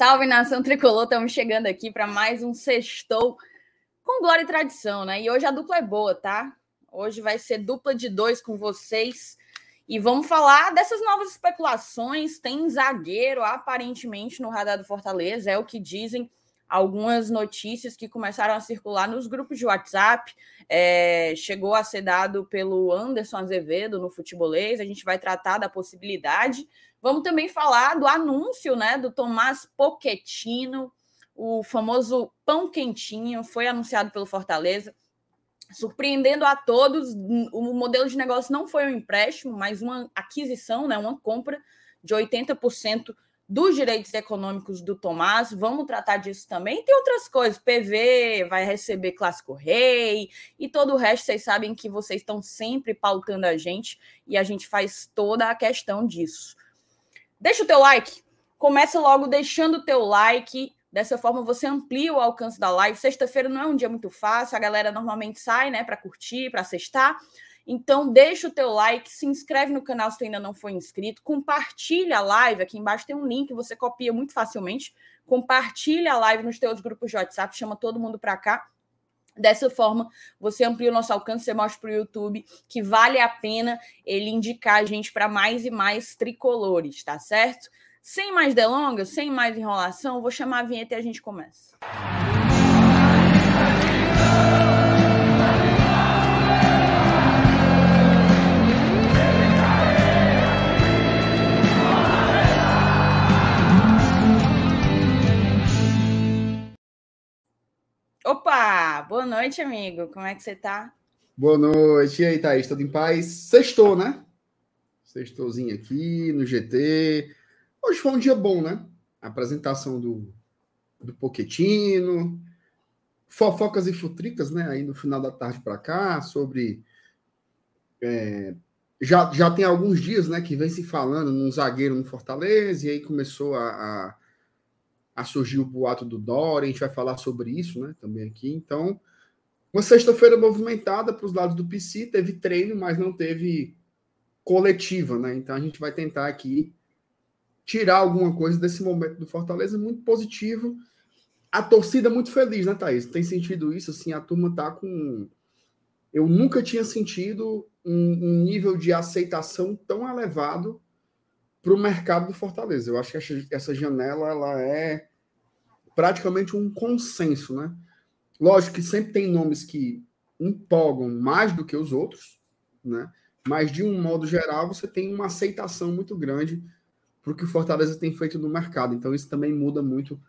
Salve, nação tricolor! Estamos chegando aqui para mais um sextou com glória e tradição, né? E hoje a dupla é boa, tá? Hoje vai ser dupla de dois com vocês e vamos falar dessas novas especulações. Tem zagueiro aparentemente no radar do Fortaleza, é o que dizem algumas notícias que começaram a circular nos grupos de WhatsApp. É, chegou a ser dado pelo Anderson Azevedo no futebolês. A gente vai tratar da possibilidade Vamos também falar do anúncio né, do Tomás Pochettino, o famoso pão quentinho, foi anunciado pelo Fortaleza, surpreendendo a todos. O modelo de negócio não foi um empréstimo, mas uma aquisição, né, uma compra de 80% dos direitos econômicos do Tomás. Vamos tratar disso também. Tem outras coisas. PV vai receber Clássico Rei e todo o resto. Vocês sabem que vocês estão sempre pautando a gente e a gente faz toda a questão disso. Deixa o teu like. Começa logo deixando o teu like. Dessa forma você amplia o alcance da live. Sexta-feira não é um dia muito fácil, a galera normalmente sai, né, para curtir, para sextar. Então deixa o teu like, se inscreve no canal se tu ainda não for inscrito, compartilha a live, aqui embaixo tem um link, você copia muito facilmente. Compartilha a live nos teus grupos de WhatsApp, chama todo mundo para cá. Dessa forma, você amplia o nosso alcance, você mostra para o YouTube que vale a pena ele indicar a gente para mais e mais tricolores, tá certo? Sem mais delongas, sem mais enrolação, vou chamar a vinheta e a gente começa. Opa! Boa noite, amigo. Como é que você tá? Boa noite. E aí, Thaís? Tudo em paz? Sextou, né? Sextouzinho aqui no GT. Hoje foi um dia bom, né? Apresentação do, do Poquetino, fofocas e futricas, né? Aí no final da tarde para cá, sobre. É, já, já tem alguns dias, né? Que vem se falando num zagueiro no Fortaleza, e aí começou a, a a surgir o boato do Dória, a gente vai falar sobre isso né, também aqui. Então, uma sexta-feira movimentada para os lados do PC, teve treino, mas não teve coletiva, né? Então a gente vai tentar aqui tirar alguma coisa desse momento do Fortaleza muito positivo. A torcida é muito feliz, né, Thaís? Tem sentido isso? Assim, a turma tá com. Eu nunca tinha sentido um, um nível de aceitação tão elevado para o mercado do Fortaleza. Eu acho que essa, janela ela é praticamente um consenso, né? Lógico que sempre tem nomes que empolgam mais do que os outros, né? Mas de um modo geral, você tem uma aceitação muito grande para o que o Fortaleza tem feito no mercado. Então isso também muda muito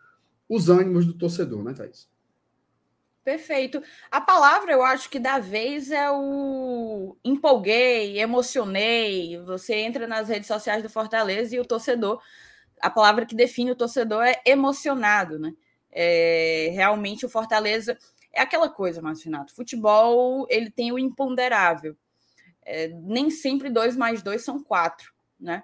os ânimos do torcedor, né, Thaís? Perfeito. A palavra, eu acho que da vez é o empolguei, emocionei. Você entra nas redes sociais do Fortaleza e o torcedor, a palavra que define o torcedor é emocionado, né? É, realmente o Fortaleza é aquela coisa, Márcio Renato. Futebol ele tem o imponderável. É, nem sempre dois mais dois são quatro, né?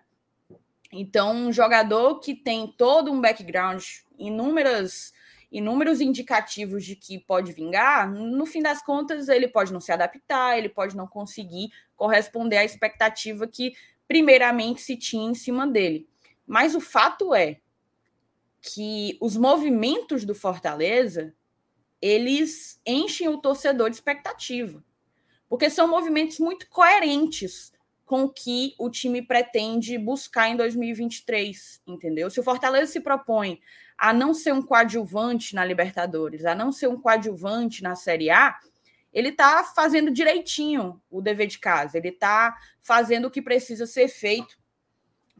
Então, um jogador que tem todo um background, inúmeras inúmeros indicativos de que pode vingar, no fim das contas, ele pode não se adaptar, ele pode não conseguir corresponder à expectativa que, primeiramente, se tinha em cima dele. Mas o fato é que os movimentos do Fortaleza eles enchem o torcedor de expectativa, porque são movimentos muito coerentes com o que o time pretende buscar em 2023, entendeu? Se o Fortaleza se propõe a não ser um coadjuvante na Libertadores, a não ser um coadjuvante na Série A, ele está fazendo direitinho o dever de casa, ele está fazendo o que precisa ser feito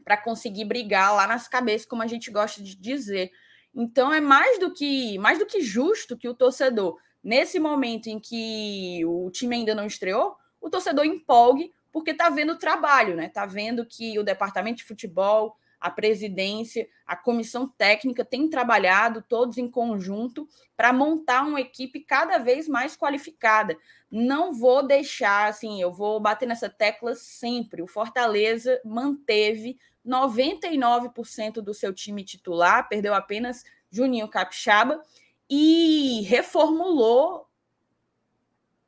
para conseguir brigar lá nas cabeças, como a gente gosta de dizer. Então é mais do que mais do que justo que o torcedor, nesse momento em que o time ainda não estreou, o torcedor empolgue porque está vendo o trabalho, né? Está vendo que o departamento de futebol, a presidência, a comissão técnica têm trabalhado todos em conjunto para montar uma equipe cada vez mais qualificada. Não vou deixar, assim, eu vou bater nessa tecla sempre. O Fortaleza manteve 99% do seu time titular, perdeu apenas Juninho Capixaba e reformulou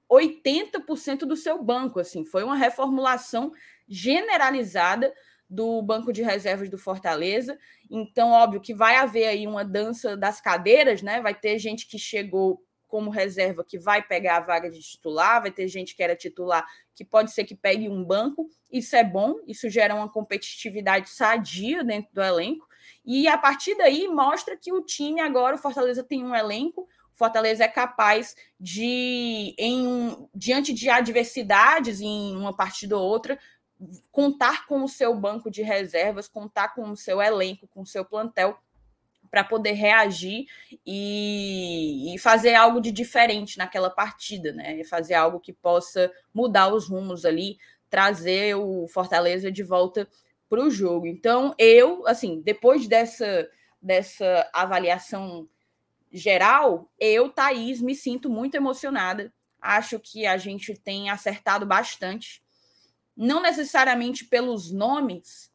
80% do seu banco, assim, foi uma reformulação generalizada do banco de reservas do Fortaleza. Então, óbvio que vai haver aí uma dança das cadeiras, né? Vai ter gente que chegou como reserva que vai pegar a vaga de titular, vai ter gente que era titular que pode ser que pegue um banco. Isso é bom, isso gera uma competitividade sadia dentro do elenco. E a partir daí mostra que o time agora, o Fortaleza tem um elenco, o Fortaleza é capaz de, em um, diante de adversidades em uma partida ou outra, contar com o seu banco de reservas, contar com o seu elenco, com o seu plantel para poder reagir e, e, fazer algo de diferente naquela partida, né? Fazer algo que possa mudar os rumos ali, trazer o Fortaleza de volta para o jogo. Então, eu, assim, depois dessa, dessa avaliação geral, eu, Thaís, me sinto muito emocionada. Acho que a gente tem acertado bastante não necessariamente pelos nomes,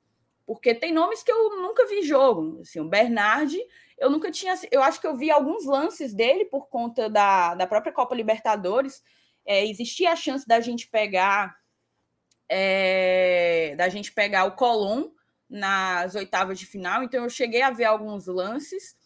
porque tem nomes que eu nunca vi jogo. Assim, o Bernard, eu nunca tinha. Eu acho que eu vi alguns lances dele por conta da, da própria Copa Libertadores. É, existia a chance da gente pegar é, da gente pegar o Colom nas oitavas de final, então eu cheguei a ver alguns lances,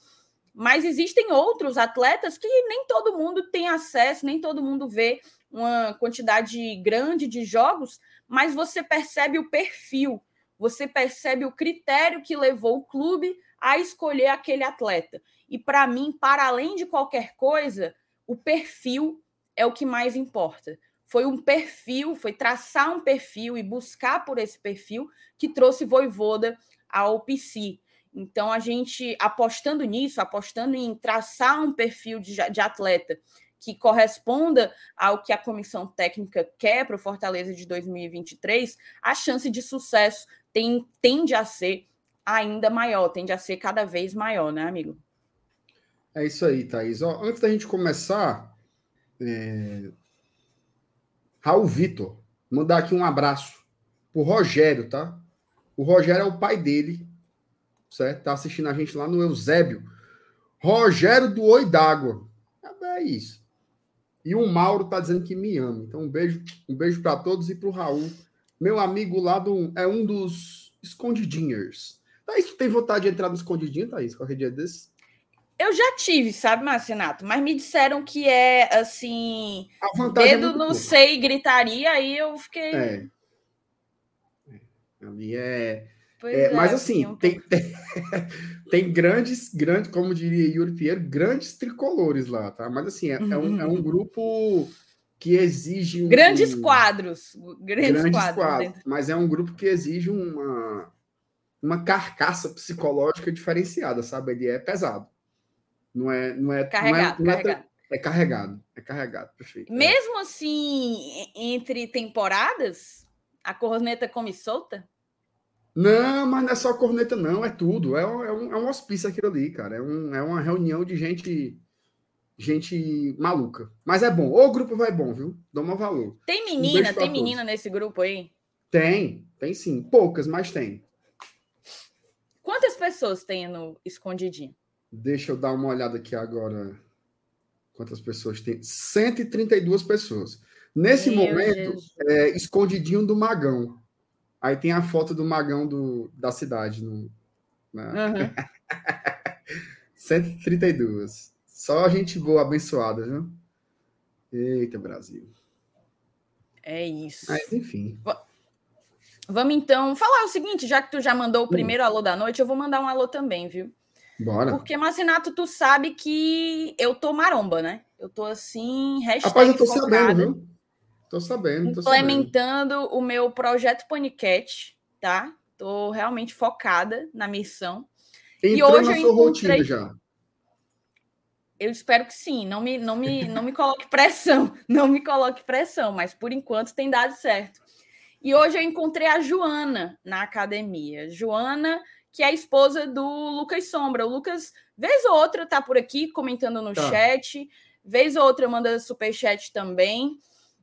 mas existem outros atletas que nem todo mundo tem acesso, nem todo mundo vê uma quantidade grande de jogos, mas você percebe o perfil, você percebe o critério que levou o clube a escolher aquele atleta. E para mim, para além de qualquer coisa, o perfil é o que mais importa. Foi um perfil, foi traçar um perfil e buscar por esse perfil que trouxe Voivoda ao PC. Então, a gente apostando nisso, apostando em traçar um perfil de, de atleta que corresponda ao que a comissão técnica quer para o Fortaleza de 2023, a chance de sucesso tem, tende a ser ainda maior, tende a ser cada vez maior, né, amigo? É isso aí, Thaís. Ó, antes da gente começar, é... Raul Vitor, mandar aqui um abraço pro Rogério, tá? O Rogério é o pai dele, certo? Tá assistindo a gente lá no Eusébio. Rogério do Oi d'Água. É isso. E o Mauro tá dizendo que me ama. Então, um beijo, um beijo para todos e para o Raul. Meu amigo lá do, é um dos escondidinhos. Thaís, tu tem vontade de entrar no escondidinho, Thaís, qualquer dia desse? Eu já tive, sabe, Marcinato? Mas me disseram que é assim. dedo é não sei, gritaria, aí eu fiquei. É. é. Ali é é, é, mas assim, um tem, tem, tem, grandes, grandes, como diria Yuri Pierre, grandes tricolores lá, tá? Mas assim, é, é, um, é um, grupo que exige. Um, grandes quadros. Grandes, grandes quadros. quadros mas é um grupo que exige uma, uma carcaça psicológica diferenciada, sabe? Ele é pesado. Não é. Não é carregado, não é, não carregado. É, é carregado, é carregado, perfeito. Mesmo assim, entre temporadas, a corneta come solta? Não, mas não é só corneta, não, é tudo. É um, é um, é um hospício aquilo ali, cara. É, um, é uma reunião de gente gente maluca. Mas é bom. O grupo vai bom, viu? Dá um valor. Tem menina, um tem menina nesse grupo aí? Tem, tem sim. Poucas, mas tem. Quantas pessoas tem no Escondidinho? Deixa eu dar uma olhada aqui agora. Quantas pessoas tem? 132 pessoas. Nesse Meu momento, é Escondidinho do Magão. Aí tem a foto do magão do, da cidade. No, na... uhum. 132. Só gente boa, abençoada, viu? Eita, Brasil. É isso. Mas, enfim. Vamos então falar o seguinte, já que tu já mandou o hum. primeiro alô da noite, eu vou mandar um alô também, viu? Bora. Porque, Marcinato, tu sabe que eu tô maromba, né? Eu tô assim, hashtag Rapaz, eu tô focada. sabendo, viu? Tô sabendo, tô implementando sabendo. o meu projeto Panicat, tá? Tô realmente focada na missão. Entrou e hoje na eu encontrei... rotina já. Eu espero que sim. Não me, não me, não me coloque pressão, não me coloque pressão, mas por enquanto tem dado certo. E hoje eu encontrei a Joana na academia. Joana, que é a esposa do Lucas Sombra. O Lucas, vez ou outra, tá por aqui comentando no tá. chat, vez ou outra manda super chat também.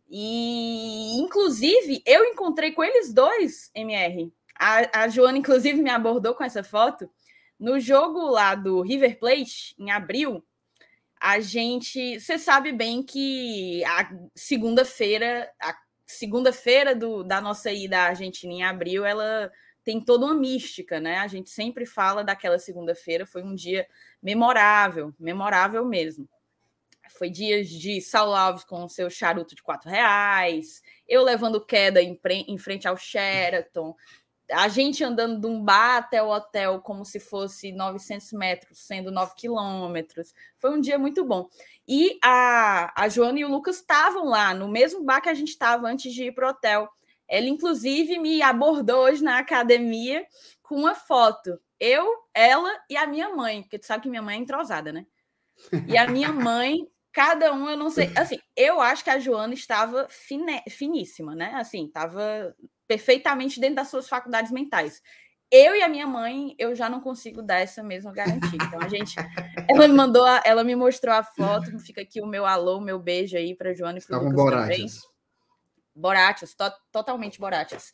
E, inclusive, eu encontrei com eles dois, MR. A, a Joana, inclusive, me abordou com essa foto. No jogo lá do River Plate, em abril, a gente. Você sabe bem que a segunda-feira, a segunda-feira da nossa ida à Argentina em abril, ela tem toda uma mística, né? A gente sempre fala daquela segunda-feira, foi um dia memorável, memorável mesmo. Foi dias de Saulo Alves com o seu charuto de quatro reais, eu levando queda em, em frente ao Sheraton, a gente andando de um bar até o hotel como se fosse 900 metros, sendo 9 quilômetros. Foi um dia muito bom. E a, a Joana e o Lucas estavam lá, no mesmo bar que a gente estava antes de ir para o hotel. Ela, inclusive, me abordou hoje na academia com uma foto. Eu, ela e a minha mãe, porque tu sabe que minha mãe é entrosada, né? E a minha mãe, cada um, eu não sei. Assim, eu acho que a Joana estava fine, finíssima, né? Assim, estava perfeitamente dentro das suas faculdades mentais. Eu e a minha mãe, eu já não consigo dar essa mesma garantia. Então a gente, ela me mandou, a, ela me mostrou a foto. Fica aqui o meu alô, meu beijo aí para Joana e para Lucas também. To, totalmente Borachas.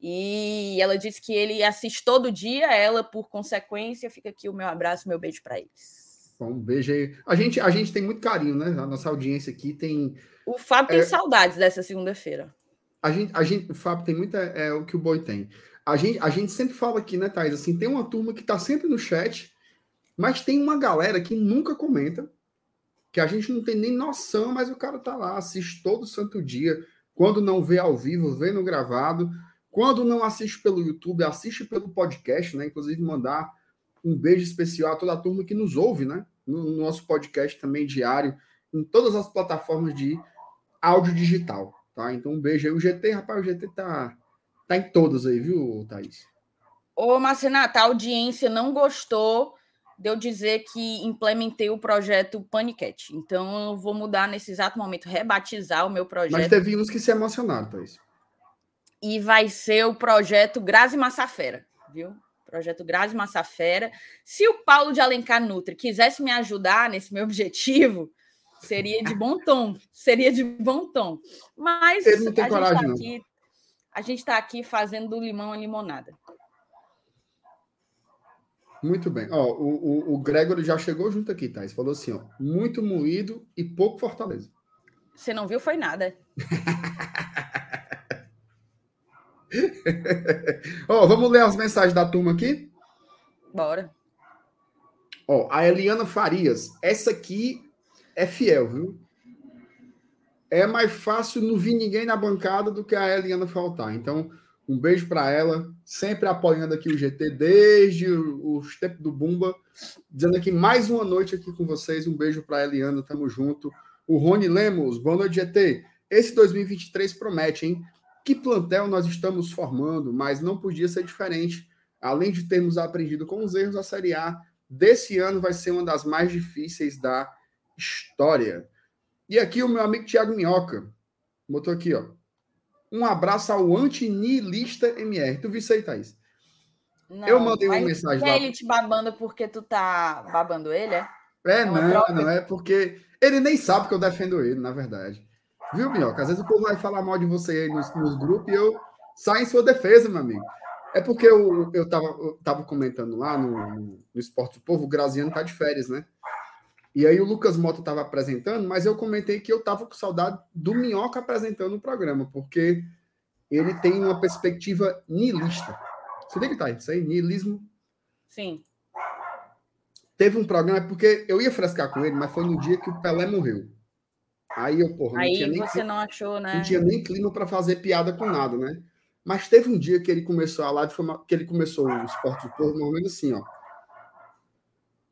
E ela disse que ele assiste todo dia, ela por consequência. Fica aqui o meu abraço, meu beijo para eles. Bom, um beijo aí. A gente, a gente tem muito carinho, né? A nossa audiência aqui tem. O Fábio é... tem saudades dessa segunda-feira a gente, a gente, o Fábio tem muita. É o que o Boi tem. A gente, a gente sempre fala aqui, né, Thais? Assim, tem uma turma que tá sempre no chat, mas tem uma galera que nunca comenta, que a gente não tem nem noção, mas o cara tá lá, assiste todo santo dia. Quando não vê ao vivo, vê no gravado. Quando não assiste pelo YouTube, assiste pelo podcast, né? Inclusive, mandar um beijo especial a toda a turma que nos ouve, né? No, no nosso podcast também diário, em todas as plataformas de áudio digital. Tá? Então, um beijo aí. O GT, rapaz, o GT tá, tá em todos aí, viu, Thaís? Ô, Marcinata, a audiência não gostou de eu dizer que implementei o projeto Panicat. Então, eu vou mudar nesse exato momento, rebatizar o meu projeto. Mas teve uns que se emocionaram, Thaís. E vai ser o projeto Grazi Massafera, viu? Projeto Grazi Massafera. Se o Paulo de Alencar Nutri quisesse me ajudar nesse meu objetivo, Seria de bom tom, seria de bom tom. Mas tem a coragem, gente tá aqui, a gente está aqui fazendo do limão a limonada. Muito bem. Ó, o, o, o Gregory já chegou junto aqui, Thais. Falou assim: ó, muito moído e pouco Fortaleza. Você não viu, foi nada. ó, vamos ler as mensagens da turma aqui? Bora. Ó, a Eliana Farias. Essa aqui é fiel, viu? É mais fácil não vir ninguém na bancada do que a Eliana faltar. Então, um beijo para ela, sempre apoiando aqui o GT desde os tempos do Bumba, dizendo aqui mais uma noite aqui com vocês. Um beijo para Eliana, tamo junto. O Rony Lemos, boa noite, GT. Esse 2023 promete, hein? Que plantel nós estamos formando, mas não podia ser diferente. Além de termos aprendido com os erros, a Série A desse ano vai ser uma das mais difíceis da história. E aqui o meu amigo Tiago Minhoca botou aqui, ó. Um abraço ao antinilista MR. Tu viu isso aí, Thaís? Não, eu mandei uma mensagem lá. ele te babando porque tu tá babando ele, é? É, é não, não, é porque ele nem sabe que eu defendo ele, na verdade. Viu, Minhoca? Às vezes o povo vai falar mal de você aí nos, nos grupos e eu saio em sua defesa, meu amigo. É porque eu, eu, tava, eu tava comentando lá no, no, no Esporte do Povo, o Graziano tá de férias, né? E aí o Lucas Mota estava apresentando, mas eu comentei que eu estava com saudade do Minhoca apresentando o programa, porque ele tem uma perspectiva niilista. Você tem que estar isso aí? Niilismo? Sim. Teve um programa, porque eu ia frescar com ele, mas foi no dia que o Pelé morreu. Aí eu, porra, aí não tinha nem você clima, não achou, né? Não tinha nem clima para fazer piada com nada, né? Mas teve um dia que ele começou a live, que ele começou o esporte do povo, mais ou menos assim, ó.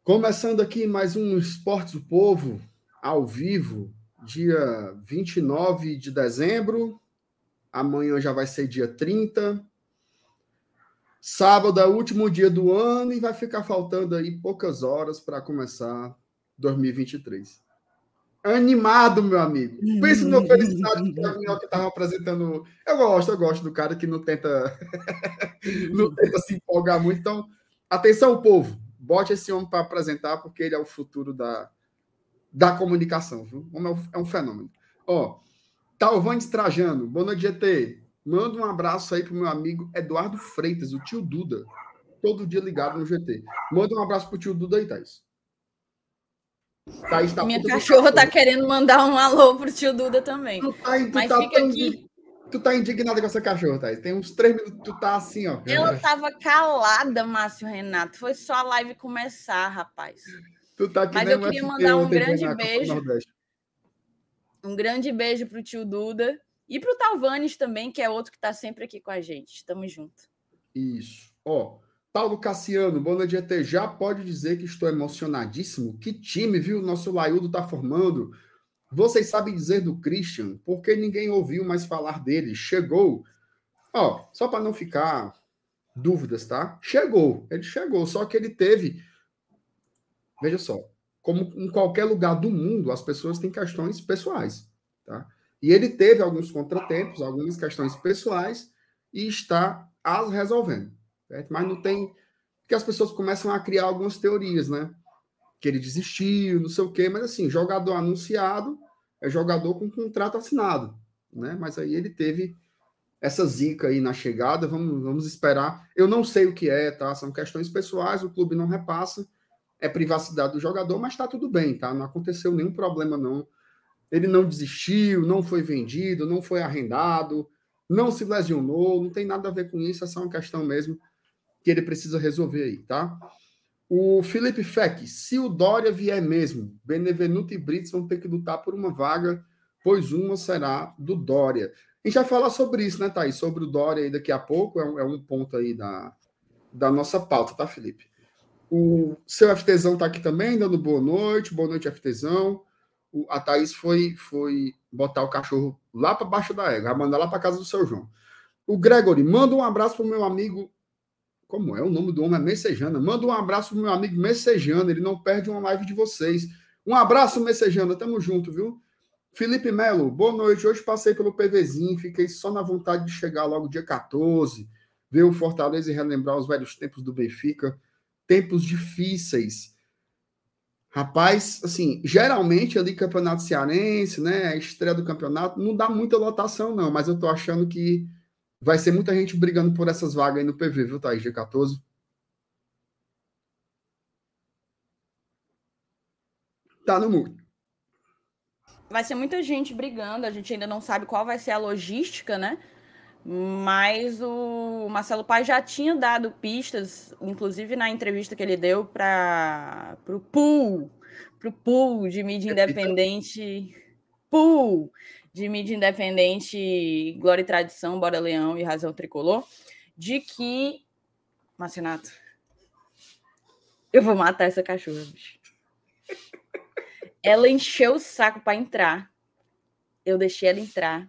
Começando aqui mais um Esportes do Povo, ao vivo, dia 29 de dezembro. Amanhã já vai ser dia 30. Sábado é o último dia do ano e vai ficar faltando aí poucas horas para começar 2023. Animado, meu amigo. Pense no felicidade que o que estava apresentando. Eu gosto, eu gosto do cara que não tenta, não tenta se empolgar muito. Então, atenção, povo bote esse homem para apresentar, porque ele é o futuro da, da comunicação, viu? Homem é um, é fenômeno. Ó, Talvanes Trajano, boa noite, GT. Manda um abraço aí pro meu amigo Eduardo Freitas, o tio Duda. Todo dia ligado no GT. Manda um abraço pro tio Duda aí, Thaís. Thaís tá Minha cachorra tá querendo mandar um alô pro tio Duda também. Tu tá, tu Mas tá fica aqui. Tu tá indignada com essa cachorra, Thaís. Tem uns três minutos tu tá assim, ó. Ela tava calada, Márcio Renato. Foi só a live começar, rapaz. Tu tá aqui Mas eu queria mandar um grande beijo. Um grande beijo pro tio Duda e pro Talvanes também, que é outro que tá sempre aqui com a gente. Tamo junto. Isso. Ó, Paulo Cassiano, boa noite, ET. Já pode dizer que estou emocionadíssimo? Que time, viu? Nosso Laiudo tá formando. Vocês sabem dizer do Christian? Porque ninguém ouviu mais falar dele. Chegou. Ó, só para não ficar dúvidas, tá? Chegou. Ele chegou, só que ele teve. Veja só, como em qualquer lugar do mundo, as pessoas têm questões pessoais, tá? E ele teve alguns contratempos, algumas questões pessoais e está as resolvendo, certo? Mas não tem que as pessoas começam a criar algumas teorias, né? que ele desistiu, não sei o quê, mas assim, jogador anunciado é jogador com contrato assinado, né? Mas aí ele teve essa zica aí na chegada, vamos, vamos esperar. Eu não sei o que é, tá? São questões pessoais, o clube não repassa, é privacidade do jogador, mas tá tudo bem, tá? Não aconteceu nenhum problema, não. Ele não desistiu, não foi vendido, não foi arrendado, não se lesionou, não tem nada a ver com isso, é só uma questão mesmo que ele precisa resolver aí, tá? O Felipe Feck, se o Dória vier mesmo, Benevenuto e Brits vão ter que lutar por uma vaga, pois uma será do Dória. A gente vai falar sobre isso, né, Thaís? Sobre o Dória aí daqui a pouco, é um, é um ponto aí da, da nossa pauta, tá, Felipe? O seu FTzão tá aqui também, dando boa noite, boa noite, FTzão. O, a Thaís foi, foi botar o cachorro lá para baixo da égua, vai mandar lá para casa do seu João. O Gregory, manda um abraço pro meu amigo como é o nome do homem? É Messejana. Manda um abraço pro meu amigo Messejana. Ele não perde uma live de vocês. Um abraço, Messejana. Tamo junto, viu? Felipe Melo, boa noite. Hoje passei pelo PVzinho, fiquei só na vontade de chegar logo dia 14, ver o Fortaleza e relembrar os velhos tempos do Benfica. Tempos difíceis. Rapaz, assim, geralmente ali campeonato cearense, né, a estreia do campeonato, não dá muita lotação não, mas eu tô achando que Vai ser muita gente brigando por essas vagas aí no PV, viu, Thaís? Dia 14. Tá no mundo. Vai ser muita gente brigando, a gente ainda não sabe qual vai ser a logística, né? Mas o Marcelo Pai já tinha dado pistas, inclusive na entrevista que ele deu para o pool, para o pool de mídia independente, pool de mídia independente, Glória e Tradição, Bora Leão e Razão Tricolor, de que. Marcinato, eu vou matar essa cachorra, bicho. Ela encheu o saco para entrar. Eu deixei ela entrar.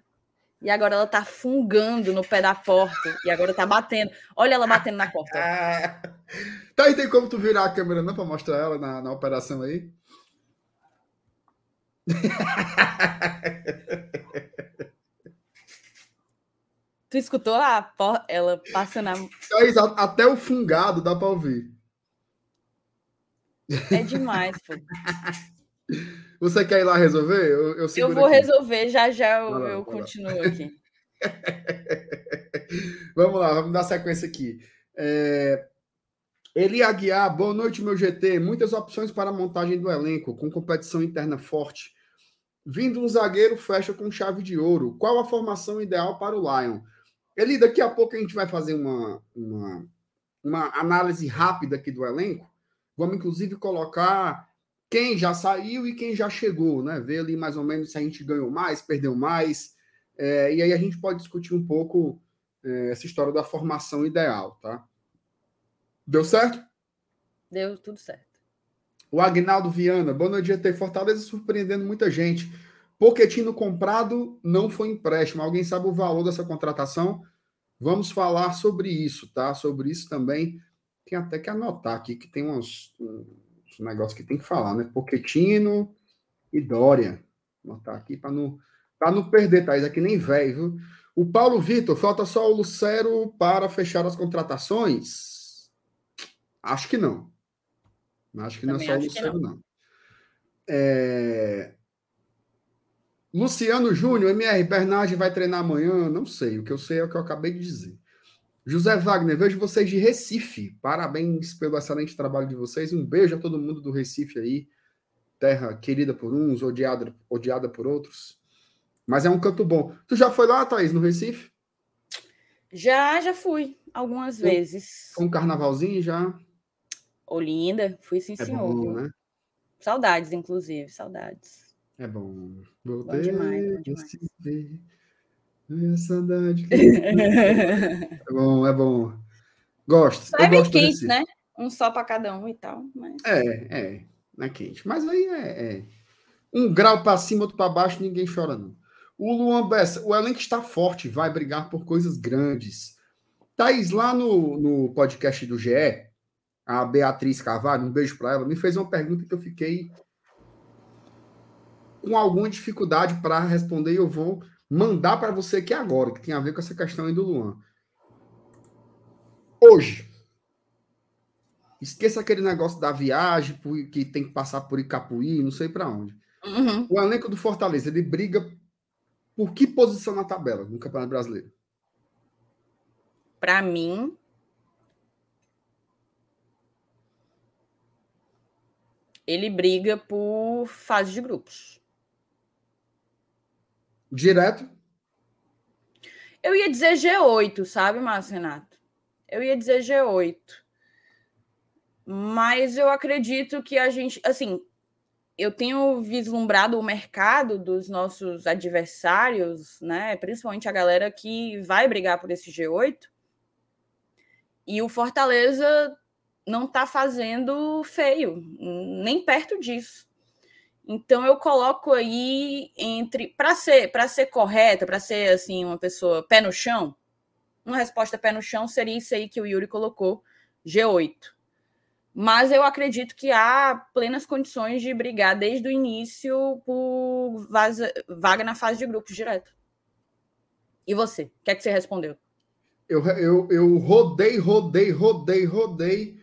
E agora ela tá fungando no pé da porta. E agora tá batendo. Olha ela batendo na porta. tá, e tem como tu virar a câmera não para mostrar ela na, na operação aí? Tu escutou a por... ela passando a... Até o fungado dá para ouvir. É demais, pô. Você quer ir lá resolver? Eu, eu, eu vou aqui. resolver, já já eu, lá, eu continuo lá. aqui. vamos lá, vamos dar sequência aqui. É... Eli Aguiar, boa noite, meu GT. Muitas opções para a montagem do elenco, com competição interna forte. Vindo um zagueiro, fecha com chave de ouro. Qual a formação ideal para o Lion? Eli, daqui a pouco a gente vai fazer uma, uma, uma análise rápida aqui do elenco. Vamos, inclusive, colocar quem já saiu e quem já chegou, né? Ver ali mais ou menos se a gente ganhou mais, perdeu mais. É, e aí a gente pode discutir um pouco é, essa história da formação ideal, tá? Deu certo? Deu tudo certo. O Agnaldo Viana, boa noite, GT. Fortaleza surpreendendo muita gente. Poquetino comprado não foi empréstimo. Alguém sabe o valor dessa contratação? Vamos falar sobre isso, tá? Sobre isso também. Tem até que anotar aqui que tem uns, uns negócios que tem que falar, né? Poquetino e Dória. Anotar aqui para não, não perder, tá? Isso aqui nem velho, viu? O Paulo Vitor, falta só o Lucero para fechar as contratações. Acho que não. Acho que Também não é só o Luciano, não. não. É... Luciano Júnior, MR Bernard vai treinar amanhã? Não sei. O que eu sei é o que eu acabei de dizer. José Wagner, vejo vocês de Recife. Parabéns pelo excelente trabalho de vocês. Um beijo a todo mundo do Recife aí. Terra querida por uns, odiada, odiada por outros. Mas é um canto bom. Tu já foi lá, Thaís, no Recife? Já, já fui algumas foi, vezes. Foi um carnavalzinho já? Olinda, fui sim, é senhor. Bom, né? Saudades, inclusive, saudades. É bom. Voltei bom demais, bom demais. É saudade. é bom, é bom. Gosto. Só é bem quente, né? Um só para cada um e tal. Mas... É, é. Não é quente. Mas aí é, é. um grau para cima, outro para baixo, ninguém chora, não. O Luan Bessa, o elenco está forte, vai brigar por coisas grandes. Thaís, lá no, no podcast do GE, a Beatriz Carvalho, um beijo para ela, me fez uma pergunta que eu fiquei com alguma dificuldade para responder e eu vou mandar para você aqui agora, que tem a ver com essa questão aí do Luan. Hoje, esqueça aquele negócio da viagem que tem que passar por Icapuí, não sei para onde. Uhum. O elenco do Fortaleza, ele briga por que posição na tabela no Campeonato Brasileiro? Para mim, ele briga por fase de grupos. Direto? Eu ia dizer G8, sabe, Márcio Renato? Eu ia dizer G8. Mas eu acredito que a gente, assim, eu tenho vislumbrado o mercado dos nossos adversários, né? Principalmente a galera que vai brigar por esse G8. E o Fortaleza não está fazendo feio, nem perto disso. Então eu coloco aí entre para ser para ser correta, para ser assim uma pessoa pé no chão, uma resposta pé no chão seria isso aí que o Yuri colocou, G8 mas eu acredito que há plenas condições de brigar desde o início por vaga na fase de grupos direto. E você? O que é que você respondeu? Eu, eu, eu rodei, rodei, rodei, rodei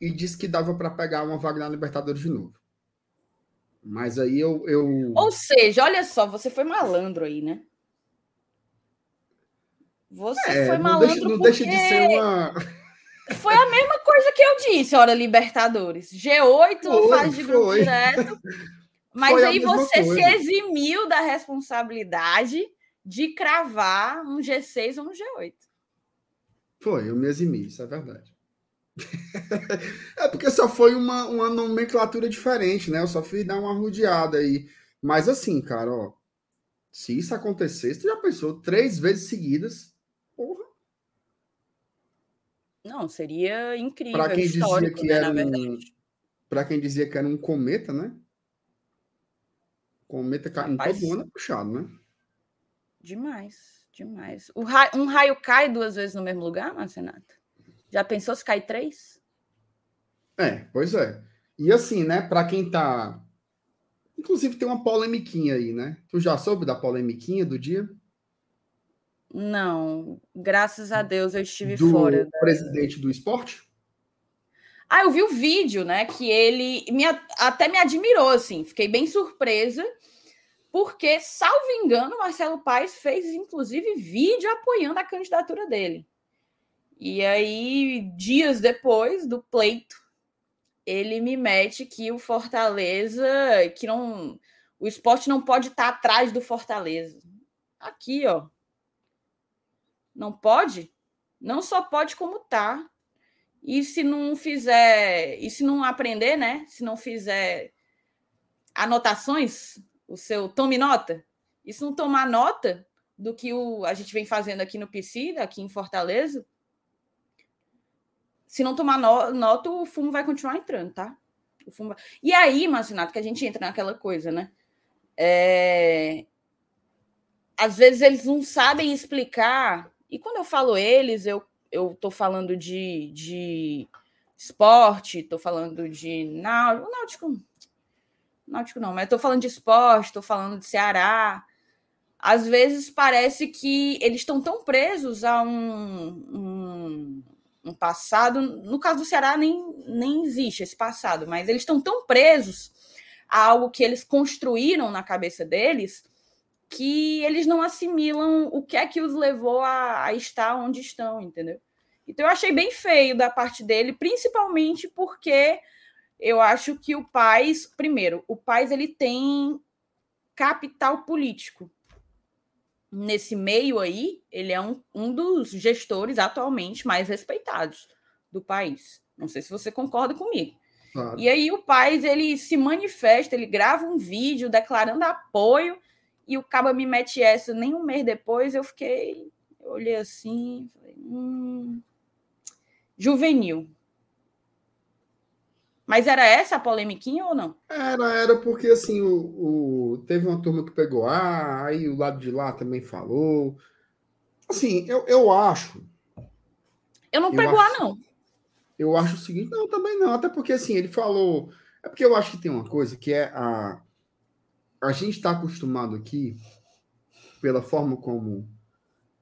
e disse que dava para pegar uma vaga na Libertadores de novo. Mas aí eu, eu. Ou seja, olha só, você foi malandro aí, né? Você é, foi malandro. Não deixa, não porque... deixa de ser uma. Foi a mesma coisa que eu disse, hora Libertadores. G8 foi, faz de grupo foi. direto. Mas foi aí você coisa. se eximiu da responsabilidade de cravar um G6 ou um G8. Foi, eu me eximi, isso é verdade. é porque só foi uma, uma nomenclatura diferente, né? Eu só fui dar uma rodeada aí. Mas assim, cara, ó, se isso acontecesse, tu já pensou três vezes seguidas, porra. Não, seria incrível. Para quem dizia que né, era um, para quem dizia que era um cometa, né? Cometa caindo todo ano é puxado, né? Demais, demais. Raio, um raio cai duas vezes no mesmo lugar, Marcenato? Já pensou se cai três? É, pois é. E assim, né, para quem tá. Inclusive tem uma polemiquinha aí, né? Tu já soube da polemiquinha do dia? Não, graças a Deus eu estive do fora. Do presidente do esporte? Ah, eu vi o vídeo, né? Que ele me, até me admirou, assim, fiquei bem surpresa, porque, salvo engano, Marcelo Paes fez, inclusive, vídeo apoiando a candidatura dele. E aí, dias depois do pleito, ele me mete que o Fortaleza, que não. O esporte não pode estar atrás do Fortaleza. Aqui, ó. Não pode? Não só pode como tá. E se não fizer, e se não aprender, né? Se não fizer anotações, o seu tome nota. E se não tomar nota do que o, a gente vem fazendo aqui no PC, aqui em Fortaleza, se não tomar no, nota, o fumo vai continuar entrando, tá? O fumo vai... E aí, Marcinato, que a gente entra naquela coisa, né? É... Às vezes eles não sabem explicar e quando eu falo eles, eu eu estou falando de, de esporte, estou falando de náutico, náutico, náutico não, mas estou falando de esporte, estou falando de Ceará. Às vezes parece que eles estão tão presos a um, um, um, passado. No caso do Ceará, nem, nem existe esse passado, mas eles estão tão presos a algo que eles construíram na cabeça deles que eles não assimilam o que é que os levou a, a, estar onde estão, entendeu? Então eu achei bem feio da parte dele, principalmente porque eu acho que o Paz, primeiro, o Paz ele tem capital político. Nesse meio aí, ele é um, um dos gestores atualmente mais respeitados do país. Não sei se você concorda comigo. Claro. E aí o Paz ele se manifesta, ele grava um vídeo declarando apoio e o Caba me mete essa nem um mês depois, eu fiquei, eu olhei assim, falei, hum, juvenil. Mas era essa a polemiquinha ou não? Era, era porque assim, o, o, teve uma turma que pegou ah, aí o lado de lá também falou. Assim, eu, eu acho. Eu não pego A, não. Eu acho o seguinte, não, também não, até porque assim, ele falou. É porque eu acho que tem uma coisa que é a. A gente está acostumado aqui, pela forma como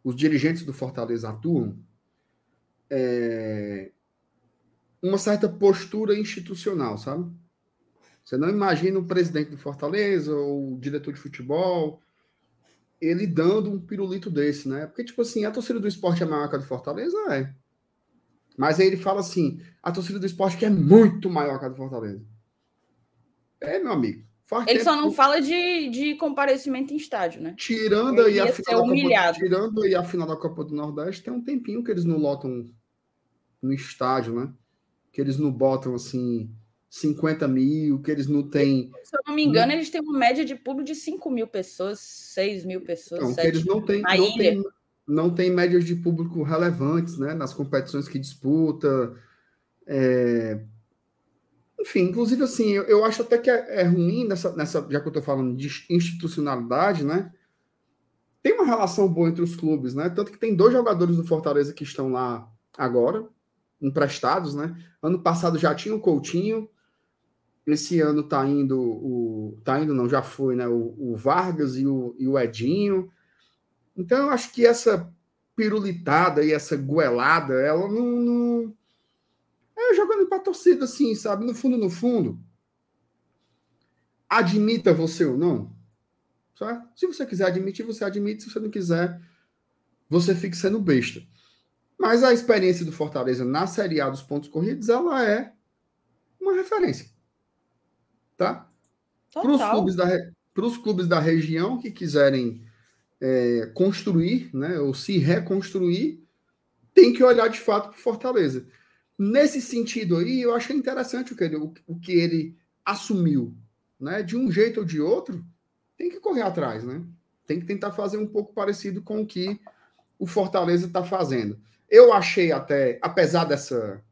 os dirigentes do Fortaleza atuam, é, uma certa postura institucional, sabe? Você não imagina o presidente do Fortaleza ou o diretor de futebol ele dando um pirulito desse, né? Porque, tipo assim, a torcida do esporte é maior que a do Fortaleza? É. Mas aí ele fala assim: a torcida do esporte que é muito maior que a do Fortaleza. É, meu amigo. ele só não fala de, de comparecimento em estádio, né? Tirando aí, a final da Copa, tirando aí a final da Copa do Nordeste, tem um tempinho que eles não lotam no estádio, né? Que eles não botam assim 50 mil, que eles não têm. Se eu não me engano, não... eles têm uma média de público de 5 mil pessoas, 6 mil pessoas. Então, eles não têm, não têm, não têm médias de público relevantes né, nas competições que disputa. É... Enfim, inclusive assim, eu, eu acho até que é, é, ruim nessa, nessa, já que eu estou falando de institucionalidade, né? Tem uma relação boa entre os clubes, né? Tanto que tem dois jogadores do Fortaleza que estão lá agora, emprestados, né? Ano passado já tinha o Coutinho, esse ano tá indo o. Tá indo, não, já foi, né? O, o Vargas e o, e o Edinho. Então eu acho que essa pirulitada e essa goelada, ela não. não... É jogando para torcida, assim, sabe? No fundo, no fundo. Admita você ou não. Certo? Se você quiser admitir, você admite. Se você não quiser, você fica sendo besta. Mas a experiência do Fortaleza na Série A dos pontos corridos, ela é uma referência. Tá? Para os clubes, da, clubes da região que quiserem é, construir, né, ou se reconstruir, tem que olhar de fato para Fortaleza. Nesse sentido aí, eu achei interessante o que ele, o, o que ele assumiu. Né? De um jeito ou de outro, tem que correr atrás, né? Tem que tentar fazer um pouco parecido com o que o Fortaleza está fazendo. Eu achei até, apesar dessa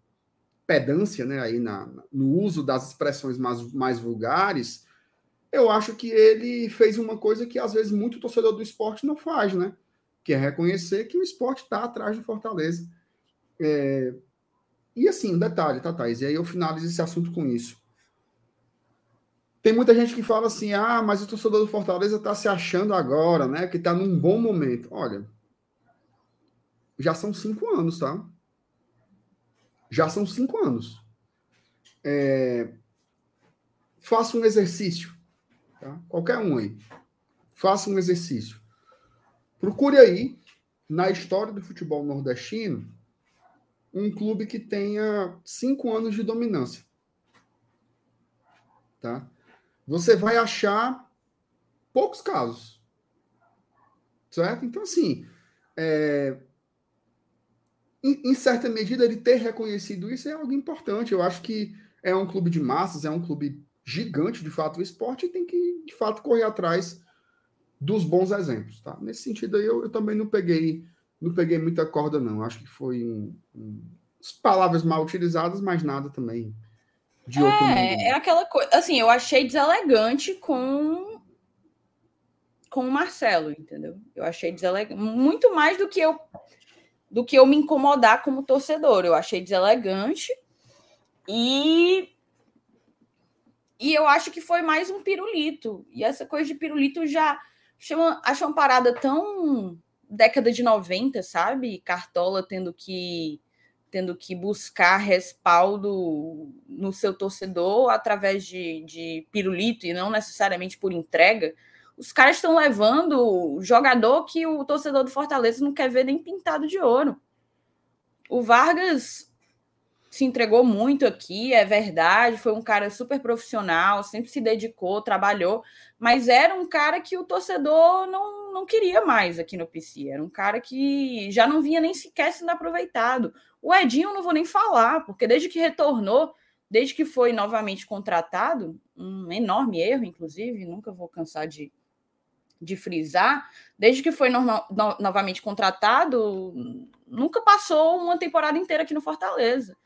pedância né, aí na, no uso das expressões mais, mais vulgares, eu acho que ele fez uma coisa que às vezes muito torcedor do esporte não faz, né? Que é reconhecer que o esporte está atrás do Fortaleza. É... E assim, um detalhe, tá? E aí eu finalizo esse assunto com isso. Tem muita gente que fala assim: ah, mas o torcedor do Fortaleza está se achando agora, né? Que está num bom momento. Olha, já são cinco anos, tá? Já são cinco anos. É... Faça um exercício, tá? Qualquer um aí. Faça um exercício. Procure aí, na história do futebol nordestino, um clube que tenha cinco anos de dominância. Tá? Você vai achar poucos casos. Certo? Então, assim, é, em, certa medida, ele ter reconhecido isso é algo importante. Eu acho que é um clube de massas, é um clube gigante, de fato, o esporte, e tem que, de fato, correr atrás dos bons exemplos. Tá? Nesse sentido aí, eu, eu também não peguei não peguei muita corda, não. Acho que foi um, um, palavras mal utilizadas, mas nada também de outro é, mundo. É aquela coisa. Assim, eu achei deselegante com com o Marcelo, entendeu? Eu achei deselegante. Muito mais do que eu do que eu me incomodar como torcedor. Eu achei deselegante e e eu acho que foi mais um pirulito. E essa coisa de pirulito já chama, acho uma parada tão década de 90, sabe? Cartola tendo que tendo que buscar respaldo no seu torcedor através de, de pirulito e não necessariamente por entrega. Os caras estão levando jogador que o torcedor do Fortaleza não quer ver nem pintado de ouro. O Vargas se entregou muito aqui, é verdade, foi um cara super profissional, sempre se dedicou, trabalhou, mas era um cara que o torcedor não, não queria mais aqui no PC. Era um cara que já não vinha nem sequer sendo aproveitado. O Edinho não vou nem falar, porque desde que retornou, desde que foi novamente contratado, um enorme erro, inclusive, nunca vou cansar de, de frisar, desde que foi no, no, novamente contratado, nunca passou uma temporada inteira aqui no Fortaleza.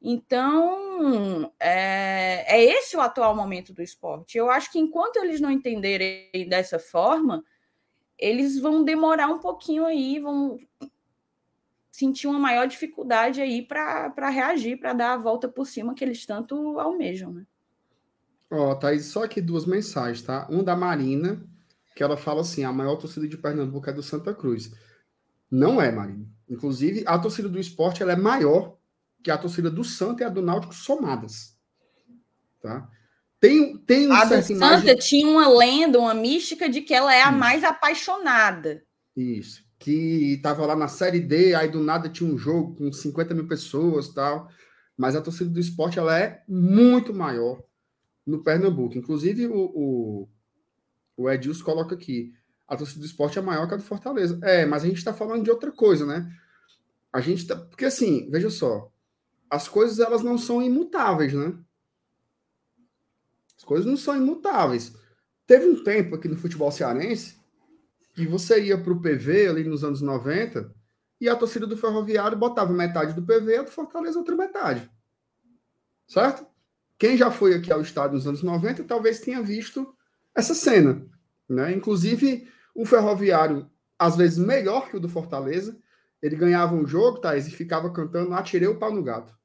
Então, é, é, esse o atual momento do esporte. Eu acho que enquanto eles não entenderem dessa forma, eles vão demorar um pouquinho aí, vão sentir uma maior dificuldade aí para reagir, para dar a volta por cima que eles tanto almejam, né? Ó, oh, Thaís, só aqui duas mensagens, tá? Um da Marina, que ela fala assim: a maior torcida de Pernambuco é do Santa Cruz. Não é, Marina. Inclusive, a torcida do esporte ela é maior que a torcida do Santa e a do Náutico somadas. Tá? Tem, tem um a do Santa imagem... tinha uma lenda, uma mística de que ela é a Isso. mais apaixonada. Isso que estava lá na Série D, aí do nada tinha um jogo com 50 mil pessoas tal. Mas a torcida do esporte ela é muito maior no Pernambuco. Inclusive, o, o, o Edilson coloca aqui: a torcida do esporte é maior que a do Fortaleza. É, mas a gente está falando de outra coisa, né? A gente tá. Porque assim, veja só, as coisas elas não são imutáveis, né? As coisas não são imutáveis. Teve um tempo aqui no futebol cearense que você ia para o PV ali nos anos 90 e a torcida do Ferroviário botava metade do PV e a do Fortaleza outra metade. Certo? Quem já foi aqui ao estádio nos anos 90 talvez tenha visto essa cena. Né? Inclusive, o Ferroviário, às vezes melhor que o do Fortaleza, ele ganhava um jogo, Thais, e ficava cantando Atirei o pau no gato.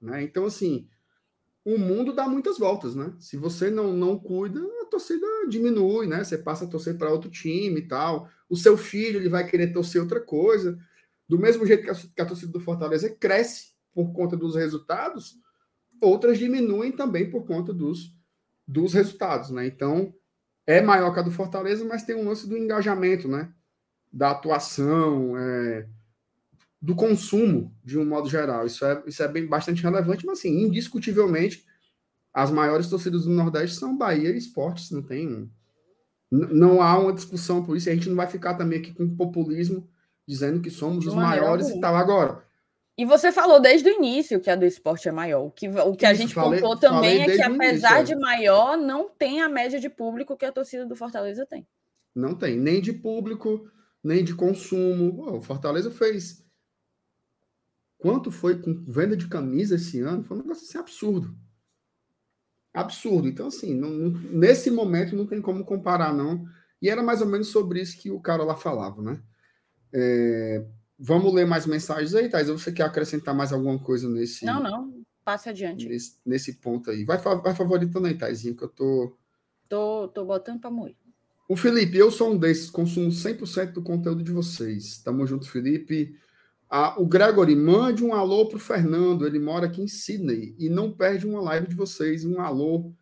Né? Então, assim, o mundo dá muitas voltas, né? Se você não, não cuida, a torcida diminui, né? Você passa a torcer para outro time e tal. O seu filho ele vai querer torcer outra coisa. Do mesmo jeito que a, que a torcida do Fortaleza cresce por conta dos resultados, outras diminuem também por conta dos, dos resultados, né? Então, é maior que a do Fortaleza, mas tem um lance do engajamento, né? Da atuação, é, do consumo, de um modo geral. Isso é, isso é bem, bastante relevante, mas, assim, indiscutivelmente, as maiores torcidas do Nordeste são Bahia e Esportes, não tem. Não há uma discussão por isso, a gente não vai ficar também aqui com populismo dizendo que somos os maiores e tal. Agora. E você falou desde o início que a do esporte é maior. O que, o que a gente falei, pontuou também é que, apesar início, de é. maior, não tem a média de público que a torcida do Fortaleza tem. Não tem, nem de público, nem de consumo. o Fortaleza fez Quanto foi com venda de camisa esse ano? Foi um negócio assim absurdo. Absurdo. Então, assim, não, nesse momento não tem como comparar, não. E era mais ou menos sobre isso que o cara lá falava, né? É, vamos ler mais mensagens aí, Thais? Você quer acrescentar mais alguma coisa nesse. Não, não. Passe adiante. Nesse, nesse ponto aí. Vai, vai favoritando aí, Thaisinho, que eu tô. Tô, tô botando para moer. O Felipe, eu sou um desses, consumo 100% do conteúdo de vocês. Tamo junto, Felipe. Ah, o Gregory, mande um alô para o Fernando, ele mora aqui em Sydney e não perde uma live de vocês. Um alô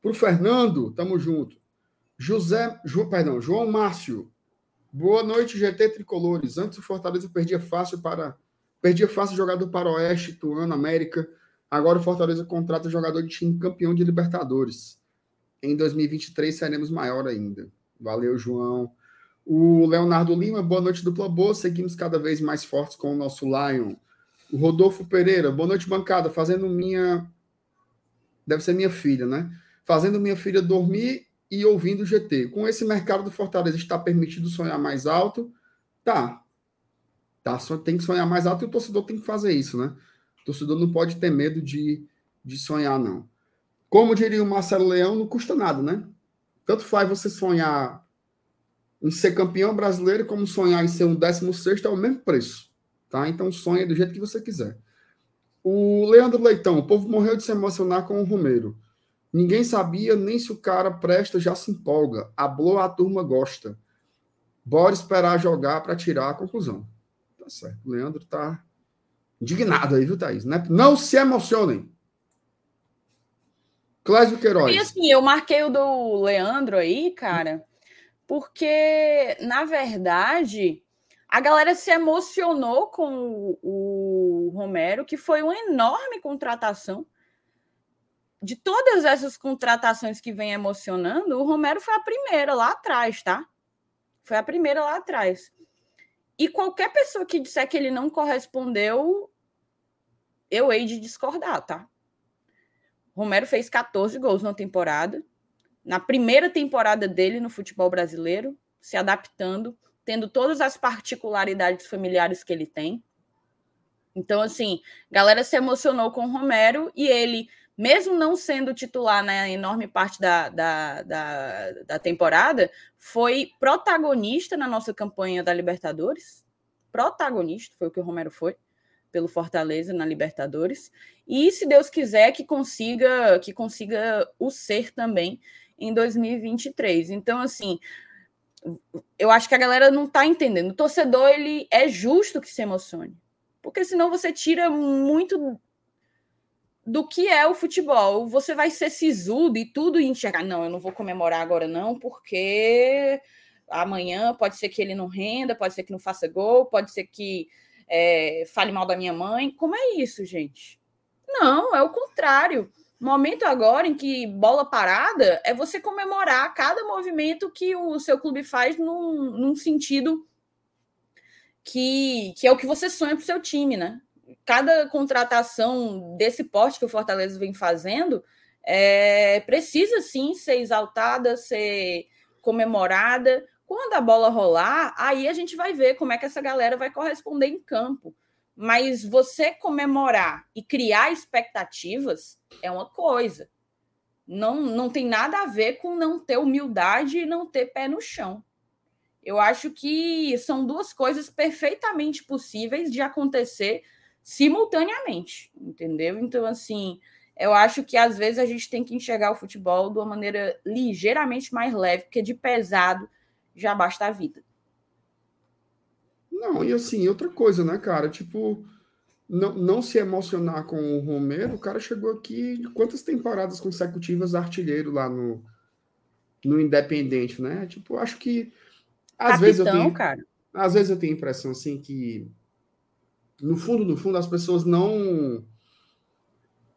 para o Fernando, tamo junto. José, João, perdão, João Márcio, boa noite, GT Tricolores. Antes o Fortaleza perdia fácil para perdia fácil jogador para Oeste, Tuano, América. Agora o Fortaleza contrata jogador de time campeão de Libertadores. Em 2023 seremos maior ainda. Valeu, João. O Leonardo Lima, boa noite, dupla boa. Seguimos cada vez mais fortes com o nosso Lion. O Rodolfo Pereira, boa noite, bancada. Fazendo minha. Deve ser minha filha, né? Fazendo minha filha dormir e ouvindo o GT. Com esse mercado do Fortaleza, está permitido sonhar mais alto? Tá. tá. Tem que sonhar mais alto e o torcedor tem que fazer isso, né? O torcedor não pode ter medo de, de sonhar, não. Como diria o Marcelo Leão, não custa nada, né? Tanto faz você sonhar em ser campeão brasileiro como sonhar em ser um 16 é o mesmo preço. Tá? Então sonha do jeito que você quiser. O Leandro Leitão, o povo morreu de se emocionar com o Romero. Ninguém sabia nem se o cara presta, já se empolga. Hablou, a turma gosta. Bora esperar jogar para tirar a conclusão. Tá certo. O Leandro tá indignado aí, viu, Thaís? Não, é... Não se emocionem. Clésio Queiroz. E assim, eu marquei o do Leandro aí, cara porque, na verdade, a galera se emocionou com o Romero, que foi uma enorme contratação. De todas essas contratações que vem emocionando, o Romero foi a primeira lá atrás, tá? Foi a primeira lá atrás. E qualquer pessoa que disser que ele não correspondeu, eu hei de discordar, tá? Romero fez 14 gols na temporada. Na primeira temporada dele no futebol brasileiro, se adaptando, tendo todas as particularidades familiares que ele tem. Então, assim, galera se emocionou com o Romero e ele, mesmo não sendo titular na enorme parte da, da, da, da temporada, foi protagonista na nossa campanha da Libertadores. Protagonista, foi o que o Romero foi pelo Fortaleza na Libertadores e se Deus quiser que consiga que consiga o ser também em 2023. Então assim, eu acho que a galera não está entendendo. O torcedor ele é justo que se emocione, porque senão você tira muito do que é o futebol. Você vai ser sisudo e tudo e enxergar. Não, eu não vou comemorar agora, não, porque amanhã pode ser que ele não renda, pode ser que não faça gol, pode ser que é, fale mal da minha mãe. Como é isso, gente? Não, é o contrário. Momento agora em que bola parada é você comemorar cada movimento que o seu clube faz num, num sentido que, que é o que você sonha para o seu time, né? Cada contratação desse porte que o Fortaleza vem fazendo é, precisa sim ser exaltada, ser comemorada, quando a bola rolar, aí a gente vai ver como é que essa galera vai corresponder em campo. Mas você comemorar e criar expectativas é uma coisa. Não, não tem nada a ver com não ter humildade e não ter pé no chão. Eu acho que são duas coisas perfeitamente possíveis de acontecer simultaneamente, entendeu? Então, assim, eu acho que às vezes a gente tem que enxergar o futebol de uma maneira ligeiramente mais leve, porque de pesado já basta a vida. Não, e assim, outra coisa, né, cara? Tipo, não, não se emocionar com o Romero, o cara chegou aqui quantas temporadas consecutivas artilheiro lá no, no Independente, né? Tipo, acho que às Capitão, vezes eu tenho, cara. Às vezes eu tenho a impressão assim que no fundo, no fundo, as pessoas não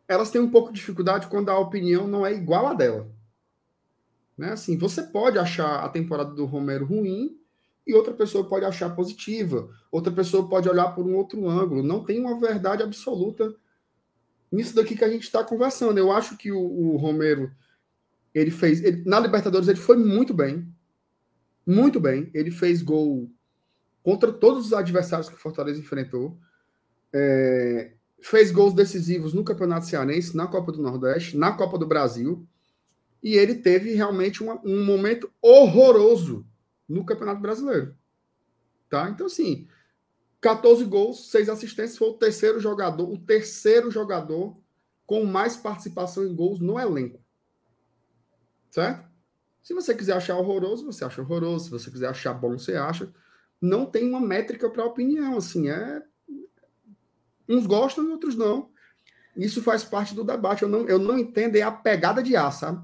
elas têm um pouco de dificuldade quando a opinião não é igual a dela. Né? Assim, você pode achar a temporada do Romero ruim e outra pessoa pode achar positiva, outra pessoa pode olhar por um outro ângulo. Não tem uma verdade absoluta nisso daqui que a gente está conversando. Eu acho que o, o Romero ele fez ele, na Libertadores ele foi muito bem, muito bem. Ele fez gol contra todos os adversários que o Fortaleza enfrentou. É, fez gols decisivos no Campeonato Cearense, na Copa do Nordeste, na Copa do Brasil e ele teve realmente uma, um momento horroroso no Campeonato Brasileiro. Tá? Então, assim, 14 gols, 6 assistências, foi o terceiro jogador, o terceiro jogador com mais participação em gols no elenco. Certo? Se você quiser achar horroroso, você acha horroroso. Se você quiser achar bom, você acha. Não tem uma métrica para opinião, assim, é uns gostam e outros não. Isso faz parte do debate. Eu não, eu não entendo é a pegada de ar, sabe?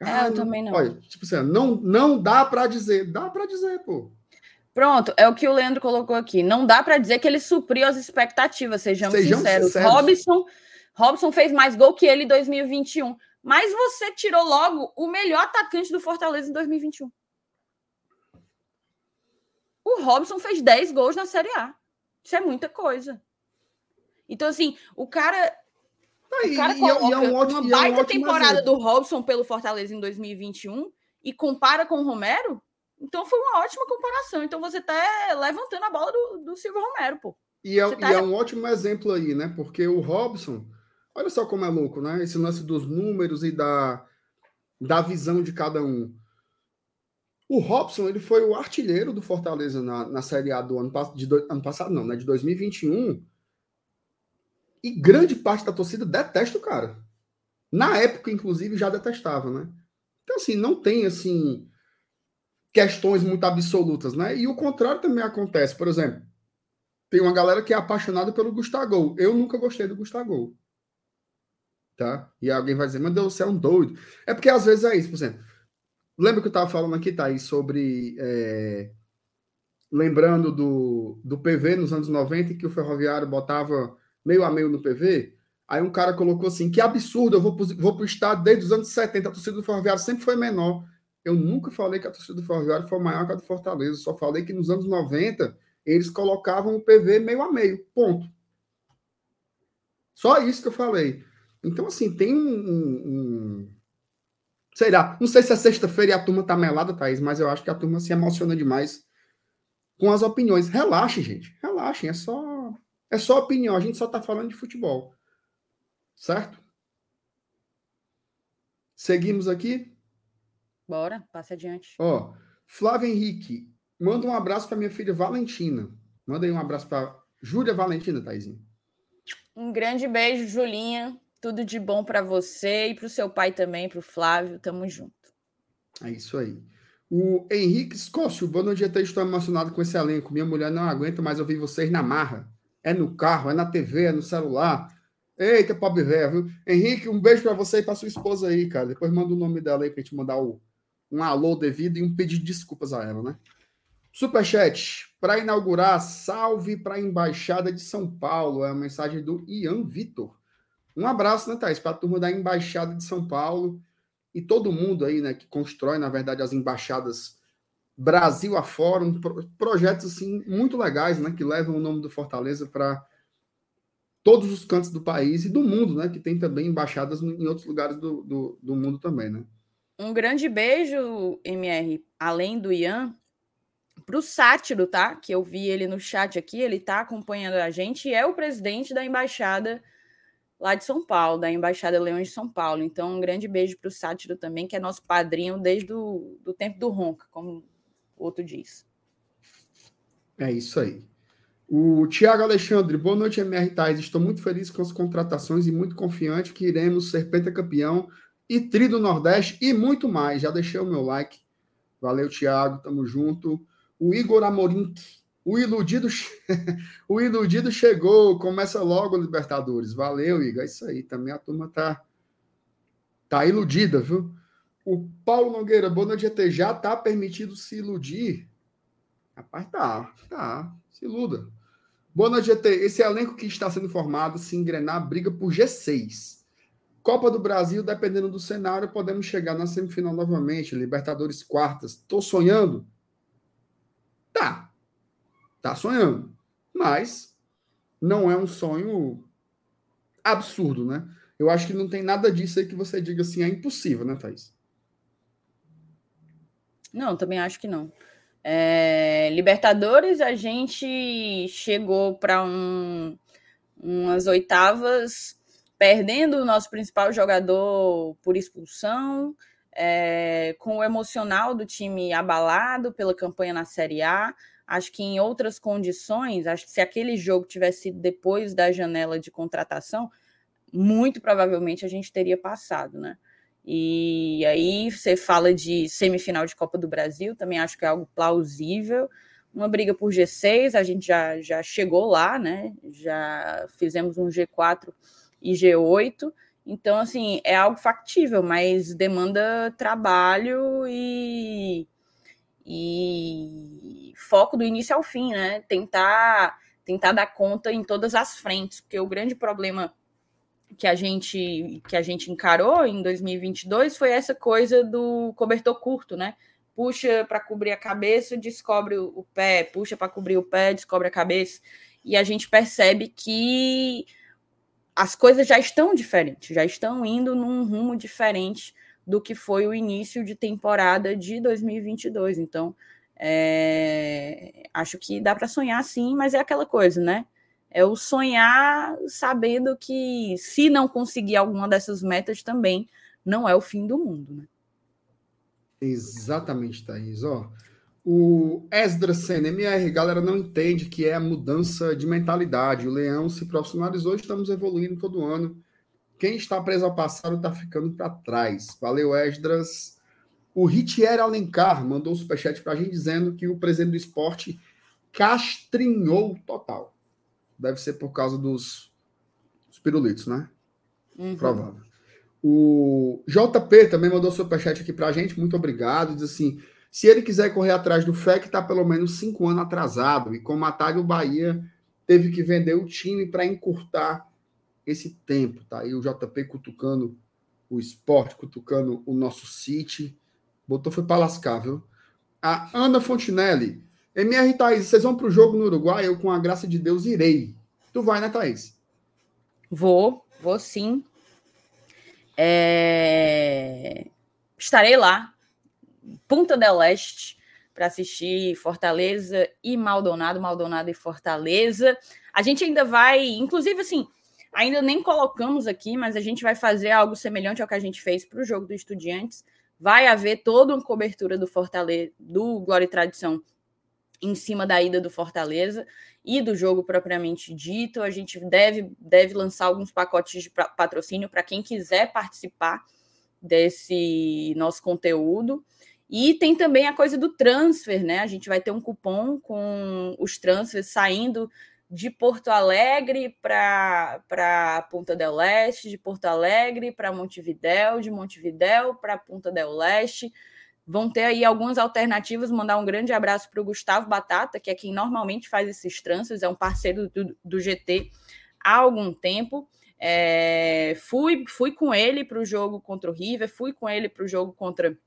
Ah, eu também não. Olha, tipo assim, não, não dá para dizer. Dá para dizer, pô. Pronto, é o que o Leandro colocou aqui. Não dá para dizer que ele supriu as expectativas, sejamos, sejamos sinceros. sinceros. Robson, Robson fez mais gol que ele em 2021. Mas você tirou logo o melhor atacante do Fortaleza em 2021. O Robson fez 10 gols na Série A. Isso é muita coisa. Então, assim, o cara o cara coloca e é, um ótimo, uma baita é um temporada exemplo. do Robson pelo Fortaleza em 2021 e compara com o Romero, então foi uma ótima comparação. Então você tá levantando a bola do, do Silvio Romero, pô. E, é, tá... e é, um ótimo exemplo aí, né? Porque o Robson, olha só como é louco, né? Esse lance dos números e da, da visão de cada um. O Robson, ele foi o artilheiro do Fortaleza na, na Série A do ano, de do, ano passado, não, né? De 2021 e grande parte da torcida detesta o cara. Na época, inclusive, já detestava, né? Então, assim, não tem, assim, questões muito absolutas, né? E o contrário também acontece. Por exemplo, tem uma galera que é apaixonada pelo Gustavo. Eu nunca gostei do Gustavo. Tá? E alguém vai dizer, meu Deus, você é um doido. É porque às vezes é isso, por exemplo. Lembra que eu estava falando aqui, Thaís, sobre. É... Lembrando do, do PV nos anos 90, que o ferroviário botava meio a meio no PV. Aí um cara colocou assim: que absurdo, eu vou para vou o estado desde os anos 70, a torcida do Ferroviário sempre foi menor. Eu nunca falei que a torcida do Ferroviário foi maior que a do Fortaleza, só falei que nos anos 90 eles colocavam o PV meio a meio, ponto. Só isso que eu falei. Então, assim, tem um. um, um sei lá, não sei se é sexta-feira e a turma tá melada, Thaís, mas eu acho que a turma se emociona demais com as opiniões. Relaxe, gente. Relaxem, é só. É só opinião, a gente só tá falando de futebol. Certo? Seguimos aqui? Bora, passe adiante. Ó, Flávio Henrique, manda um abraço para minha filha Valentina. Manda aí um abraço para Júlia Valentina, Taizinho. Um grande beijo, Julinha. Tudo de bom para você e para o seu pai também, para o Flávio. Tamo junto. É isso aí. O Henrique Scócio, boa noite, até estou emocionado com esse elenco. Minha mulher não aguenta mais ouvir vocês na marra. É no carro, é na TV, é no celular. Eita, pobre velho, viu? Henrique, um beijo para você e para sua esposa aí, cara. Depois manda o nome dela aí para gente mandar o, um alô devido e um pedido de desculpas a ela, né? Superchat, para inaugurar, salve para a Embaixada de São Paulo. É a mensagem do Ian Vitor. Um abraço, né, Thaís, para a turma da Embaixada de São Paulo e todo mundo aí, né, que constrói, na verdade, as embaixadas Brasil afora, um pro, projetos, assim, muito legais, né, que levam o nome do Fortaleza para todos os cantos do país e do mundo, né, que tem também embaixadas em outros lugares do, do, do mundo também, né. Um grande beijo, MR, além do Ian, para o Sátiro, tá? Que eu vi ele no chat aqui, ele tá acompanhando a gente e é o presidente da embaixada lá de São Paulo, da Embaixada Leões de São Paulo. Então, um grande beijo para o Sátiro também, que é nosso padrinho desde o do tempo do Ronca, como outro diz. É isso aí. O Tiago Alexandre, boa noite, MR Tais. Estou muito feliz com as contratações e muito confiante que iremos ser pentacampeão e tri do Nordeste e muito mais. Já deixei o meu like. Valeu, Tiago, tamo junto. O Igor Amorim, o iludido, o iludido chegou, começa logo Libertadores. Valeu, Igor. É isso aí, também a turma tá tá iludida, viu? O Paulo Nogueira, boa noite, GT. Já tá permitido se iludir? Rapaz, tá, tá. Se iluda. Boa noite. Esse elenco que está sendo formado, se engrenar, briga por G6. Copa do Brasil, dependendo do cenário, podemos chegar na semifinal novamente. Libertadores quartas. Tô sonhando? Tá. Tá sonhando. Mas não é um sonho absurdo, né? Eu acho que não tem nada disso aí que você diga assim, é impossível, né, Thaís? Não, também acho que não. É, Libertadores, a gente chegou para um, umas oitavas perdendo o nosso principal jogador por expulsão, é, com o emocional do time abalado pela campanha na Série A. Acho que em outras condições, acho que se aquele jogo tivesse sido depois da janela de contratação, muito provavelmente a gente teria passado, né? E aí você fala de semifinal de Copa do Brasil, também acho que é algo plausível. Uma briga por G6, a gente já, já chegou lá, né? Já fizemos um G4 e G8. Então, assim, é algo factível, mas demanda trabalho e, e foco do início ao fim, né? Tentar, tentar dar conta em todas as frentes, porque o grande problema que a gente que a gente encarou em 2022 foi essa coisa do cobertor curto, né? Puxa para cobrir a cabeça, descobre o pé, puxa para cobrir o pé, descobre a cabeça, e a gente percebe que as coisas já estão diferentes, já estão indo num rumo diferente do que foi o início de temporada de 2022. Então, é, acho que dá para sonhar sim, mas é aquela coisa, né? É o sonhar sabendo que se não conseguir alguma dessas metas também não é o fim do mundo, né? Exatamente, Thaís. Ó, o Esdra MR, galera não entende que é a mudança de mentalidade. O Leão se profissionalizou, estamos evoluindo todo ano. Quem está preso ao passado está ficando para trás. Valeu, Esdras. O Ritier Alencar mandou um superchat para a gente dizendo que o presidente do esporte castrinhou total. Deve ser por causa dos, dos pirulitos, né? Uhum. Provável. O JP também mandou superchat aqui para a gente. Muito obrigado. Diz assim: se ele quiser correr atrás do FEC, está pelo menos cinco anos atrasado. E com o Matário, o Bahia teve que vender o time para encurtar esse tempo, tá? E o JP cutucando o esporte, cutucando o nosso City. Botou foi para lascar, viu? A Ana Fontinelli. MR Thaís, vocês vão para o jogo no Uruguai? Eu, com a graça de Deus, irei. Tu vai, né, Thaís? Vou, vou sim. É... Estarei lá, Punta del Leste, para assistir Fortaleza e Maldonado, Maldonado e Fortaleza. A gente ainda vai, inclusive assim, ainda nem colocamos aqui, mas a gente vai fazer algo semelhante ao que a gente fez para o jogo do Estudiantes. Vai haver toda uma cobertura do Fortaleza, do Glória e Tradição em cima da ida do Fortaleza e do jogo propriamente dito. A gente deve, deve lançar alguns pacotes de patrocínio para quem quiser participar desse nosso conteúdo. E tem também a coisa do transfer, né? A gente vai ter um cupom com os transfers saindo de Porto Alegre para Punta del Leste, de Porto Alegre para Montevidéu, de Montevidéu para Punta del Leste vão ter aí algumas alternativas. Mandar um grande abraço para o Gustavo Batata, que é quem normalmente faz esses trânsitos, é um parceiro do, do GT há algum tempo. É, fui, fui com ele para o jogo contra o River, fui com ele para o jogo contra,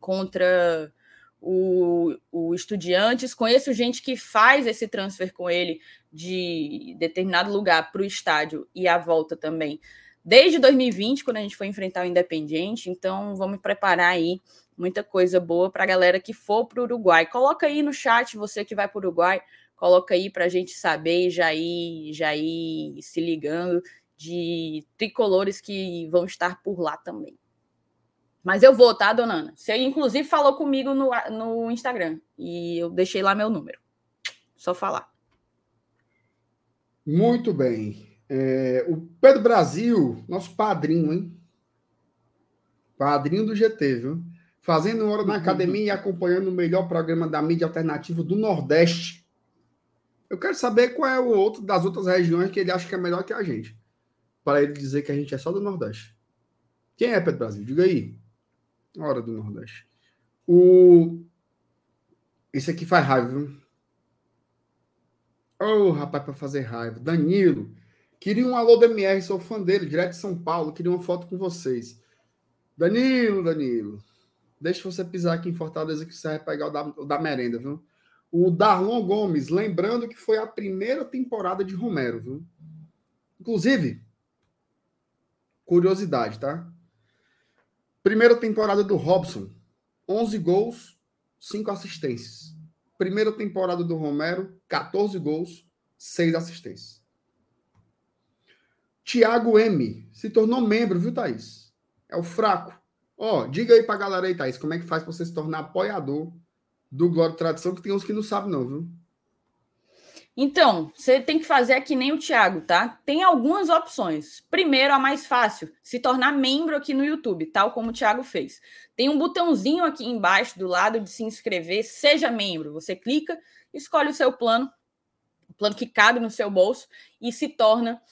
contra o, o Estudiantes. Conheço gente que faz esse transfer com ele de determinado lugar para o estádio e a volta também. Desde 2020, quando a gente foi enfrentar o Independiente, então vamos preparar aí muita coisa boa para a galera que for para o Uruguai. Coloca aí no chat, você que vai para o Uruguai, coloca aí para a gente saber e já ir, já ir se ligando de tricolores que vão estar por lá também. Mas eu vou, tá, dona Ana? Você, inclusive, falou comigo no, no Instagram e eu deixei lá meu número. Só falar. Muito bem. É, o Pedro Brasil, nosso padrinho, hein? Padrinho do GT, viu? fazendo hora na academia e acompanhando o melhor programa da mídia alternativa do Nordeste. Eu quero saber qual é o outro das outras regiões que ele acha que é melhor que a gente. Para ele dizer que a gente é só do Nordeste. Quem é Pedro Brasil? Diga aí. Hora do Nordeste. O... Esse aqui faz raiva, viu? Ô, oh, rapaz, para fazer raiva. Danilo. Queria um alô do MR, sou fã dele, direto de São Paulo. Queria uma foto com vocês. Danilo, Danilo. Deixa você pisar aqui em Fortaleza que você vai pegar o da, o da merenda, viu? O Darlon Gomes, lembrando que foi a primeira temporada de Romero, viu? Inclusive, curiosidade, tá? Primeira temporada do Robson, 11 gols, 5 assistências. Primeira temporada do Romero, 14 gols, 6 assistências. Tiago M se tornou membro, viu, Thaís? É o fraco. Ó, diga aí pra galera aí, Thaís, como é que faz pra você se tornar apoiador do Glória Tradição, que tem uns que não sabem não, viu? Então, você tem que fazer que nem o Thiago, tá? Tem algumas opções. Primeiro, a mais fácil, se tornar membro aqui no YouTube, tal como o Thiago fez. Tem um botãozinho aqui embaixo do lado de se inscrever, seja membro. Você clica, escolhe o seu plano, o plano que cabe no seu bolso e se torna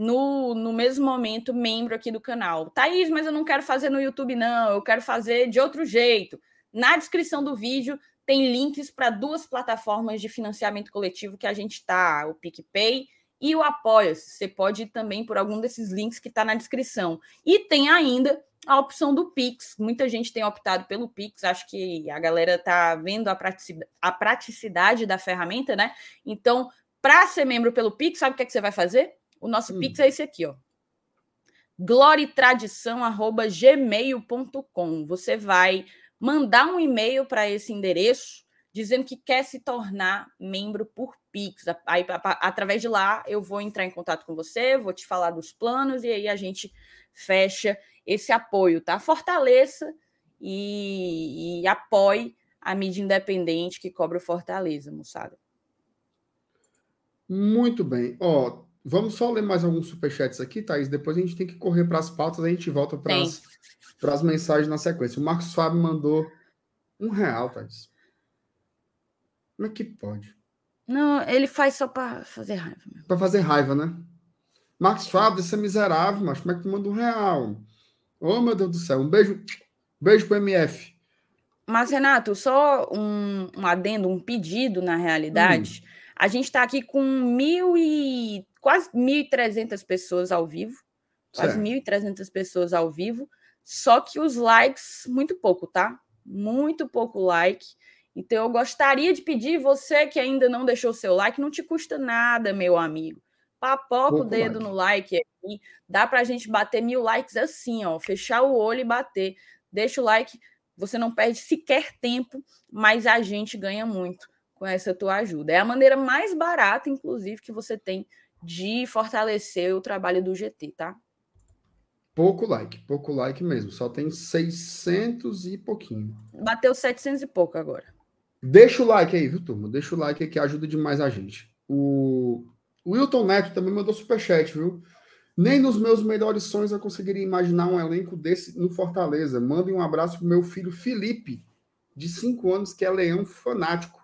no, no mesmo momento membro aqui do canal. Thaís, mas eu não quero fazer no YouTube, não, eu quero fazer de outro jeito. Na descrição do vídeo tem links para duas plataformas de financiamento coletivo que a gente está, o PicPay e o Apoia-se. Você pode ir também por algum desses links que está na descrição. E tem ainda a opção do Pix. Muita gente tem optado pelo Pix, acho que a galera está vendo a praticidade, a praticidade da ferramenta, né? Então, para ser membro pelo Pix, sabe o que, é que você vai fazer? O nosso hum. Pix é esse aqui, ó. gloritradição@gmail.com. Você vai mandar um e-mail para esse endereço dizendo que quer se tornar membro por Pix. Aí, através de lá, eu vou entrar em contato com você, vou te falar dos planos e aí a gente fecha esse apoio, tá? Fortaleça e, e apoie a mídia independente que cobra o Fortaleza, moçada. Muito bem. Ó, Vamos só ler mais alguns superchats aqui, Thaís. Depois a gente tem que correr para as pautas, a gente volta para as mensagens na sequência. O Marcos Fábio mandou um real, Thaís. Como é que pode? Não, ele faz só para fazer raiva. Para fazer raiva, né? Marcos Fábio, esse é miserável, mas como é que tu manda um real? Oh, meu Deus do céu. Um beijo, beijo pro MF. Mas, Renato, só um, um adendo, um pedido na realidade. Hum A gente está aqui com mil e quase 1.300 pessoas ao vivo, quase 1.300 pessoas ao vivo, só que os likes, muito pouco, tá? Muito pouco like. Então, eu gostaria de pedir você que ainda não deixou seu like, não te custa nada, meu amigo. Papoca o dedo like. no like aqui. Dá para a gente bater mil likes assim, ó. Fechar o olho e bater. Deixa o like. Você não perde sequer tempo, mas a gente ganha muito com essa tua ajuda. É a maneira mais barata, inclusive, que você tem de fortalecer o trabalho do GT, tá? Pouco like, pouco like mesmo. Só tem 600 e pouquinho. Bateu 700 e pouco agora. Deixa o like aí, viu, turma? Deixa o like aí que ajuda demais a gente. O, o Wilton Neto também mandou superchat, viu? Nem nos meus melhores sonhos eu conseguiria imaginar um elenco desse no Fortaleza. Mandem um abraço pro meu filho Felipe, de 5 anos, que é leão fanático.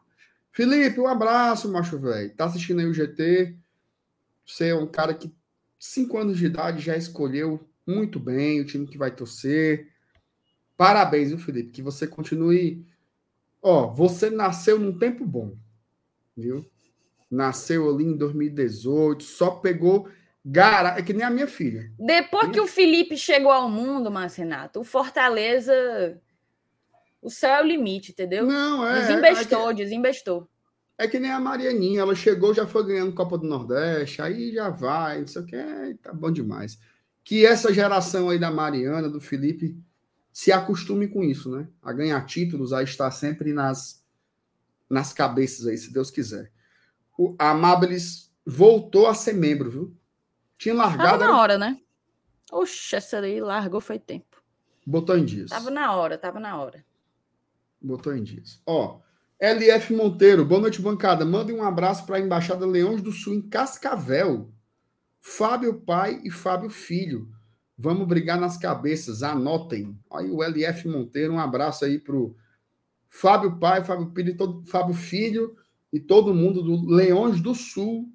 Felipe, um abraço, macho velho. Tá assistindo aí o GT. Você é um cara que, 5 anos de idade, já escolheu muito bem o time que vai torcer. Parabéns, viu, Felipe? Que você continue. Ó, você nasceu num tempo bom, viu? Nasceu ali em 2018, só pegou gara, é que nem a minha filha. Depois que o Felipe chegou ao mundo, Marcenato, o Fortaleza, o céu é o limite, entendeu? Não, é. Desembestou, é que, desembestou. É que nem a Marianinha, ela chegou, já foi ganhando Copa do Nordeste, aí já vai, não sei o que, tá bom demais que essa geração aí da Mariana, do Felipe, se acostume com isso, né? A ganhar títulos, a estar sempre nas, nas cabeças aí, se Deus quiser. O, a Mabilis voltou a ser membro, viu? Tinha largado. Tava na hora, né? Oxe, essa aí largou foi tempo. Botou em dias. Tava na hora, tava na hora. Botou em dias. Ó, LF Monteiro, boa noite, bancada. Mandem um abraço para a Embaixada Leões do Sul, em Cascavel. Fábio pai e Fábio filho. Vamos brigar nas cabeças, anotem. Aí o LF Monteiro, um abraço aí pro Fábio pai, Fábio filho, e todo, Fábio filho e todo mundo do Leões do Sul,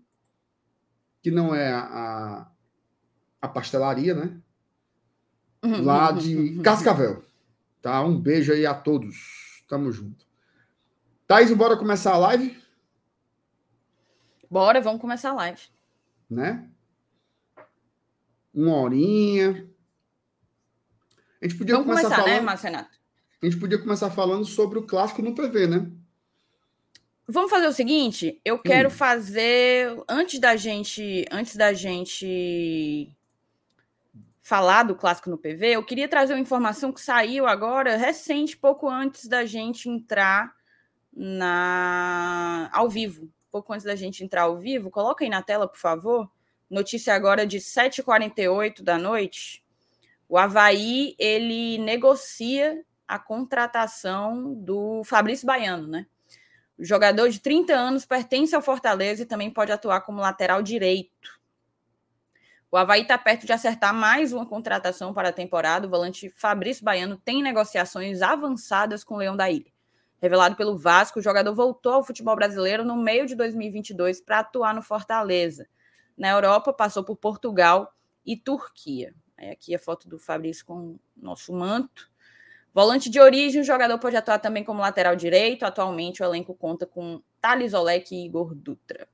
que não é a, a pastelaria, né? Uhum. Lá de Cascavel. Tá? Um beijo aí a todos. Tamo junto. Thaís, bora começar a live? Bora, vamos começar a live. Né? uma horinha. A gente podia Vamos começar, começar falando, né, Marcenato? A gente podia começar falando sobre o clássico no PV, né? Vamos fazer o seguinte, eu quero hum. fazer antes da gente, antes da gente falar do clássico no PV, eu queria trazer uma informação que saiu agora recente, pouco antes da gente entrar na ao vivo, pouco antes da gente entrar ao vivo. Coloca aí na tela, por favor. Notícia agora de 7h48 da noite. O Havaí, ele negocia a contratação do Fabrício Baiano, né? O jogador de 30 anos pertence ao Fortaleza e também pode atuar como lateral direito. O Havaí está perto de acertar mais uma contratação para a temporada. O volante Fabrício Baiano tem negociações avançadas com o Leão da Ilha. Revelado pelo Vasco, o jogador voltou ao futebol brasileiro no meio de 2022 para atuar no Fortaleza. Na Europa, passou por Portugal e Turquia. Aí aqui a foto do Fabrício com nosso manto. Volante de origem, o jogador pode atuar também como lateral direito. Atualmente, o elenco conta com Thales Olek e Igor Dutra.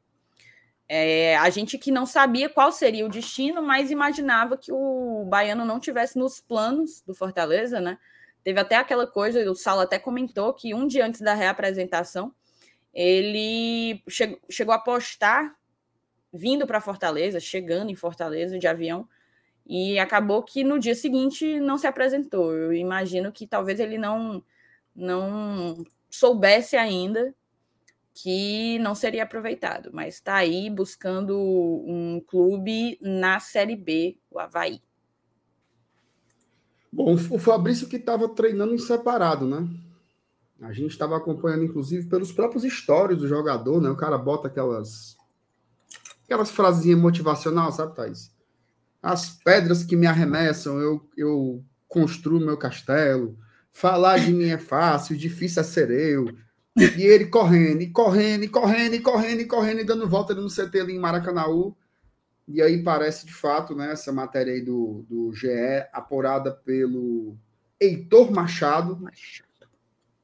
É, a gente que não sabia qual seria o destino, mas imaginava que o Baiano não tivesse nos planos do Fortaleza, né? Teve até aquela coisa, o Sala até comentou que um dia antes da reapresentação, ele chegou, chegou a postar vindo para Fortaleza, chegando em Fortaleza de avião, e acabou que no dia seguinte não se apresentou. Eu imagino que talvez ele não não soubesse ainda que não seria aproveitado, mas está aí buscando um clube na Série B, o Havaí. Bom, o Fabrício que estava treinando em separado, né? A gente estava acompanhando, inclusive, pelos próprios stories do jogador, né? O cara bota aquelas Aquelas frasinhas motivacional, sabe, Thaís? As pedras que me arremessam, eu, eu construo meu castelo. Falar de mim é fácil, difícil é ser eu. E ele correndo, e correndo, e correndo, e correndo, e correndo, e dando volta no CT ali em Maracanãú. E aí parece de fato, né, essa matéria aí do, do GE, apurada pelo Heitor Machado.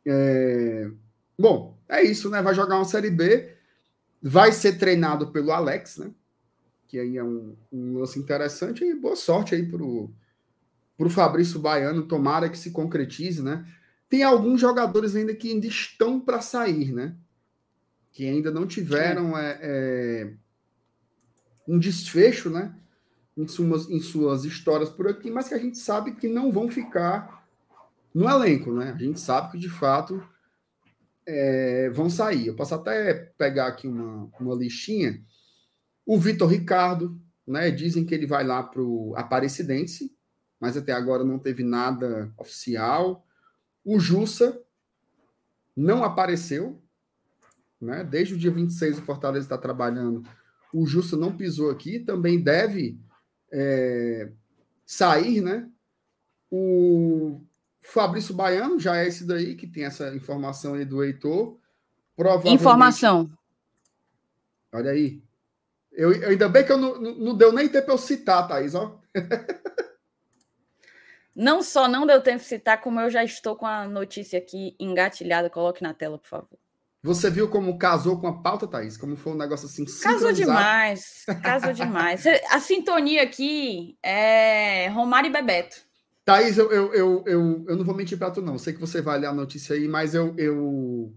É... Bom, é isso, né? Vai jogar uma Série B. vai ser treinado pelo Alex, né? Que aí é um, um lance interessante e boa sorte aí pro, pro Fabrício Baiano, tomara que se concretize, né? Tem alguns jogadores ainda que ainda estão para sair, né? Que ainda não tiveram é. É, um desfecho, né? Em suas, em suas histórias por aqui, mas que a gente sabe que não vão ficar no elenco, né? A gente sabe que de fato é, vão sair. Eu posso até pegar aqui uma, uma listinha. O Vitor Ricardo, né? Dizem que ele vai lá para o Aparecidense, mas até agora não teve nada oficial. O Jussa não apareceu, né? Desde o dia 26 o Fortaleza está trabalhando. O Jussa não pisou aqui, também deve é, sair, né? O Fabrício Baiano já é esse daí que tem essa informação aí do Heitor. Provavelmente... Informação. Olha aí. Eu, ainda bem que eu não, não deu nem tempo eu citar, Thaís, ó. não só não deu tempo de citar, como eu já estou com a notícia aqui engatilhada. Coloque na tela, por favor. Você viu como casou com a pauta, Thaís? Como foi um negócio assim Casou demais. Casou demais. A sintonia aqui é Romário e Bebeto. Thaís, eu, eu, eu, eu, eu não vou mentir para tu, não. Sei que você vai ler a notícia aí, mas eu, eu...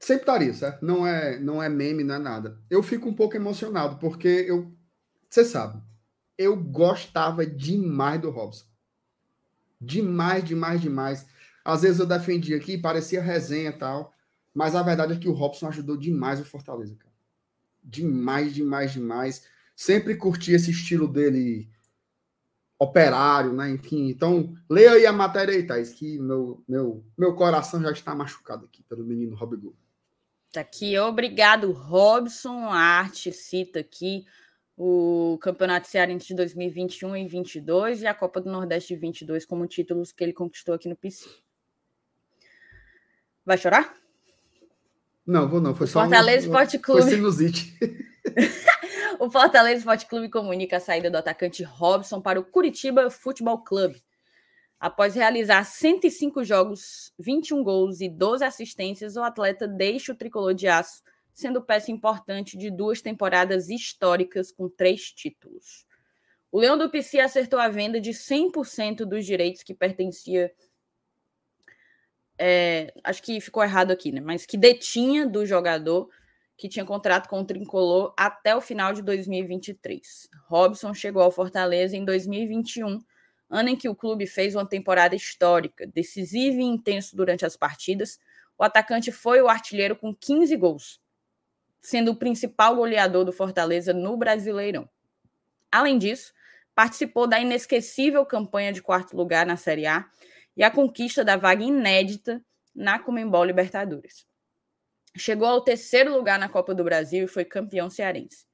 sempre estaria, certo? Não é, não é meme, não é nada. Eu fico um pouco emocionado, porque eu. Você sabe, eu gostava demais do Robson. Demais, demais, demais. Às vezes eu defendia aqui, parecia resenha e tal. Mas a verdade é que o Robson ajudou demais o Fortaleza, cara. Demais, demais, demais. Sempre curti esse estilo dele operário, né? Enfim, então leia aí a matéria aí, Thais, que meu, meu, meu coração já está machucado aqui pelo menino Rob. Tá aqui, obrigado, Robson. Arte cita aqui o Campeonato Cearense de 2021 e 22 e a Copa do Nordeste de 22 como títulos que ele conquistou aqui no PC. Vai chorar? Não, vou não. Foi só Fortaleza um, Esporte Clube. Foi sinusite. o Fortaleza Esporte Clube comunica a saída do atacante Robson para o Curitiba Futebol Clube. Após realizar 105 jogos, 21 gols e 12 assistências, o atleta deixa o tricolor de aço, sendo peça importante de duas temporadas históricas com três títulos. O Leão do PC acertou a venda de 100% dos direitos que pertencia. É, acho que ficou errado aqui, né? Mas que detinha do jogador que tinha contrato com o Tricolor até o final de 2023. Robson chegou ao Fortaleza em 2021, ano em que o clube fez uma temporada histórica, decisiva e intenso durante as partidas. O atacante foi o artilheiro com 15 gols, sendo o principal goleador do Fortaleza no Brasileirão. Além disso, participou da inesquecível campanha de quarto lugar na Série A e a conquista da vaga inédita na Comembol Libertadores. Chegou ao terceiro lugar na Copa do Brasil e foi campeão cearense.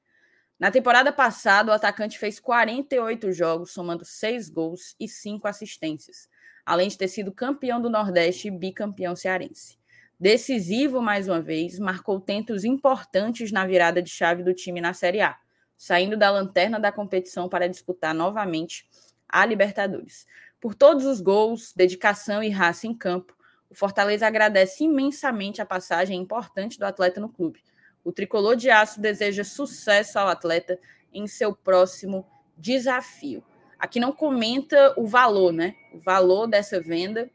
Na temporada passada, o atacante fez 48 jogos, somando 6 gols e 5 assistências, além de ter sido campeão do Nordeste e bicampeão cearense. Decisivo mais uma vez, marcou tentos importantes na virada de chave do time na Série A, saindo da lanterna da competição para disputar novamente a Libertadores. Por todos os gols, dedicação e raça em campo, o Fortaleza agradece imensamente a passagem importante do atleta no clube. O tricolor de aço deseja sucesso ao atleta em seu próximo desafio. Aqui não comenta o valor, né? O valor dessa venda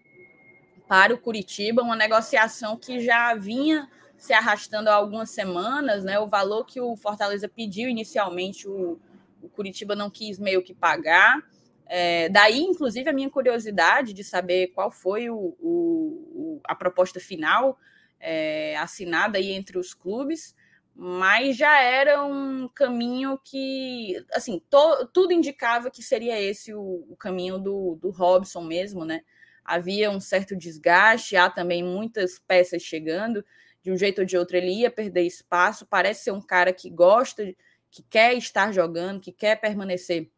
para o Curitiba, uma negociação que já vinha se arrastando há algumas semanas, né? O valor que o Fortaleza pediu inicialmente, o, o Curitiba não quis meio que pagar. É, daí, inclusive, a minha curiosidade de saber qual foi o, o, a proposta final é, assinada aí entre os clubes, mas já era um caminho que, assim, to, tudo indicava que seria esse o, o caminho do, do Robson mesmo, né? Havia um certo desgaste, há também muitas peças chegando, de um jeito ou de outro ele ia perder espaço. Parece ser um cara que gosta, que quer estar jogando, que quer permanecer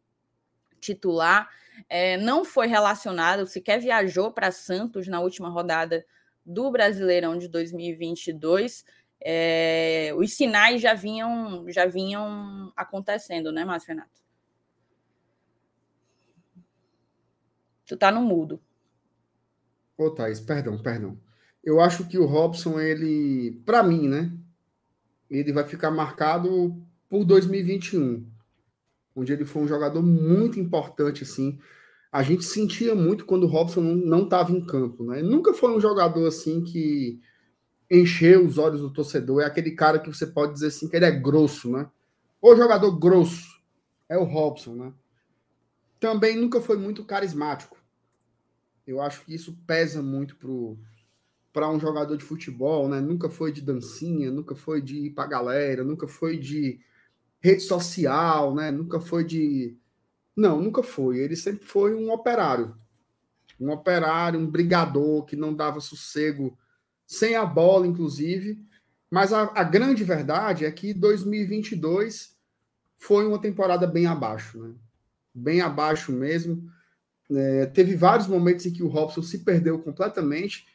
titular, é, não foi relacionado, sequer viajou para Santos na última rodada do Brasileirão de 2022. É, os sinais já vinham, já vinham acontecendo, né, Márcio Renato? Tu tá no mudo. Ô, Thaís, perdão, perdão. Eu acho que o Robson, ele, para mim, né? ele vai ficar marcado por 2021, onde ele foi um jogador muito importante, assim. A gente sentia muito quando o Robson não estava em campo, né? Nunca foi um jogador assim que encheu os olhos do torcedor. É aquele cara que você pode dizer assim que ele é grosso, né? O jogador grosso é o Robson, né? Também nunca foi muito carismático. Eu acho que isso pesa muito para um jogador de futebol, né? Nunca foi de dancinha, nunca foi de ir para galera, nunca foi de rede social, né? Nunca foi de. Não, nunca foi. Ele sempre foi um operário. Um operário, um brigador que não dava sossego sem a bola, inclusive. Mas a, a grande verdade é que 2022 foi uma temporada bem abaixo, né? Bem abaixo mesmo. É, teve vários momentos em que o Robson se perdeu completamente.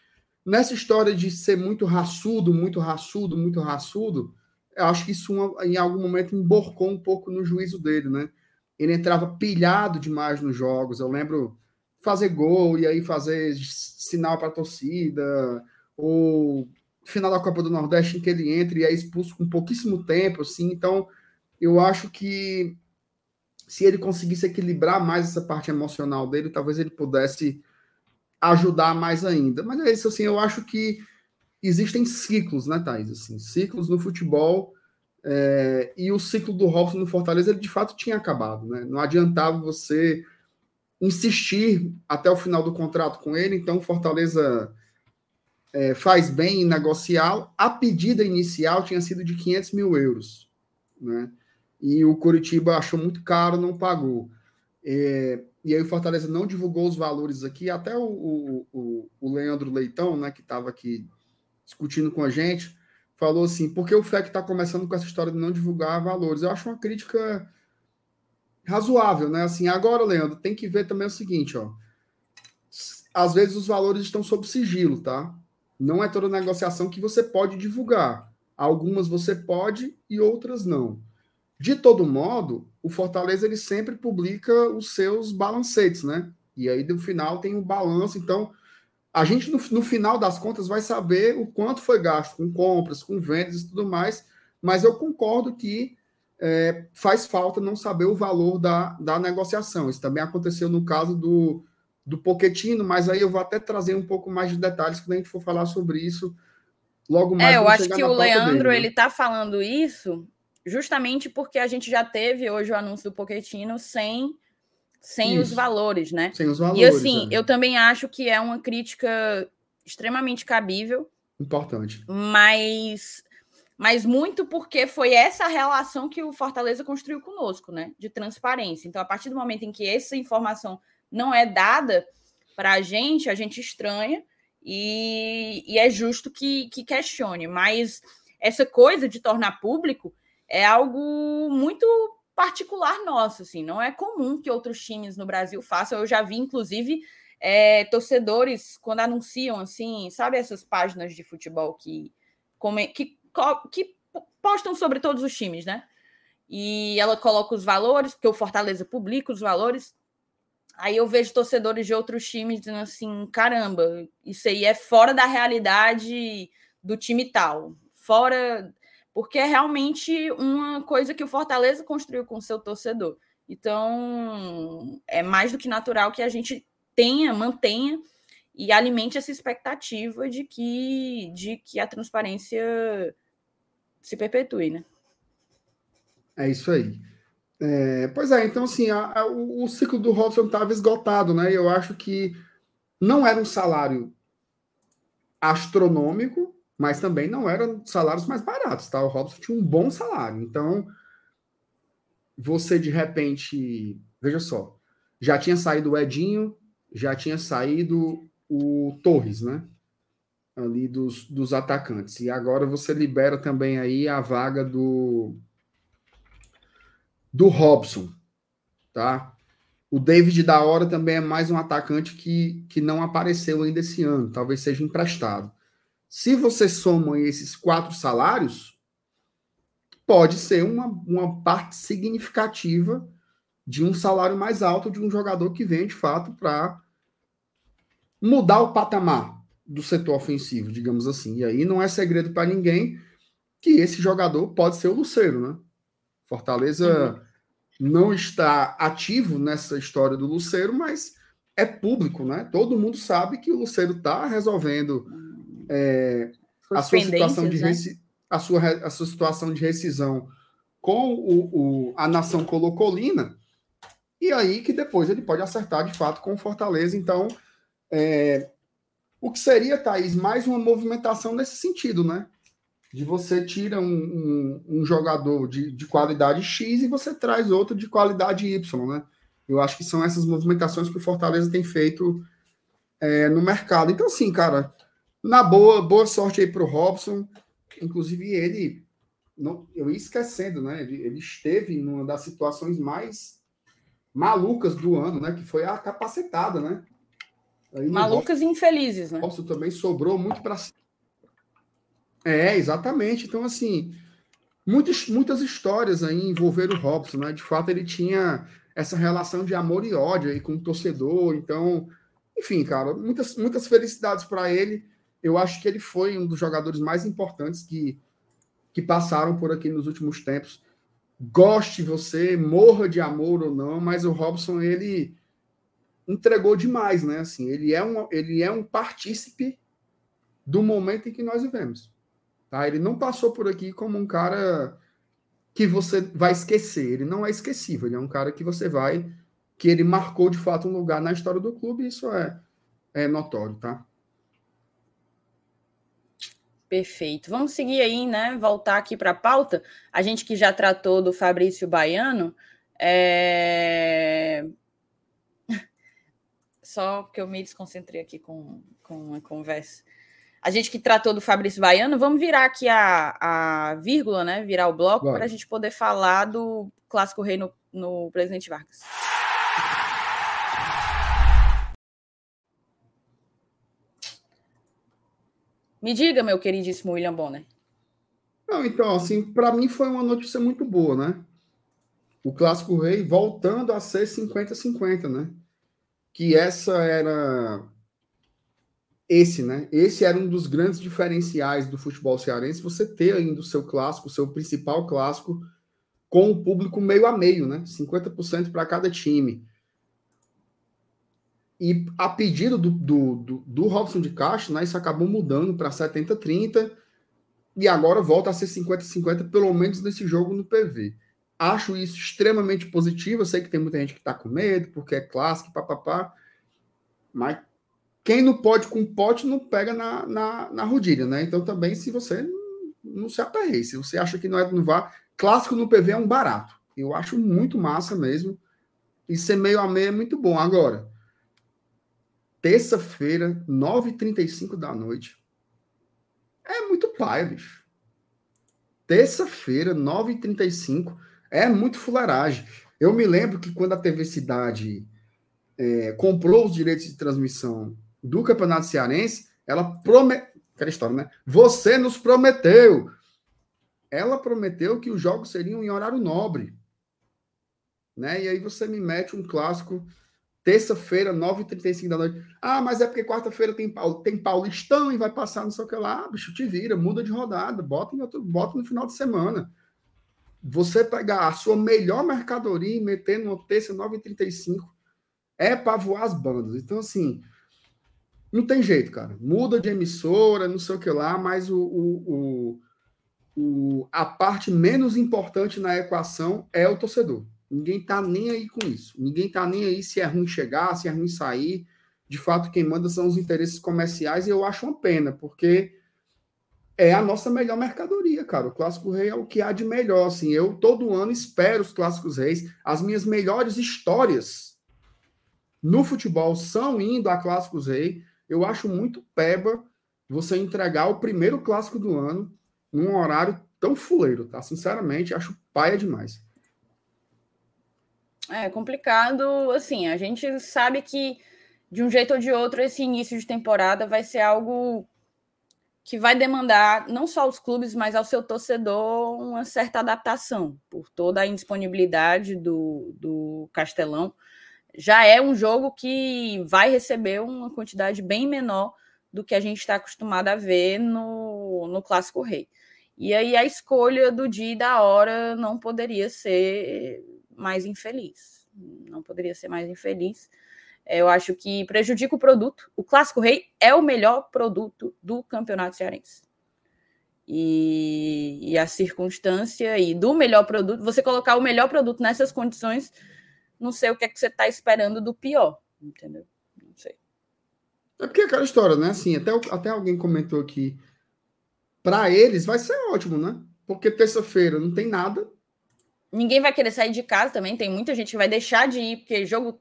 Nessa história de ser muito raçudo, muito raçudo, muito raçudo, eu acho que isso em algum momento emborcou um pouco no juízo dele, né? Ele entrava pilhado demais nos jogos. Eu lembro fazer gol e aí fazer sinal para a torcida, ou final da Copa do Nordeste em que ele entra e é expulso com pouquíssimo tempo, assim. Então, eu acho que se ele conseguisse equilibrar mais essa parte emocional dele, talvez ele pudesse ajudar mais ainda. Mas é isso, assim, eu acho que existem ciclos, né, Thais? Assim, ciclos no futebol. É, e o ciclo do Robson no Fortaleza, ele de fato tinha acabado, né? Não adiantava você insistir até o final do contrato com ele, então Fortaleza é, faz bem em negociá-lo. A pedida inicial tinha sido de 500 mil euros, né? E o Curitiba achou muito caro, não pagou. É, e aí o Fortaleza não divulgou os valores aqui, até o, o, o Leandro Leitão, né, que estava aqui discutindo com a gente, falou assim: por que o FEC está começando com essa história de não divulgar valores? Eu acho uma crítica razoável, né? Assim, agora, Leandro, tem que ver também o seguinte, ó. Às vezes os valores estão sob sigilo, tá? Não é toda negociação que você pode divulgar. Algumas você pode e outras não. De todo modo, o Fortaleza ele sempre publica os seus balancetes, né? E aí no final tem o um balanço, então a gente, no, no, final das contas, vai saber o quanto foi gasto com compras, com vendas e tudo mais, mas eu concordo que é, faz falta não saber o valor da, da negociação. Isso também aconteceu no caso do, do Poquetino, mas aí eu vou até trazer um pouco mais de detalhes quando a gente for falar sobre isso logo mais. É, eu acho que o Leandro, dele, né? ele tá falando isso justamente porque a gente já teve hoje o anúncio do Poquetino sem sem Isso. os valores, né? Sem os valores. E assim, é. eu também acho que é uma crítica extremamente cabível. Importante. Mas, mas muito porque foi essa relação que o Fortaleza construiu conosco, né? De transparência. Então, a partir do momento em que essa informação não é dada para a gente, a gente estranha e, e é justo que, que questione. Mas essa coisa de tornar público é algo muito particular nosso, assim, não é comum que outros times no Brasil façam. Eu já vi, inclusive, é, torcedores quando anunciam assim, sabe essas páginas de futebol que, que, que postam sobre todos os times, né? E ela coloca os valores, porque o Fortaleza publica os valores. Aí eu vejo torcedores de outros times dizendo assim: caramba, isso aí é fora da realidade do time tal, fora porque é realmente uma coisa que o Fortaleza construiu com seu torcedor. Então, é mais do que natural que a gente tenha, mantenha e alimente essa expectativa de que, de que a transparência se perpetue, né? É isso aí. É, pois é, então assim, a, a, o, o, ciclo do Robson estava esgotado, né? Eu acho que não era um salário astronômico, mas também não eram salários mais baratos, tá? O Robson tinha um bom salário. Então, você de repente, veja só, já tinha saído o Edinho, já tinha saído o Torres, né? Ali dos, dos atacantes. E agora você libera também aí a vaga do do Robson, tá? O David da hora também é mais um atacante que, que não apareceu ainda esse ano, talvez seja emprestado. Se você soma esses quatro salários, pode ser uma, uma parte significativa de um salário mais alto de um jogador que vem de fato para mudar o patamar do setor ofensivo, digamos assim. E aí não é segredo para ninguém que esse jogador pode ser o Luceiro, né? Fortaleza uhum. não está ativo nessa história do Luceiro, mas é público, né? Todo mundo sabe que o Luceiro está resolvendo é, a sua situação de né? a, sua, a sua situação de rescisão com o, o, a nação colocolina, e aí que depois ele pode acertar de fato com o Fortaleza. Então, é, o que seria, Thaís, mais uma movimentação nesse sentido, né? De você tira um, um, um jogador de, de qualidade X e você traz outro de qualidade Y, né? Eu acho que são essas movimentações que o Fortaleza tem feito é, no mercado. Então, assim, cara, na boa, boa sorte aí para o Robson. Inclusive, ele, não, eu ia esquecendo, né? Ele, ele esteve numa das situações mais malucas do ano, né? Que foi a capacetada, né? Aí Malucas Robson, e infelizes, né? Robson também sobrou muito para. É, exatamente. Então, assim, muitas, muitas histórias aí envolveram o Robson, né? De fato, ele tinha essa relação de amor e ódio aí com o torcedor. Então, enfim, cara, muitas, muitas felicidades para ele. Eu acho que ele foi um dos jogadores mais importantes que, que passaram por aqui nos últimos tempos. Goste você, morra de amor ou não, mas o Robson, ele entregou demais, né? Assim, ele é um, ele é um partícipe do momento em que nós vivemos. Tá? Ele não passou por aqui como um cara que você vai esquecer. Ele não é esquecível, ele é um cara que você vai. que ele marcou de fato um lugar na história do clube, isso é, é notório, tá? Perfeito. Vamos seguir aí, né? Voltar aqui para a pauta. A gente que já tratou do Fabrício Baiano. É... Só que eu me desconcentrei aqui com, com a conversa. A gente que tratou do Fabrício Baiano, vamos virar aqui a, a vírgula, né? Virar o bloco para a gente poder falar do Clássico Rei no, no Presidente Vargas. Me diga, meu queridíssimo William Bonner. Não, então, assim, para mim foi uma notícia muito boa, né? O Clássico Rei voltando a ser 50-50, né? Que essa era esse, né? Esse era um dos grandes diferenciais do futebol cearense, você ter ainda o seu clássico, o seu principal clássico, com o público meio a meio, né? 50% para cada time. E a pedido do, do, do, do Robson de Castro, né, isso acabou mudando para 70-30 e agora volta a ser 50-50, pelo menos nesse jogo no PV. Acho isso extremamente positivo. Eu sei que tem muita gente que está com medo, porque é clássico, papapá. Mas quem não pode com pote não pega na, na, na rodilha, né? Então também, se você não se aperreie, se você acha que não é não vá, clássico no PV é um barato. Eu acho muito massa mesmo. E ser meio a meio é muito bom. Agora, terça-feira, 9h35 da noite. É muito pai, bicho. Terça-feira, 9h35. É muito fularagem. Eu me lembro que quando a TV Cidade é, comprou os direitos de transmissão do Campeonato Cearense, ela prometeu. Aquela história, né? Você nos prometeu. Ela prometeu que os jogos seriam em horário nobre. Né? E aí você me mete um clássico terça-feira, 9h35 da noite. Ah, mas é porque quarta-feira tem, tem Paulistão e vai passar não sei o que lá. Ah, bicho, te vira, muda de rodada, bota, outro, bota no final de semana. Você pegar a sua melhor mercadoria e meter no terça 9h35 é para voar as bandas. Então, assim, não tem jeito, cara. Muda de emissora, não sei o que lá, mas o, o, o, o a parte menos importante na equação é o torcedor. Ninguém tá nem aí com isso. Ninguém tá nem aí se é ruim chegar, se é ruim sair. De fato, quem manda são os interesses comerciais e eu acho uma pena, porque é a nossa melhor mercadoria, cara. O Clássico Rei é o que há de melhor. Assim, eu todo ano espero os Clássicos Reis. As minhas melhores histórias no futebol são indo a Clássicos Rei eu acho muito peba você entregar o primeiro clássico do ano num horário tão fuleiro, tá? Sinceramente, acho paia demais. É complicado, assim, a gente sabe que de um jeito ou de outro esse início de temporada vai ser algo que vai demandar não só aos clubes, mas ao seu torcedor uma certa adaptação por toda a indisponibilidade do, do Castelão já é um jogo que vai receber uma quantidade bem menor do que a gente está acostumado a ver no, no Clássico Rei. E aí a escolha do dia e da hora não poderia ser mais infeliz. Não poderia ser mais infeliz. É, eu acho que prejudica o produto. O Clássico Rei é o melhor produto do Campeonato Cearense. E, e, a circunstância e do melhor produto, você colocar o melhor produto nessas condições, não sei o que é que você está esperando do pior, entendeu? Não sei. É porque é aquela história, né? Assim, até, até alguém comentou aqui. Para eles vai ser ótimo, né? Porque terça-feira não tem nada. Ninguém vai querer sair de casa também. Tem muita gente que vai deixar de ir, porque jogo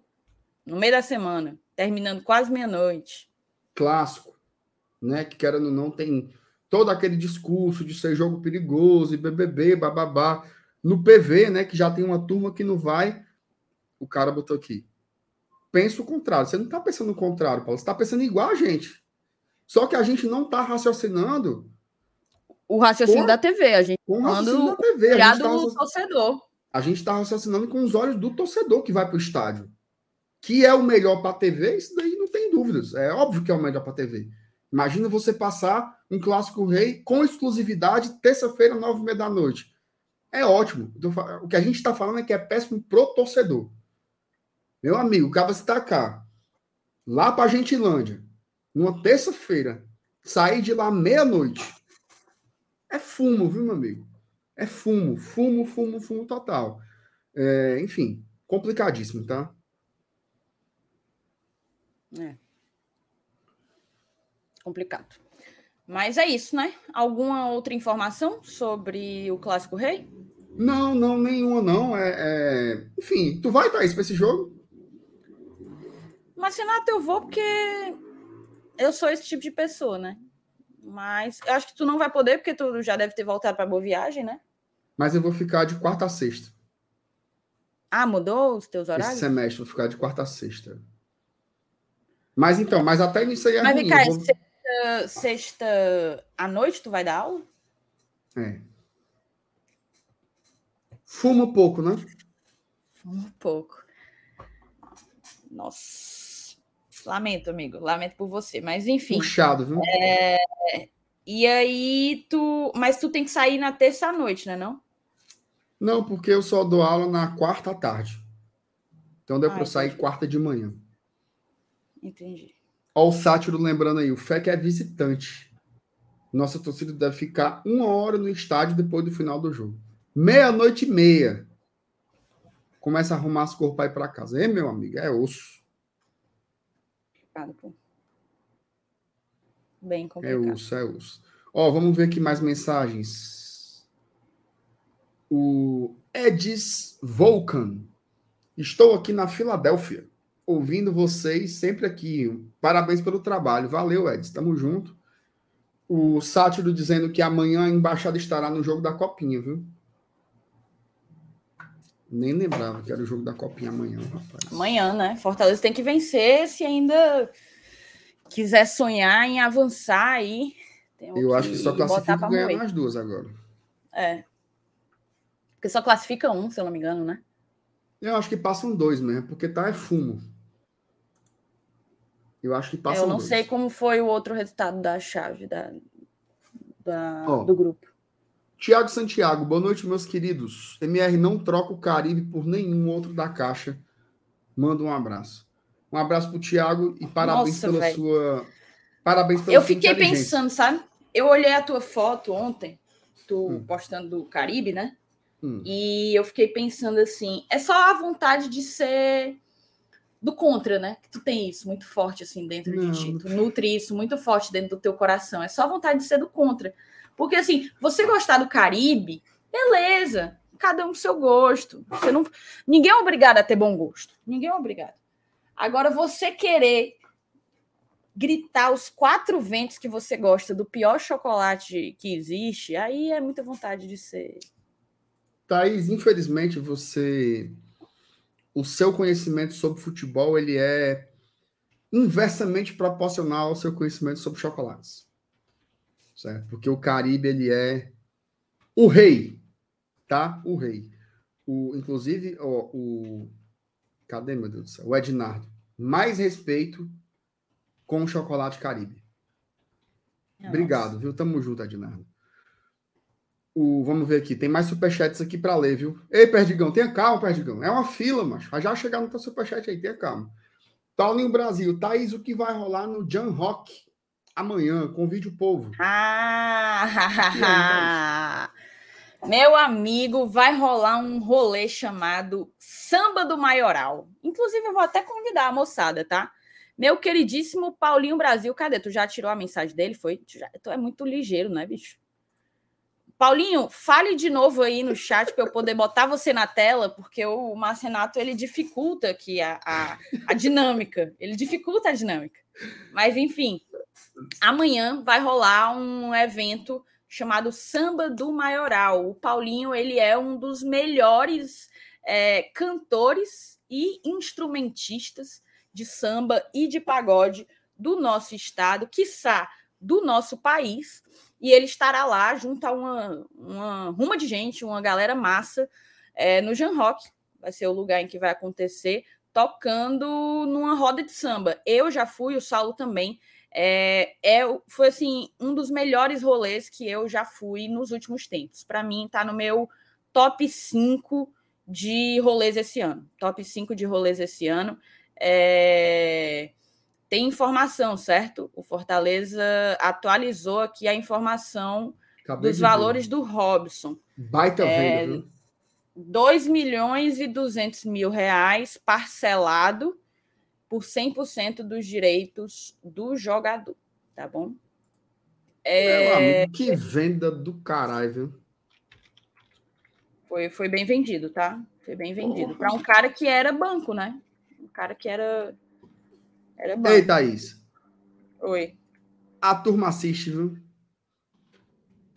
no meio da semana, terminando quase meia-noite. Clássico, né? Que querendo não tem todo aquele discurso de ser jogo perigoso e BBB, bababá. No PV, né? Que já tem uma turma que não vai. O cara botou aqui pensa o contrário. Você não está pensando o contrário, Paulo. Você está pensando igual a gente. Só que a gente não está raciocinando. O raciocínio da TV, a gente com o raciocínio da TV. A gente tá do torcedor. A gente está raciocinando com os olhos do torcedor que vai para o estádio. Que é o melhor para a TV, isso daí não tem dúvidas. É óbvio que é o melhor para a TV. Imagina você passar um clássico rei com exclusividade terça-feira, nove e meia da noite. É ótimo. O que a gente está falando é que é péssimo pro torcedor. Meu amigo, o cara se tacar lá para Gentilândia, numa terça-feira, sair de lá meia-noite, é fumo, viu, meu amigo? É fumo, fumo, fumo, fumo total. É, enfim, complicadíssimo, tá? É. Complicado. Mas é isso, né? Alguma outra informação sobre o Clássico Rei? Não, não, nenhuma, não. É, é... Enfim, tu vai, Thaís, para esse jogo? Mas, Renato, eu vou porque eu sou esse tipo de pessoa, né? Mas eu acho que tu não vai poder, porque tu já deve ter voltado para boa viagem, né? Mas eu vou ficar de quarta a sexta. Ah, mudou os teus horários? Esse semestre vou ficar de quarta a sexta. Mas então, mas até nisso aí é Mas vem cá, vou... sexta, sexta à noite tu vai dar aula? É. Fuma pouco, né? Fuma pouco. Nossa. Lamento, amigo. Lamento por você. Mas enfim. Puxado, viu? É... E aí, tu. Mas tu tem que sair na terça noite, né? Não? Não, porque eu só dou aula na quarta à tarde. Então deu ah, para sair quarta de manhã. Entendi. Olha o sátiro lembrando aí, o FEC é visitante. Nossa torcida deve ficar uma hora no estádio depois do final do jogo. Meia-noite e meia. Começa a arrumar as cores para ir para casa. É, meu amigo, é osso complicado, pô. Bem complicado. É osso, é osso. Ó, vamos ver aqui mais mensagens. O Edis Volcan. Estou aqui na Filadélfia, ouvindo vocês sempre aqui. Parabéns pelo trabalho. Valeu, Edis. Tamo junto. O Sátiro dizendo que amanhã a embaixada estará no jogo da Copinha, viu? Nem lembrava que era o jogo da Copinha amanhã, rapaz. Amanhã, né? Fortaleza tem que vencer se ainda quiser sonhar em avançar aí. Eu acho que só classifica ganhar nas duas agora. É. Porque só classifica um, se eu não me engano, né? Eu acho que passam dois mesmo, porque tá é fumo. Eu acho que passam Eu não dois. sei como foi o outro resultado da chave da, da oh, do grupo. Tiago Santiago, boa noite, meus queridos. MR não troca o Caribe por nenhum outro da caixa. Manda um abraço. Um abraço pro Tiago e parabéns Nossa, pela véio. sua. Parabéns pela Eu fiquei pensando, sabe? Eu olhei a tua foto ontem, tu hum. postando do Caribe, né? Hum. E eu fiquei pensando assim, é só a vontade de ser do contra, né? Que tu tem isso muito forte assim dentro não, de ti. Tu nutre isso muito forte dentro do teu coração. É só a vontade de ser do contra. Porque assim, você gostar do Caribe, beleza. Cada um seu gosto. Você não, ninguém é obrigado a ter bom gosto. Ninguém é obrigado. Agora, você querer gritar os quatro ventos que você gosta do pior chocolate que existe, aí é muita vontade de ser. Thaís, infelizmente, você. O seu conhecimento sobre futebol ele é inversamente proporcional ao seu conhecimento sobre chocolates certo? Porque o Caribe ele é o rei, tá? O rei. O, inclusive, ó, o cadê meu Deus do céu? O Ednardo. Mais respeito com o chocolate Caribe. Nossa. Obrigado, viu? Tamo junto, Ednardo. O, vamos ver aqui, tem mais superchats aqui para ler, viu? Ei, Perdigão, tenha calma, Perdigão. É uma fila, mas já chegar no teu superchat aí, tenha calma. Paulinho Brasil, Thaís, o que vai rolar no Jan Rock amanhã? Convide o povo. Ah, meu amigo, vai rolar um rolê chamado Samba do Maioral. Inclusive, eu vou até convidar a moçada, tá? Meu queridíssimo Paulinho Brasil, cadê? Tu já tirou a mensagem dele? Foi? Tu, já... tu é muito ligeiro, né, bicho? Paulinho, fale de novo aí no chat para eu poder botar você na tela, porque o Márcio Renato ele dificulta aqui a, a, a dinâmica. Ele dificulta a dinâmica. Mas, enfim, amanhã vai rolar um evento chamado Samba do Maioral. O Paulinho ele é um dos melhores é, cantores e instrumentistas de samba e de pagode do nosso estado, quiçá do nosso país e ele estará lá junto a uma, uma ruma de gente, uma galera massa, é, no Jan Rock, vai ser o lugar em que vai acontecer, tocando numa roda de samba. Eu já fui, o Saulo também. É, é, foi assim um dos melhores rolês que eu já fui nos últimos tempos. Para mim, está no meu top 5 de rolês esse ano. Top 5 de rolês esse ano. É tem informação, certo? O Fortaleza atualizou aqui a informação Acabei dos valores ver. do Robson. Baita é, viu? 2 milhões e 200 mil reais parcelado por 100% dos direitos do jogador, tá bom? É... Amigo, que venda do caralho, viu? Foi, foi bem vendido, tá? Foi bem vendido. Para um cara que era banco, né? Um cara que era era bom. Ei, Thaís. Oi. A turma assiste, viu?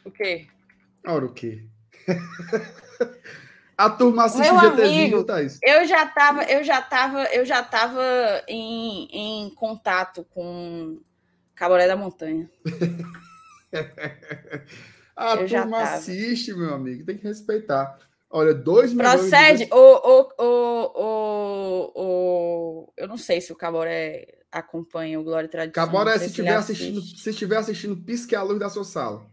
O quê? Ora, o quê? a turma assiste Meu o GTzinho, amigo, Thaís? Eu já tava, eu já tava, eu já tava em, em contato com Caboré da Montanha. a eu turma assiste, meu amigo, tem que respeitar. Olha, 2 milhões. Procede, de... o, o, o, o, o, eu não sei se o Caboré acompanha o Glória e Tradição. Caboré, se estiver assistindo, se estiver assistindo, pisque a luz da sua sala.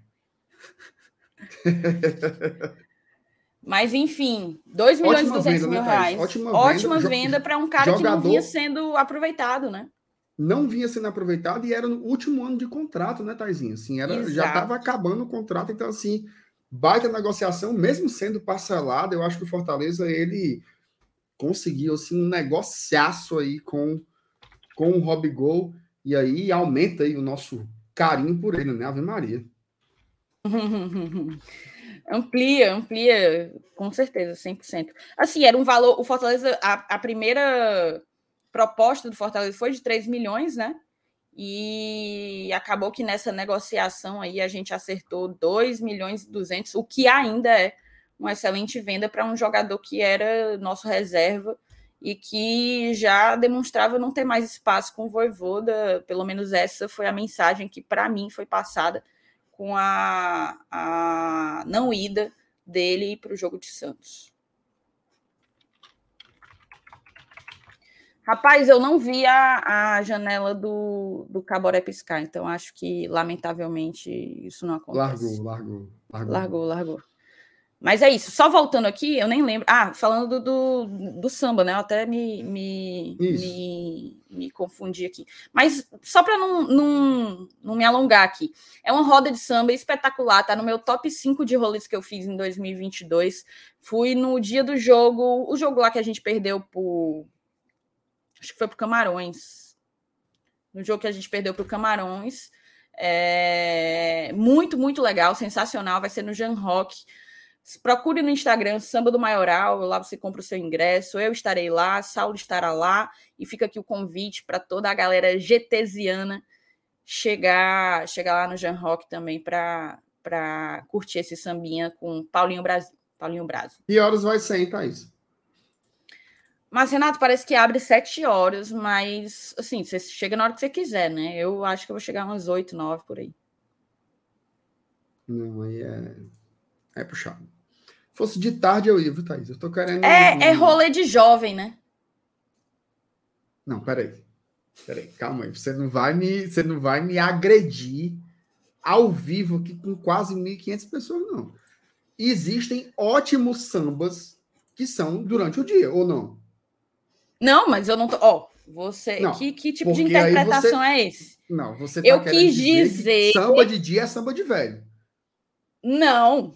Mas, enfim, 2 milhões Ótima e 200 venda, mil né, reais. Ótima, Ótima venda, venda para um cara jogador, que não vinha sendo aproveitado, né? Não vinha sendo aproveitado e era no último ano de contrato, né, Taizinho? Assim, era, já estava acabando o contrato, então, assim, baita negociação, mesmo sendo parcelada, eu acho que o Fortaleza ele conseguiu assim um negociaço aí com com o Rob Gol e aí aumenta aí o nosso carinho por ele, né? Ave Maria. amplia, amplia, com certeza, 100%. Assim, era um valor, o Fortaleza, a, a primeira proposta do Fortaleza foi de 3 milhões, né? e acabou que nessa negociação aí a gente acertou 2 milhões e 200, o que ainda é uma excelente venda para um jogador que era nosso reserva e que já demonstrava não ter mais espaço com o Voivoda, pelo menos essa foi a mensagem que para mim foi passada com a, a não ida dele para o jogo de Santos. Rapaz, eu não vi a, a janela do, do Caboré piscar, então acho que, lamentavelmente, isso não acontece. Largou, largou, largou. Largou, largou. Mas é isso. Só voltando aqui, eu nem lembro. Ah, falando do, do, do samba, né? Eu até me, me, me, me, confundi aqui. Mas só para não, não, não me alongar aqui. É uma roda de samba espetacular, tá no meu top 5 de rolês que eu fiz em 2022. Fui no dia do jogo, o jogo lá que a gente perdeu por acho que foi para Camarões. No jogo que a gente perdeu para o Camarões. É, muito, muito legal, sensacional. Vai ser no Jan Rock. Procure no Instagram Samba do Maioral, lá você compra o seu ingresso. Eu estarei lá, Saulo estará lá. E fica aqui o convite para toda a galera getesiana chegar, chegar lá no Jan Rock também para curtir esse sambinha com Paulinho Brasil. Paulinho Brasil. Que horas vai ser, hein, Thaís? Mas, Renato, parece que abre sete horas, mas assim, você chega na hora que você quiser, né? Eu acho que eu vou chegar umas oito, nove por aí. Não, aí é. É puxado. Se fosse de tarde, eu ia, viu, Thaís? Eu tô querendo. É, é rolê de jovem, né? Não, peraí. Peraí, calma aí. Você não vai me, você não vai me agredir ao vivo aqui com quase 1.500 pessoas, não. existem ótimos sambas que são durante o dia, ou não? Não, mas eu não tô. Ó, você. Não, que, que tipo de interpretação você... é esse? Não, você tá Eu quis dizer. dizer... samba de dia é samba de velho. Não.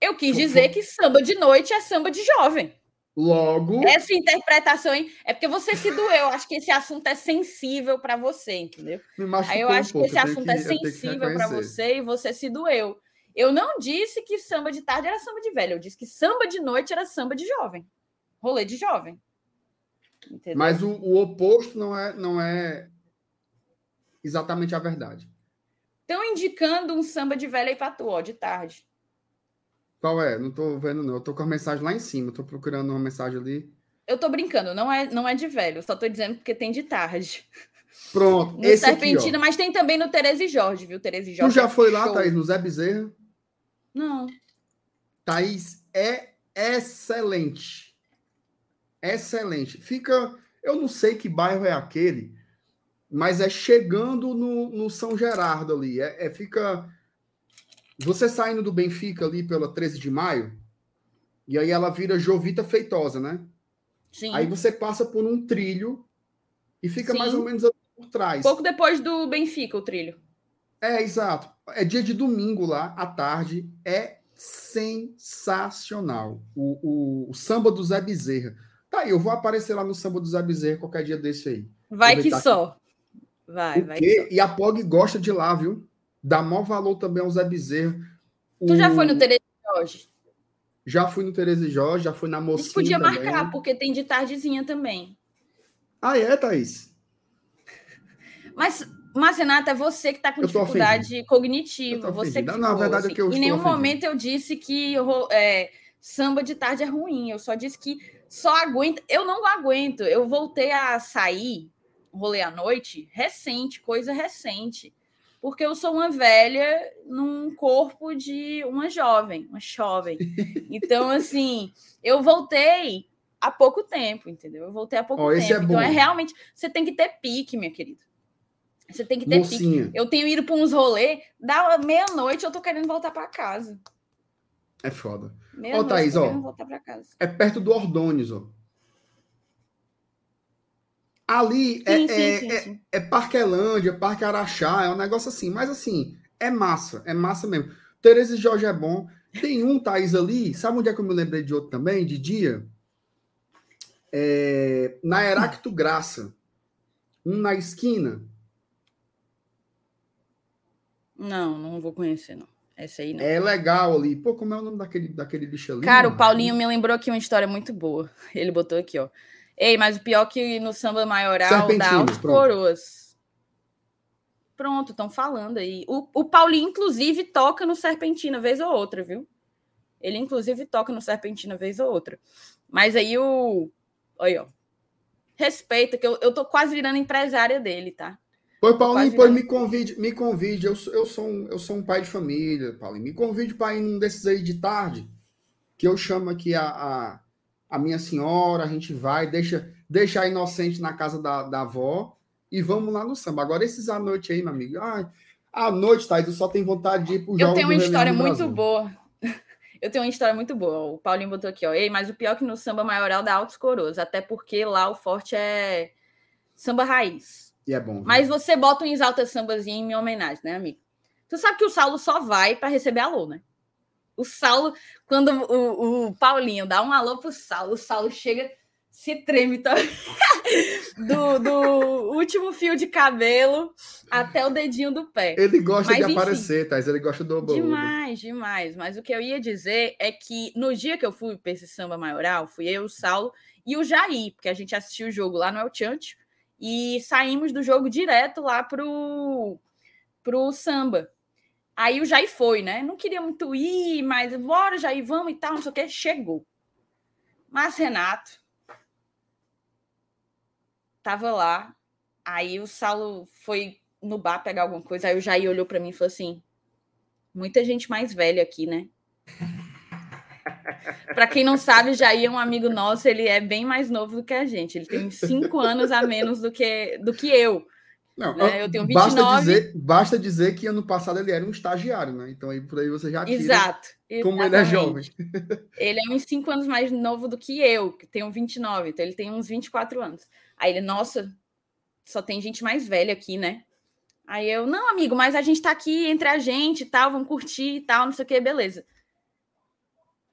Eu quis dizer que samba de noite é samba de jovem. Logo. Essa interpretação hein? é porque você se doeu. Acho que esse assunto é sensível para você, entendeu? Aí eu acho um que esse assunto que, é sensível para você e você se doeu. Eu não disse que samba de tarde era samba de velho. Eu disse que samba de noite era samba de jovem. Rolê de jovem. Entendeu? Mas o, o oposto não é, não é exatamente a verdade. Estão indicando um samba de velho aí para tu, ó, de tarde. Qual é? Não tô vendo, não. Eu tô com a mensagem lá em cima. tô procurando uma mensagem ali. Eu tô brincando, não é, não é de velho. Só tô dizendo porque tem de tarde. Pronto. No esse Serpentina, aqui, mas tem também no Tereza e Jorge, viu? Tereza e Jorge. Tu já é foi lá, show. Thaís, no Zé Bezerra? Não. Thaís, é excelente. Excelente. Fica. Eu não sei que bairro é aquele, mas é chegando no, no São Gerardo ali. É, é fica você saindo do Benfica ali pela 13 de maio, e aí ela vira Jovita Feitosa, né? Sim. Aí você passa por um trilho e fica Sim. mais ou menos por trás. Pouco depois do Benfica, o trilho. É, exato. É dia de domingo lá, à tarde. É sensacional. O, o, o samba do Zé Bezerra. Tá aí, eu vou aparecer lá no samba do Zé Bezerra qualquer dia desse aí. Vai que só. Vai, vai. Que só. E a POG gosta de lá, viu? Dá maior valor também ao Zé Bezerra. Tu o... já foi no Tereza Jorge? Já fui no Tereza Jorge, já fui na mocinha podia também. marcar, porque tem de tardezinha também. Ah, é, Thaís? Mas, mas Renata, é você que está com dificuldade cognitiva. Você que Na verdade, assim. é que eu Em nenhum momento eu disse que é, samba de tarde é ruim. Eu só disse que só aguenta. Eu não aguento. Eu voltei a sair, rolê à noite, recente, coisa recente porque eu sou uma velha num corpo de uma jovem, uma jovem. Então, assim, eu voltei há pouco tempo, entendeu? Eu voltei há pouco oh, tempo. É então, é realmente. Você tem que ter pique, minha querida. Você tem que ter Mocinha. pique. Eu tenho ido para uns rolês, da meia-noite eu tô querendo voltar para casa. É foda. Ó, oh, Thaís, ó. É perto do Ordônios, ó. Ali é, sim, é, sim, sim, é, é, Parquelândia, Parque Araxá, é um negócio assim, mas assim, é massa, é massa mesmo. Tereza e Jorge é bom. Tem um, Thaís, ali, sabe onde é que eu me lembrei de outro também, de dia? É, na Heracto Graça. Um na esquina. Não, não vou conhecer, não. Essa aí não. É legal ali. Pô, como é o nome daquele, daquele bicho ali? Cara, o Paulinho me lembrou aqui uma história muito boa. Ele botou aqui, ó. Ei, mas o pior que no samba maioral dá aos coroas. Pronto, estão falando aí. O, o Paulinho, inclusive, toca no Serpentina vez ou outra, viu? Ele, inclusive, toca no Serpentina vez ou outra. Mas aí o. Olha, ó. Respeita, que eu, eu tô quase virando empresária dele, tá? Pois, Paulinho, pois me convide, me convide. Eu, eu, sou um, eu sou um pai de família, Paulinho. Me convide para ir num desses aí de tarde, que eu chamo aqui a, a a minha senhora, a gente vai, deixa, deixa a inocente na casa da, da avó e vamos lá no samba. Agora, esses à noite aí, meu amigo, ai, à noite, Thais, eu só tenho vontade de ir pro Eu tenho uma história muito boa. Eu tenho uma história muito boa. O Paulinho botou aqui, ó. Ei, mas o pior é que no samba maioral dá altos coroas, até porque lá o forte é samba raiz. E é bom. Viu? Mas você bota um exalta sambazinho em minha homenagem, né, amigo? Tu sabe que o Saulo só vai para receber alô, né? O Saulo, quando o, o Paulinho dá um alô pro Saulo, o Saulo chega, se treme tá? do, do último fio de cabelo até o dedinho do pé. Ele gosta Mas, de enfim, aparecer, Thais, ele gosta do Demais, demais. Mas o que eu ia dizer é que no dia que eu fui para esse samba maioral, fui eu, o Saulo e o Jair, porque a gente assistiu o jogo lá no El Chante e saímos do jogo direto lá pro, pro samba. Aí o Jair foi, né? Não queria muito ir, mas bora, Jair, vamos e tal, não sei o que. Chegou. Mas Renato tava lá. Aí o Saulo foi no bar pegar alguma coisa. Aí o Jair olhou para mim e falou assim: muita gente mais velha aqui, né? Para quem não sabe, Jair é um amigo nosso, ele é bem mais novo do que a gente. Ele tem cinco anos a menos do que, do que eu. Não, né? Eu tenho 29. Basta dizer, basta dizer que ano passado ele era um estagiário, né? Então aí por aí você já tira Exato. como ele é jovem. Ele é uns 5 anos mais novo do que eu, que tenho 29, então ele tem uns 24 anos. Aí ele, nossa, só tem gente mais velha aqui, né? Aí eu, não, amigo, mas a gente tá aqui entre a gente e tal, vamos curtir e tal, não sei o que, beleza.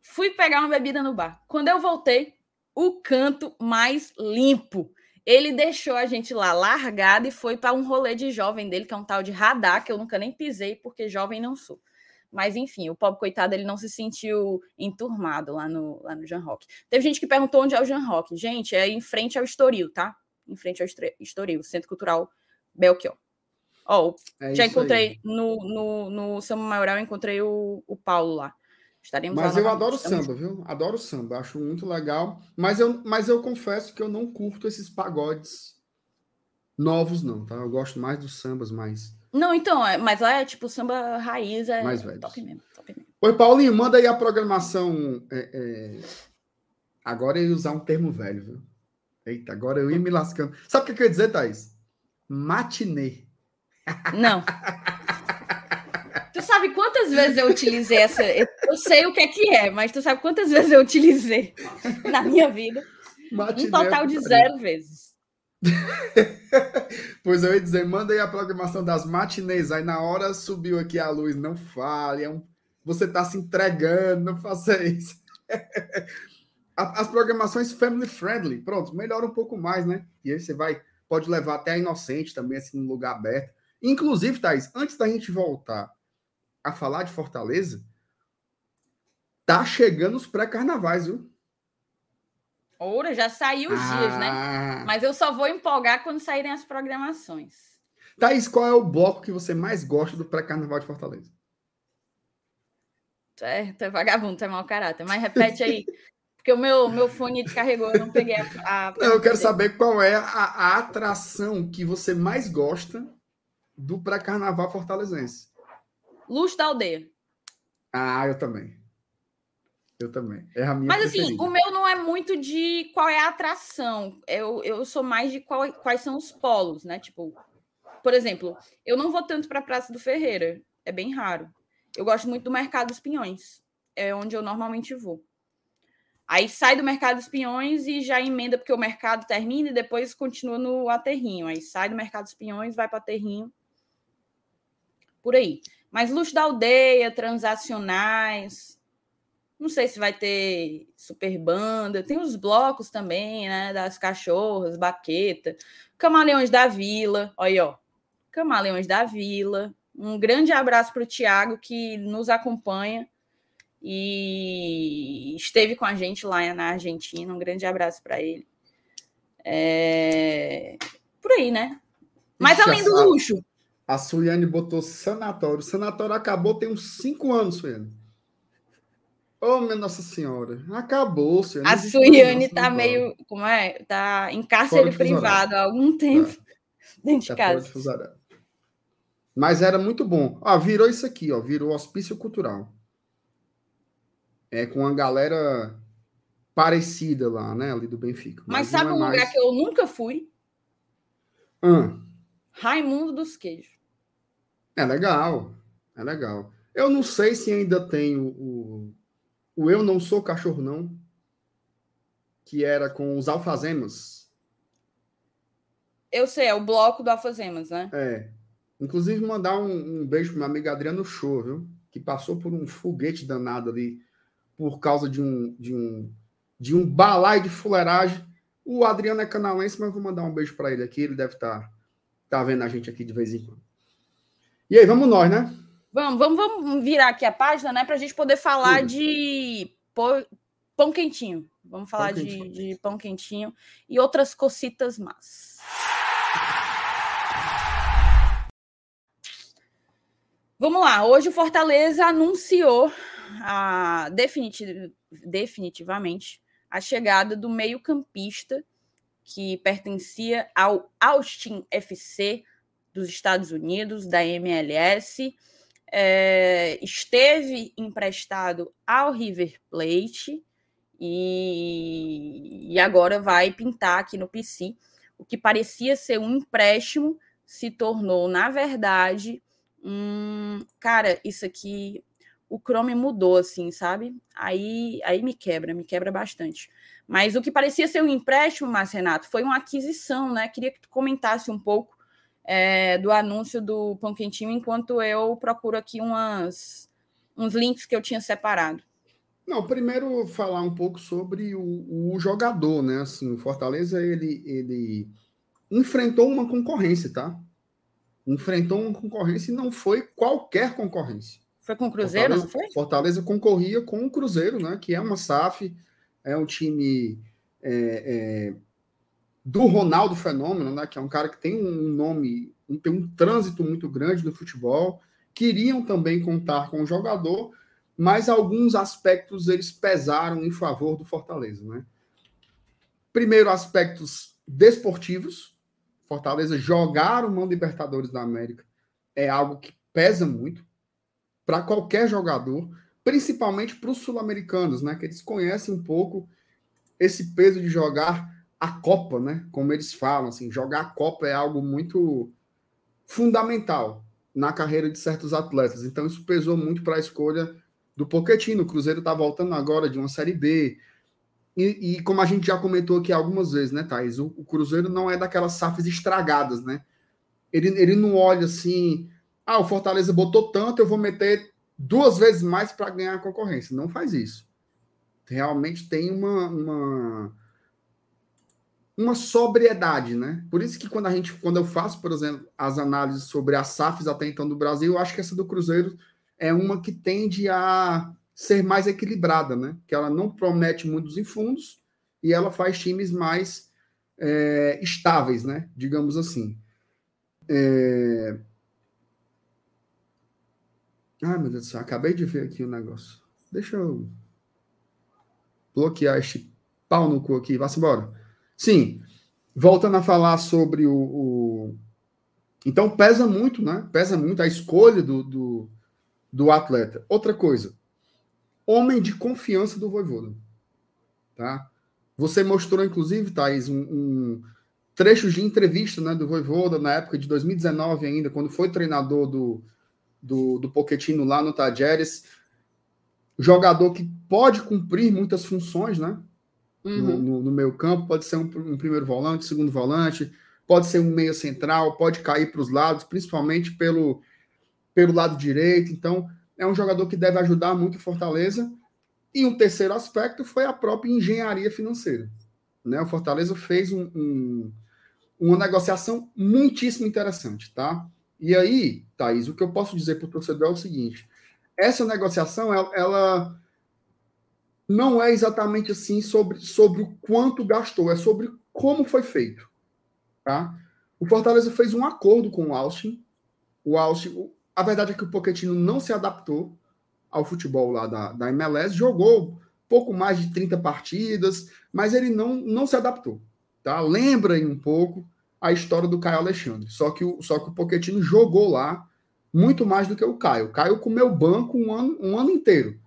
Fui pegar uma bebida no bar. Quando eu voltei, o canto mais limpo. Ele deixou a gente lá largado e foi para um rolê de jovem dele, que é um tal de radar, que eu nunca nem pisei, porque jovem não sou. Mas enfim, o pobre coitado ele não se sentiu enturmado lá no, lá no Jean Rock. Teve gente que perguntou onde é o Jean Rock. Gente, é em frente ao Estoril, tá? Em frente ao Estoril, Centro Cultural Belchior. Ó, oh, é já encontrei no, no, no Samba Maioral, encontrei o, o Paulo lá. Estaremos mas eu adoro samba, viu? Adoro samba, acho muito legal. Mas eu, mas eu confesso que eu não curto esses pagodes novos, não, tá? Eu gosto mais dos sambas mais. Não, então, é, mas lá é tipo samba raiz, é mais velho. top mesmo, top mesmo. Oi, Paulinho, manda aí a programação. É, é... Agora eu ia usar um termo velho, viu? Eita, agora eu ia me lascando. Sabe o que eu ia dizer, Thaís? Matinê. Não. Tu sabe quantas vezes eu utilizei essa? Eu sei o que é que é, mas tu sabe quantas vezes eu utilizei na minha vida? Um total de zero vezes. pois eu ia dizer, manda aí a programação das matinês. Aí na hora subiu aqui a luz, não fale. É um... Você está se entregando, não faça isso. As programações family friendly, pronto, melhora um pouco mais, né? E aí você vai, pode levar até a inocente também, assim, no lugar aberto. Inclusive, Thais, antes da gente voltar a falar de Fortaleza, tá chegando os pré-carnavais, viu? Oura, já saiu os ah. dias, né? Ah. Mas eu só vou empolgar quando saírem as programações. Thaís, qual é o bloco que você mais gosta do pré-carnaval de Fortaleza? Tu é, tu é vagabundo, tu é mau caráter. Mas repete aí. porque o meu, meu fone descarregou, eu não peguei a. a não, eu quero saber qual é a, a atração que você mais gosta do pré-carnaval fortalezense. Luxo da aldeia. Ah, eu também. Eu também. É a minha Mas assim, preferida. assim, o meu não é muito de qual é a atração. Eu, eu sou mais de qual, quais são os polos, né? Tipo, por exemplo, eu não vou tanto para a Praça do Ferreira. É bem raro. Eu gosto muito do Mercado dos Pinhões. É onde eu normalmente vou. Aí sai do Mercado dos Pinhões e já emenda, porque o mercado termina e depois continua no aterrinho. Aí sai do Mercado dos Pinhões, vai para o aterrinho. Por aí. Mas luxo da aldeia, transacionais. Não sei se vai ter super banda. Tem os blocos também, né? Das cachorras, baqueta. Camaleões da Vila. Olha aí, ó. Camaleões da Vila. Um grande abraço para o Tiago, que nos acompanha e esteve com a gente lá na Argentina. Um grande abraço para ele. É... Por aí, né? Mas além do luxo, a Suiane botou sanatório. O sanatório acabou tem uns cinco anos, Suiane. Oh, minha Nossa Senhora. Acabou, Suiane. A Suiane tá meio. Como é? Tá em cárcere privado há algum tempo. Tá. Dentro tá de casa. De Mas era muito bom. Ah, virou isso aqui, ó. Virou hospício cultural. É com a galera parecida lá, né? Ali do Benfica. Mas, Mas sabe é um mais... lugar que eu nunca fui? Ah. Raimundo dos Queijos. É legal, é legal. Eu não sei se ainda tem o, o, o Eu Não Sou Cachorro Não, que era com os alfazemas. Eu sei, é o bloco do alfazemas, né? É. Inclusive, mandar um, um beijo para minha amiga Adriana Show, viu? Que passou por um foguete danado ali por causa de um, de um, de um balai de fuleiragem. O Adriano é canalense, mas vou mandar um beijo para ele aqui. Ele deve estar tá, tá vendo a gente aqui de vez em quando. E aí, vamos nós, né? Vamos, vamos, vamos virar aqui a página, né? Para a gente poder falar de pão quentinho. Vamos falar pão de, de, pão quentinho e outras cocitas más. Vamos lá. Hoje o Fortaleza anunciou a, definitiv, definitivamente a chegada do meio-campista que pertencia ao Austin FC dos Estados Unidos, da MLS, é, esteve emprestado ao River Plate e, e agora vai pintar aqui no PC, o que parecia ser um empréstimo se tornou, na verdade, um. Cara, isso aqui. O Chrome mudou, assim, sabe? Aí, aí me quebra, me quebra bastante. Mas o que parecia ser um empréstimo, mas Renato, foi uma aquisição, né? Queria que tu comentasse um pouco é, do anúncio do Pão Quentinho, enquanto eu procuro aqui umas, uns links que eu tinha separado. Não, primeiro falar um pouco sobre o, o jogador, né? Assim, o Fortaleza ele, ele enfrentou uma concorrência, tá? Enfrentou uma concorrência e não foi qualquer concorrência. Foi com o Cruzeiro, Fortaleza, não foi? Fortaleza concorria com o Cruzeiro, né? Que é uma SAF, é um time é, é, do Ronaldo Fenômeno, né? Que é um cara que tem um nome, tem um trânsito muito grande no futebol. Queriam também contar com o jogador, mas alguns aspectos eles pesaram em favor do Fortaleza, né? Primeiro, aspectos desportivos. Fortaleza jogar uma Libertadores da América é algo que pesa muito para qualquer jogador, principalmente para os sul-americanos, né? Que eles conhecem um pouco esse peso de jogar a Copa, né? Como eles falam, assim, jogar a Copa é algo muito fundamental na carreira de certos atletas. Então isso pesou muito para a escolha do Pochettino. O Cruzeiro está voltando agora de uma Série B. E, e, como a gente já comentou aqui algumas vezes, né, Thais? O, o Cruzeiro não é daquelas safes estragadas, né? Ele, ele não olha assim, ah, o Fortaleza botou tanto, eu vou meter duas vezes mais para ganhar a concorrência. Não faz isso. Realmente tem uma, uma, uma sobriedade, né? Por isso que quando a gente, quando eu faço, por exemplo, as análises sobre as SAFs até então do Brasil, eu acho que essa do Cruzeiro é uma que tende a ser mais equilibrada, né? Que ela não promete muitos fundos e ela faz times mais é, estáveis, né? Digamos assim. É... Ai, meu Deus do céu, acabei de ver aqui o negócio. Deixa eu bloquear este pau no cu aqui. Vá-se embora. Sim, voltando a falar sobre o, o, Então, pesa muito, né? Pesa muito a escolha do, do do atleta. Outra coisa, homem de confiança do Voivoda. Tá? Você mostrou, inclusive, Thaís, um, um trecho de entrevista né, do Voivoda na época de 2019 ainda, quando foi treinador do, do, do Pochettino lá no Tajeres. Jogador que pode cumprir muitas funções, né? Uhum. No, no, no, meio campo, pode ser um, um, primeiro volante, segundo volante, pode ser um meia central, pode cair para os lados, principalmente pelo, pelo lado direito. Então, é um jogador que deve ajudar muito o Fortaleza. E um terceiro aspecto foi a própria engenharia financeira. Né? O Fortaleza fez um, um, uma negociação muitíssimo interessante, tá? E aí, Thaís, o que eu posso dizer para o torcedor é o seguinte: essa negociação, ela, ela, não é exatamente assim sobre, sobre o quanto gastou, é sobre como foi feito, tá? O Fortaleza fez um acordo com o Austin. O Austin, a verdade é que o Pochettino não se adaptou ao futebol lá da, da MLS, jogou pouco mais de 30 partidas, mas ele não, não se adaptou. Tá? Lembra aí um pouco a história do Caio Alexandre. Só que o, só que o Pochettino jogou lá muito mais do que o Caio. O Caio comeu banco um ano, um ano inteiro.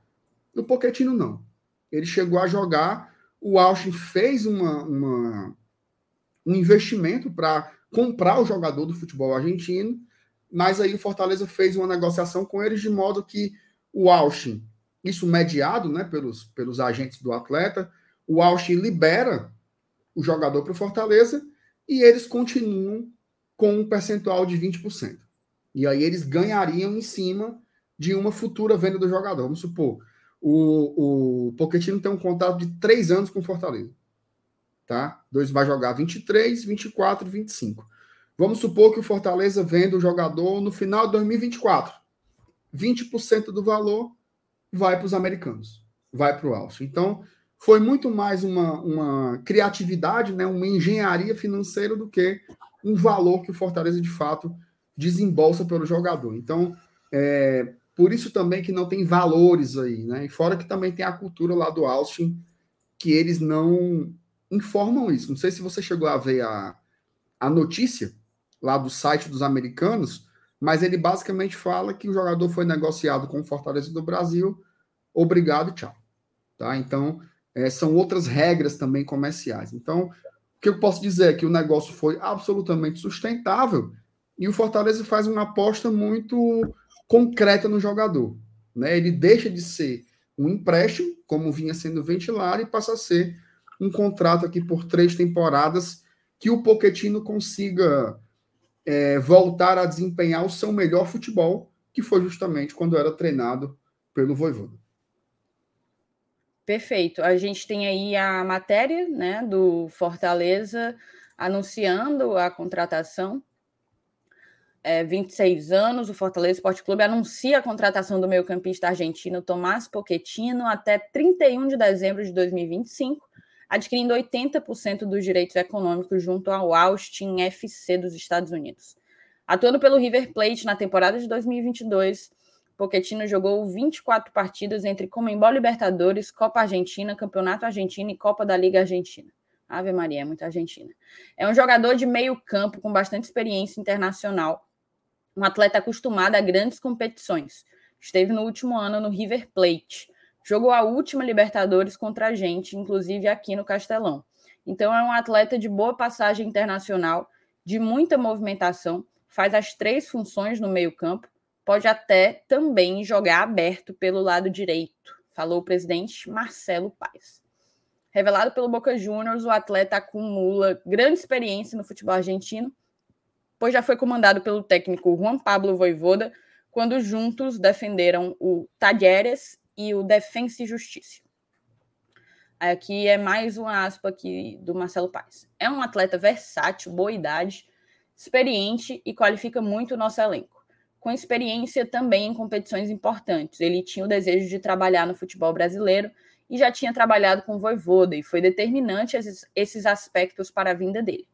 O Pochettino não. Ele chegou a jogar, o Austin fez uma, uma um investimento para comprar o jogador do futebol argentino mas aí o Fortaleza fez uma negociação com eles de modo que o Austin, isso mediado né, pelos, pelos agentes do atleta, o Austin libera o jogador para o Fortaleza e eles continuam com um percentual de 20%. E aí eles ganhariam em cima de uma futura venda do jogador. Vamos supor, o, o Pochettino tem um contrato de três anos com o Fortaleza. Tá? Dois vai jogar 23, 24 25. Vamos supor que o Fortaleza venda o jogador no final de 2024. 20% do valor vai para os americanos, vai para o Alcio. Então, foi muito mais uma, uma criatividade, né, uma engenharia financeira do que um valor que o Fortaleza, de fato, desembolsa pelo jogador. Então, é, por isso também que não tem valores aí, né? E fora que também tem a cultura lá do Austin, que eles não informam isso. Não sei se você chegou a ver a, a notícia, lá do site dos americanos, mas ele basicamente fala que o jogador foi negociado com o Fortaleza do Brasil, obrigado, tchau. Tá? Então, é, são outras regras também comerciais. Então, o que eu posso dizer é que o negócio foi absolutamente sustentável e o Fortaleza faz uma aposta muito concreta no jogador. Né? Ele deixa de ser um empréstimo, como vinha sendo ventilado, e passa a ser um contrato aqui por três temporadas que o Poquetino consiga é, voltar a desempenhar o seu melhor futebol, que foi justamente quando era treinado pelo Voivoda. Perfeito. A gente tem aí a matéria né, do Fortaleza anunciando a contratação. É, 26 anos, o Fortaleza Esporte Clube anuncia a contratação do meio-campista argentino Tomás Pochettino até 31 de dezembro de 2025, adquirindo 80% dos direitos econômicos junto ao Austin FC dos Estados Unidos. Atuando pelo River Plate na temporada de 2022, Pochettino jogou 24 partidas entre Comembol Libertadores, Copa Argentina, Campeonato Argentino e Copa da Liga Argentina. Ave Maria, é muita Argentina. É um jogador de meio campo com bastante experiência internacional, um atleta acostumado a grandes competições. Esteve no último ano no River Plate. Jogou a última Libertadores contra a gente, inclusive aqui no Castelão. Então é um atleta de boa passagem internacional, de muita movimentação, faz as três funções no meio campo, pode até também jogar aberto pelo lado direito, falou o presidente Marcelo Paes. Revelado pelo Boca Juniors, o atleta acumula grande experiência no futebol argentino, pois já foi comandado pelo técnico Juan Pablo Voivoda, quando juntos defenderam o Talleres e o Defensa e Justiça. Aqui é mais uma aspa aqui do Marcelo Paes. É um atleta versátil, boa idade, experiente e qualifica muito o nosso elenco com experiência também em competições importantes. Ele tinha o desejo de trabalhar no futebol brasileiro e já tinha trabalhado com o Voivoda, e foi determinante esses aspectos para a vinda dele.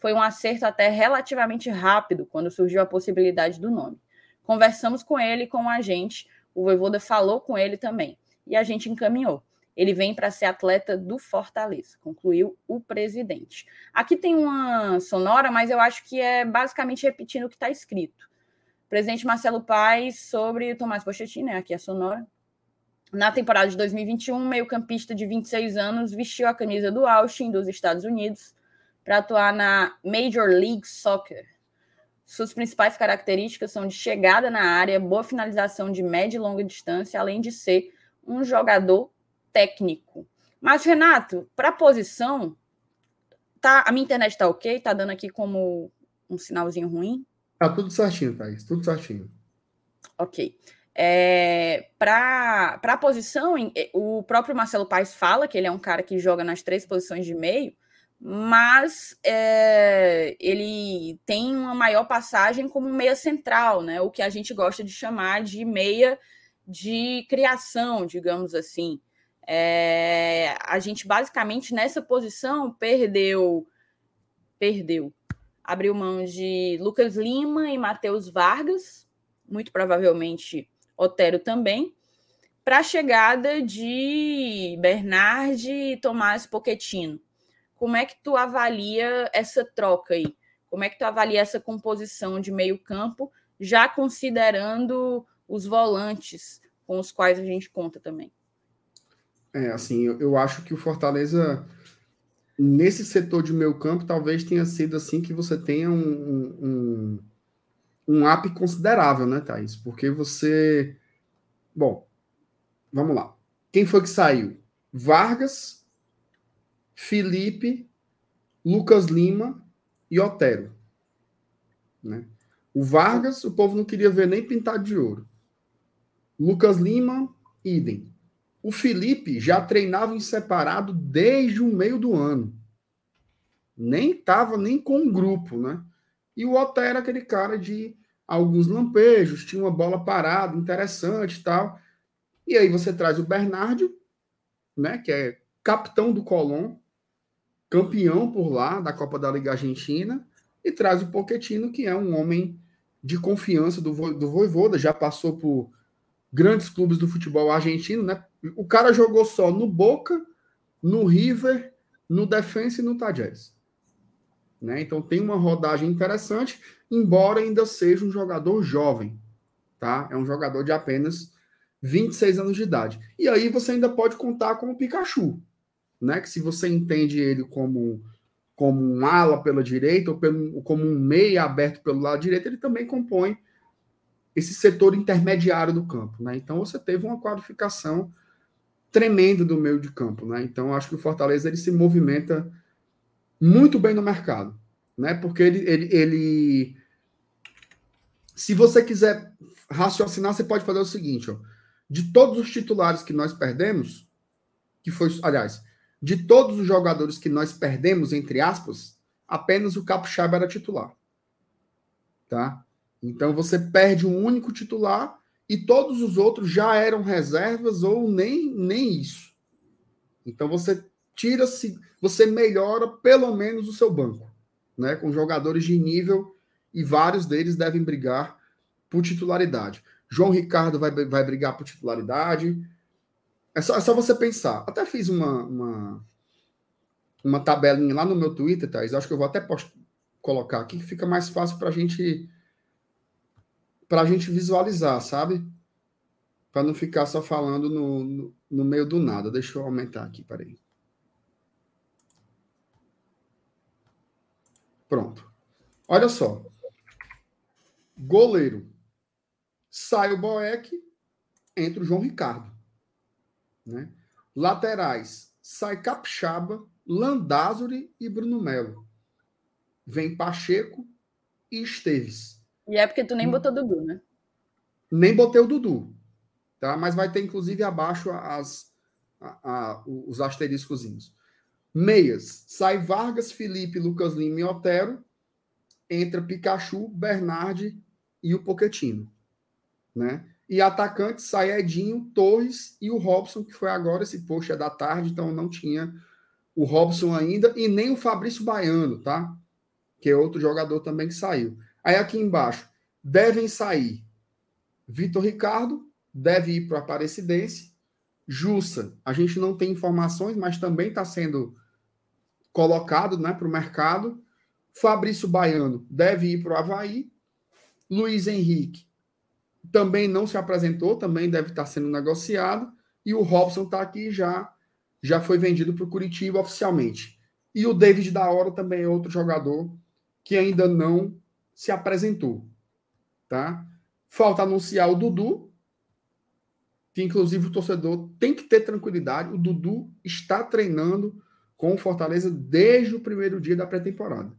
Foi um acerto até relativamente rápido quando surgiu a possibilidade do nome. Conversamos com ele com a gente, o Voivoda falou com ele também, e a gente encaminhou. Ele vem para ser atleta do Fortaleza, concluiu o presidente. Aqui tem uma sonora, mas eu acho que é basicamente repetindo o que está escrito presidente Marcelo Paes sobre Tomás Pochettino, né, aqui a Sonora. Na temporada de 2021, meio-campista de 26 anos vestiu a camisa do Austin dos Estados Unidos para atuar na Major League Soccer. Suas principais características são de chegada na área, boa finalização de média e longa distância, além de ser um jogador técnico. Mas, Renato, para a posição, tá, a minha internet está ok? Está dando aqui como um sinalzinho ruim? Tá tudo certinho, Thaís, tudo certinho. Ok. É, para a posição, é, o próprio Marcelo Paes fala que ele é um cara que joga nas três posições de meio, mas é, ele tem uma maior passagem como meia central, né? O que a gente gosta de chamar de meia de criação, digamos assim. É, a gente basicamente nessa posição perdeu, perdeu abriu mão de Lucas Lima e Matheus Vargas, muito provavelmente Otero também, para a chegada de Bernard e Tomás Pochettino. Como é que tu avalia essa troca aí? Como é que tu avalia essa composição de meio campo, já considerando os volantes com os quais a gente conta também? É, assim, eu, eu acho que o Fortaleza nesse setor de meio campo, talvez tenha sido assim que você tenha um, um, um up considerável, né, Thaís? Porque você. Bom, vamos lá. Quem foi que saiu? Vargas, Felipe, Lucas Lima e Otero. Né? O Vargas, o povo não queria ver nem pintado de ouro. Lucas Lima, idem. O Felipe já treinava em separado desde o meio do ano. Nem estava nem com um grupo, né? E o Otero era aquele cara de alguns lampejos, tinha uma bola parada, interessante e tal. E aí você traz o Bernardo, né, que é capitão do Colón, campeão por lá da Copa da Liga Argentina, e traz o Poquetino, que é um homem de confiança do, do Voivoda, já passou por grandes clubes do futebol argentino, né? O cara jogou só no Boca, no River, no Defensa e no Tajes. Né? Então tem uma rodagem interessante, embora ainda seja um jogador jovem, tá? É um jogador de apenas 26 anos de idade. E aí você ainda pode contar com o Pikachu, né? Que se você entende ele como como um ala pela direita ou pelo, como um meia aberto pelo lado direito, ele também compõe esse setor intermediário do campo. Né? Então você teve uma qualificação tremenda do meio de campo. Né? Então acho que o Fortaleza ele se movimenta muito bem no mercado. Né? Porque ele, ele, ele se você quiser raciocinar, você pode fazer o seguinte: ó, de todos os titulares que nós perdemos, que foi, aliás, de todos os jogadores que nós perdemos, entre aspas, apenas o Capixaba era titular. Tá? Então você perde um único titular e todos os outros já eram reservas ou nem, nem isso. Então você tira-se, você melhora pelo menos o seu banco, né? Com jogadores de nível e vários deles devem brigar por titularidade. João Ricardo vai, vai brigar por titularidade. É só, é só você pensar. Até fiz uma, uma, uma tabelinha lá no meu Twitter, Thais. Acho que eu vou até post, colocar aqui, que fica mais fácil para gente, a gente visualizar, sabe? Para não ficar só falando no, no, no, meio do nada. Deixa eu aumentar aqui, peraí. Pronto. Olha só. Goleiro. Sai o Boeck, entra o João Ricardo. Né? Laterais, sai Capixaba, Landázuri e Bruno Melo. Vem Pacheco e Esteves. E é porque tu nem botou Dudu, né? Nem botei o Dudu. Tá? Mas vai ter, inclusive, abaixo as, a, a, os asteriscozinhos. Meias. Sai Vargas, Felipe, Lucas Lima e Otero. Entra Pikachu, Bernardi e o Poquetino. Né? E atacante sai Edinho, Torres e o Robson, que foi agora, esse post é da tarde, então não tinha o Robson ainda, e nem o Fabrício Baiano, tá? Que é outro jogador também que saiu. Aí aqui embaixo, devem sair Vitor Ricardo, deve ir para a Aparecidense. Jussa, a gente não tem informações, mas também está sendo colocado né, para o mercado. Fabrício Baiano deve ir para o Havaí. Luiz Henrique também não se apresentou, também deve estar sendo negociado. E o Robson está aqui já já foi vendido para o Curitiba oficialmente. E o David da Hora também é outro jogador que ainda não se apresentou. Tá? Falta anunciar o Dudu, que inclusive o torcedor tem que ter tranquilidade. O Dudu está treinando com o Fortaleza desde o primeiro dia da pré-temporada,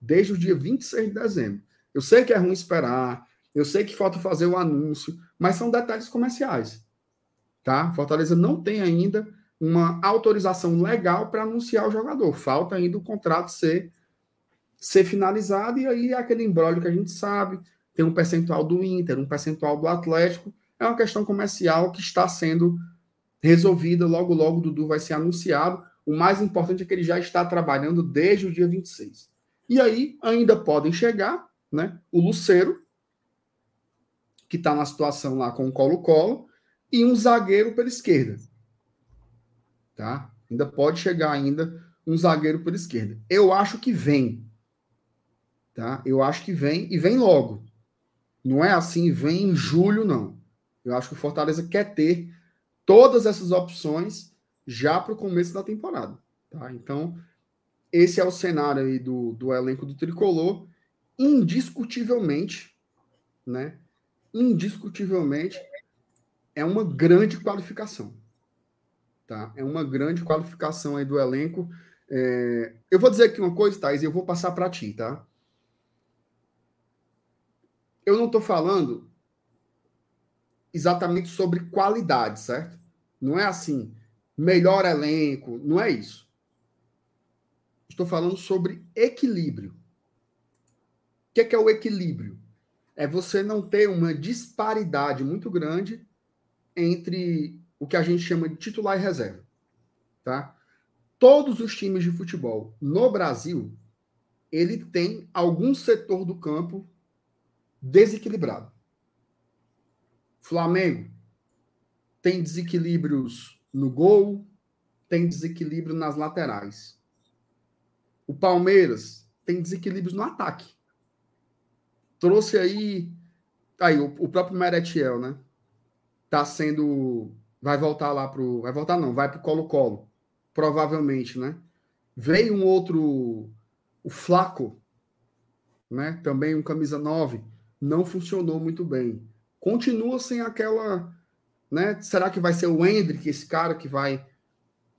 desde o dia 26 de dezembro. Eu sei que é ruim esperar, eu sei que falta fazer o anúncio, mas são detalhes comerciais. Tá? Fortaleza não tem ainda uma autorização legal para anunciar o jogador. Falta ainda o contrato ser, ser finalizado, e aí é aquele embrólio que a gente sabe, tem um percentual do Inter, um percentual do Atlético. É uma questão comercial que está sendo resolvida. Logo, logo o Dudu vai ser anunciado. O mais importante é que ele já está trabalhando desde o dia 26. E aí ainda podem chegar né, o Luceiro, que está na situação lá com o Colo-Colo, e um zagueiro pela esquerda. Tá? Ainda pode chegar ainda um zagueiro pela esquerda. Eu acho que vem. Tá? Eu acho que vem e vem logo. Não é assim, vem em julho, não. Eu acho que o Fortaleza quer ter todas essas opções já para o começo da temporada. Tá? Então, esse é o cenário aí do, do elenco do Tricolor. Indiscutivelmente, né? Indiscutivelmente, é uma grande qualificação. Tá? É uma grande qualificação aí do elenco. É... Eu vou dizer aqui uma coisa, Thais, e eu vou passar para ti, tá? Eu não estou falando exatamente sobre qualidade, certo? Não é assim, melhor elenco, não é isso. Estou falando sobre equilíbrio. O que é, que é o equilíbrio? É você não ter uma disparidade muito grande entre o que a gente chama de titular e reserva. Tá? Todos os times de futebol no Brasil, ele tem algum setor do campo desequilibrado. Flamengo tem desequilíbrios no gol, tem desequilíbrio nas laterais. O Palmeiras tem desequilíbrios no ataque trouxe aí. Aí, o, o próprio Meretiel, né? Tá sendo. Vai voltar lá pro. Vai voltar, não, vai pro Colo-Colo. Provavelmente, né? Veio um outro O Flaco, né? Também um camisa 9, não funcionou muito bem. Continua sem aquela, né? Será que vai ser o Hendrick, esse cara que vai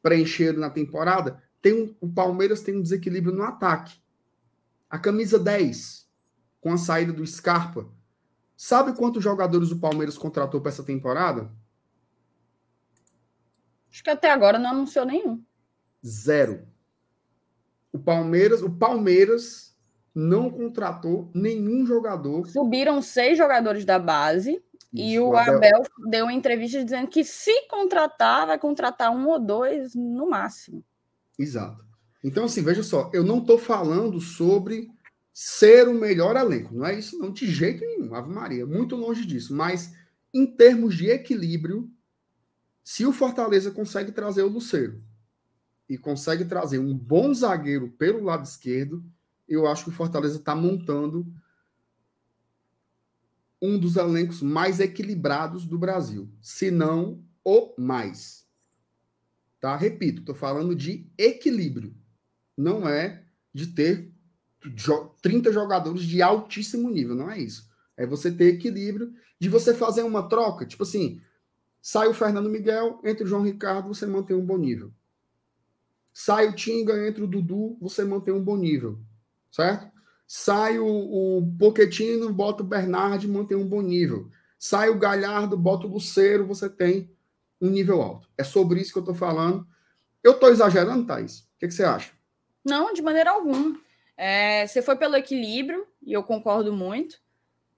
preencher na temporada? Tem um, o Palmeiras tem um desequilíbrio no ataque. A camisa 10, com a saída do Scarpa, sabe quantos jogadores o Palmeiras contratou para essa temporada? Acho que até agora não anunciou nenhum. Zero. O Palmeiras, o Palmeiras não contratou nenhum jogador. Subiram seis jogadores da base e o Abel... Abel deu uma entrevista dizendo que se contratar, vai contratar um ou dois no máximo. Exato. Então, assim, veja só, eu não estou falando sobre ser o melhor elenco, não é isso, não, de jeito nenhum, Ave Maria, muito longe disso, mas em termos de equilíbrio, se o Fortaleza consegue trazer o Luceiro e consegue trazer um bom zagueiro pelo lado esquerdo, eu acho que o Fortaleza está montando um dos elencos mais equilibrados do Brasil, se não o mais. Tá? Repito, estou falando de equilíbrio. Não é de ter 30 jogadores de altíssimo nível, não é isso. É você ter equilíbrio de você fazer uma troca, tipo assim, sai o Fernando Miguel, entre o João Ricardo, você mantém um bom nível. Sai o Tinga, entre o Dudu, você mantém um bom nível, certo? Sai o, o Poquetino, bota o Bernard, mantém um bom nível. Sai o Galhardo, bota o Luceiro, você tem um nível alto. É sobre isso que eu estou falando. Eu estou exagerando, Thaís? O que, que você acha? Não, de maneira alguma. É, você foi pelo equilíbrio, e eu concordo muito.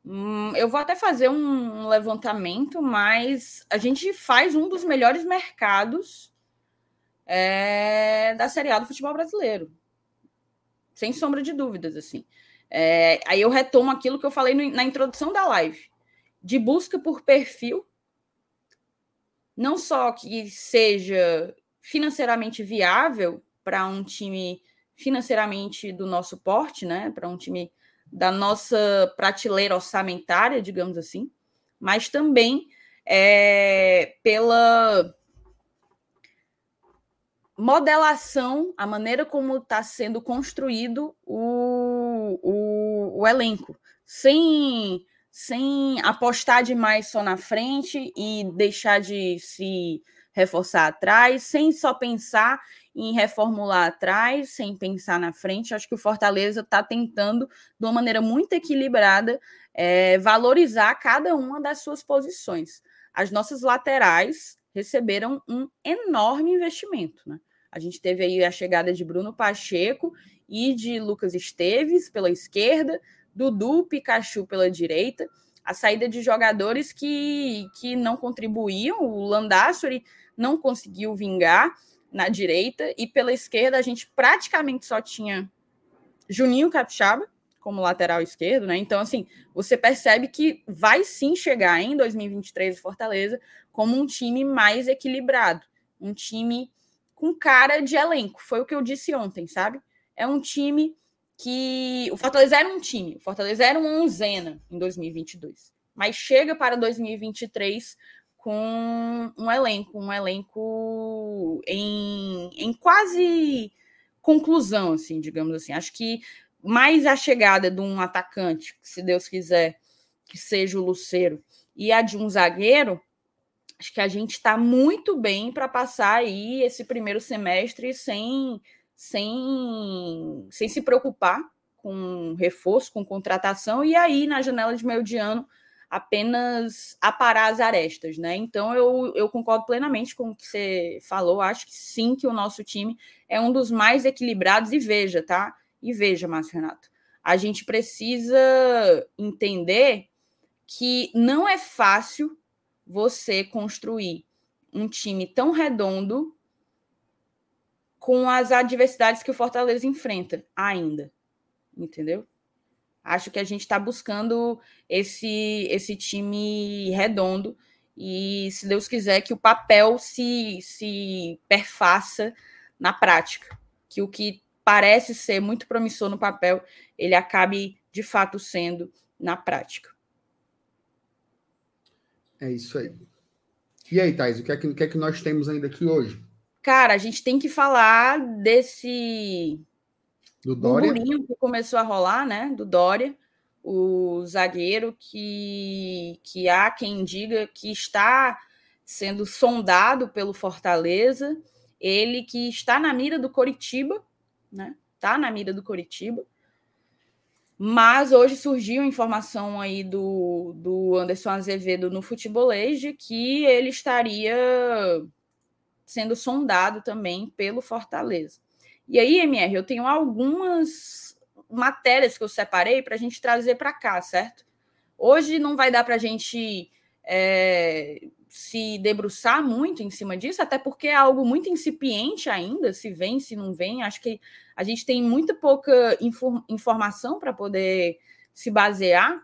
Hum, eu vou até fazer um levantamento, mas a gente faz um dos melhores mercados é, da Série A do futebol brasileiro. Sem sombra de dúvidas, assim. É, aí eu retomo aquilo que eu falei no, na introdução da live. De busca por perfil, não só que seja financeiramente viável para um time financeiramente do nosso porte, né? Para um time da nossa prateleira orçamentária, digamos assim, mas também é, pela modelação, a maneira como está sendo construído o, o, o, elenco, sem, sem apostar demais só na frente e deixar de se reforçar atrás, sem só pensar em reformular atrás, sem pensar na frente. Acho que o Fortaleza está tentando, de uma maneira muito equilibrada, é, valorizar cada uma das suas posições. As nossas laterais receberam um enorme investimento. Né? A gente teve aí a chegada de Bruno Pacheco e de Lucas Esteves pela esquerda, Dudu Pikachu pela direita, a saída de jogadores que, que não contribuíam, o Landassori não conseguiu vingar na direita, e pela esquerda a gente praticamente só tinha Juninho Capixaba como lateral esquerdo, né? Então, assim, você percebe que vai sim chegar em 2023 o Fortaleza como um time mais equilibrado, um time com cara de elenco. Foi o que eu disse ontem, sabe? É um time que. O Fortaleza era um time, o Fortaleza era uma onzena em 2022, mas chega para 2023 com um elenco, um elenco em, em quase conclusão, assim, digamos assim. Acho que mais a chegada de um atacante, se Deus quiser, que seja o Luceiro, e a de um zagueiro, acho que a gente está muito bem para passar aí esse primeiro semestre sem, sem, sem se preocupar com reforço, com contratação, e aí na janela de meio de ano apenas aparar as arestas, né? Então eu, eu concordo plenamente com o que você falou. Acho que sim, que o nosso time é um dos mais equilibrados. E veja, tá? E veja, Márcio Renato, a gente precisa entender que não é fácil você construir um time tão redondo com as adversidades que o Fortaleza enfrenta ainda. Entendeu? Acho que a gente está buscando esse, esse time redondo e, se Deus quiser, que o papel se, se perfaça na prática. Que o que parece ser muito promissor no papel, ele acabe de fato sendo na prática. É isso aí. E aí, Thais, o que é que, o que, é que nós temos ainda aqui hoje? Cara, a gente tem que falar desse do Dória. que começou a rolar, né? Do Dória, o zagueiro que, que há quem diga que está sendo sondado pelo Fortaleza, ele que está na mira do Coritiba, né? Está na mira do Coritiba. Mas hoje surgiu informação aí do, do Anderson Azevedo no futebolês de que ele estaria sendo sondado também pelo Fortaleza. E aí, MR, eu tenho algumas matérias que eu separei para a gente trazer para cá, certo? Hoje não vai dar para a gente é, se debruçar muito em cima disso, até porque é algo muito incipiente ainda, se vem, se não vem. Acho que a gente tem muito pouca informação para poder se basear,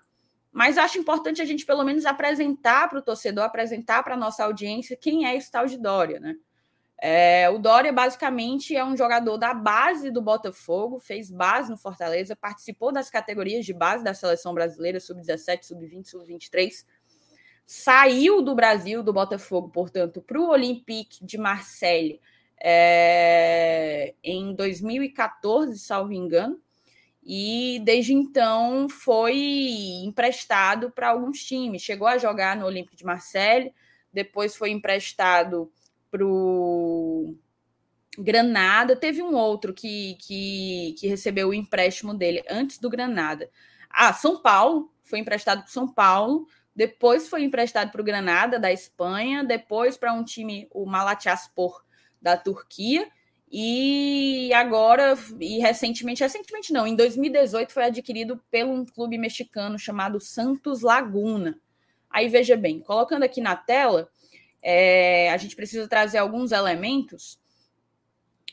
mas acho importante a gente pelo menos apresentar para o torcedor, apresentar para a nossa audiência quem é esse tal de Dória, né? É, o Dória, basicamente, é um jogador da base do Botafogo, fez base no Fortaleza, participou das categorias de base da seleção brasileira, sub-17, sub-20, sub-23. Saiu do Brasil, do Botafogo, portanto, para o Olympique de Marseille é, em 2014, salvo engano. E desde então foi emprestado para alguns times. Chegou a jogar no Olympique de Marseille, depois foi emprestado para o Granada. Teve um outro que, que, que recebeu o empréstimo dele antes do Granada. Ah, São Paulo, foi emprestado para São Paulo, depois foi emprestado para o Granada, da Espanha, depois para um time, o Malatyaspor, da Turquia, e agora, e recentemente, recentemente não, em 2018 foi adquirido pelo um clube mexicano chamado Santos Laguna. Aí veja bem, colocando aqui na tela, é, a gente precisa trazer alguns elementos.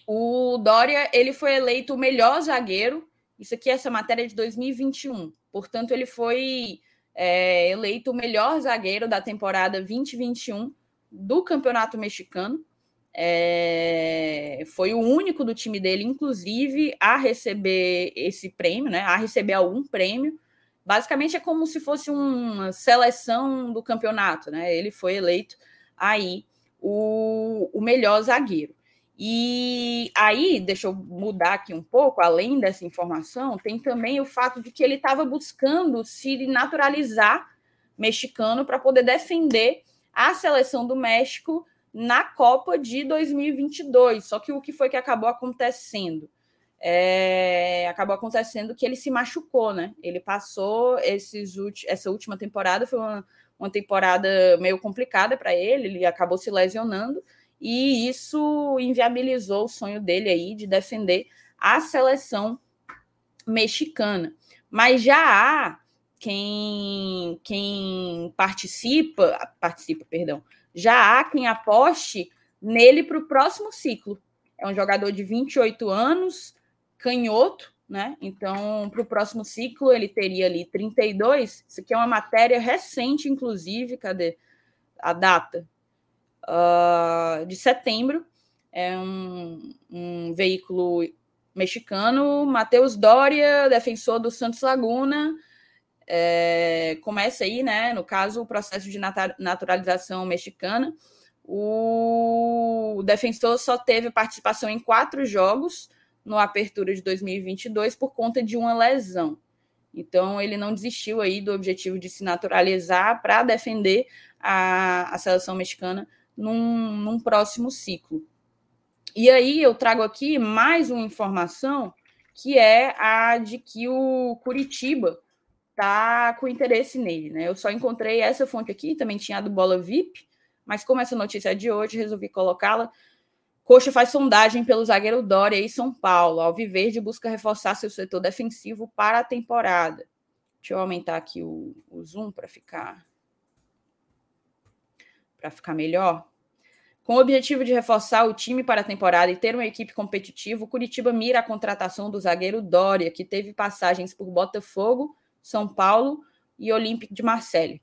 O Dória ele foi eleito o melhor zagueiro. Isso aqui, essa matéria é de 2021. Portanto, ele foi é, eleito o melhor zagueiro da temporada 2021 do Campeonato Mexicano. É, foi o único do time dele, inclusive, a receber esse prêmio, né? A receber algum prêmio. Basicamente é como se fosse uma seleção do campeonato, né? Ele foi eleito aí o, o melhor zagueiro. E aí, deixa eu mudar aqui um pouco, além dessa informação, tem também o fato de que ele estava buscando se naturalizar mexicano para poder defender a seleção do México na Copa de 2022. Só que o que foi que acabou acontecendo? É, acabou acontecendo que ele se machucou, né? Ele passou esses essa última temporada, foi uma, uma temporada meio complicada para ele, ele acabou se lesionando e isso inviabilizou o sonho dele aí de defender a seleção mexicana. Mas já há quem, quem participa, participa, perdão, já há quem aposte nele para o próximo ciclo. É um jogador de 28 anos, canhoto, né? Então, para o próximo ciclo, ele teria ali 32. Isso aqui é uma matéria recente, inclusive, cadê a data? Uh, de setembro. É um, um veículo mexicano, Matheus Dória, defensor do Santos Laguna. É, começa aí, né? No caso, o processo de naturalização mexicana. O defensor só teve participação em quatro jogos no Apertura de 2022 por conta de uma lesão. Então, ele não desistiu aí do objetivo de se naturalizar para defender a, a seleção mexicana num, num próximo ciclo. E aí eu trago aqui mais uma informação que é a de que o Curitiba tá com interesse nele, né? Eu só encontrei essa fonte aqui, também tinha a do Bola VIP, mas como essa notícia é de hoje, resolvi colocá-la. Coxa faz sondagem pelo zagueiro Dória em São Paulo. Alviverde busca reforçar seu setor defensivo para a temporada. Deixa eu aumentar aqui o, o zoom para ficar para ficar melhor. Com o objetivo de reforçar o time para a temporada e ter uma equipe competitiva, Curitiba mira a contratação do zagueiro Dória, que teve passagens por Botafogo, São Paulo e Olympique de Marseille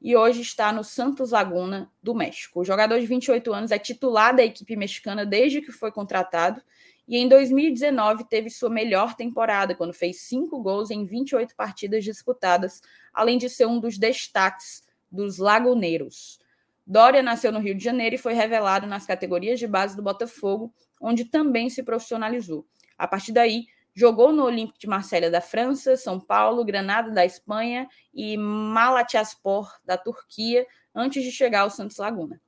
e hoje está no Santos Laguna do México. O jogador de 28 anos é titular da equipe mexicana desde que foi contratado e em 2019 teve sua melhor temporada, quando fez cinco gols em 28 partidas disputadas, além de ser um dos destaques dos laguneiros. Dória nasceu no Rio de Janeiro e foi revelado nas categorias de base do Botafogo, onde também se profissionalizou. A partir daí, Jogou no Olympique de Marselha da França, São Paulo, Granada da Espanha e Malatyaspor da Turquia, antes de chegar ao Santos Laguna.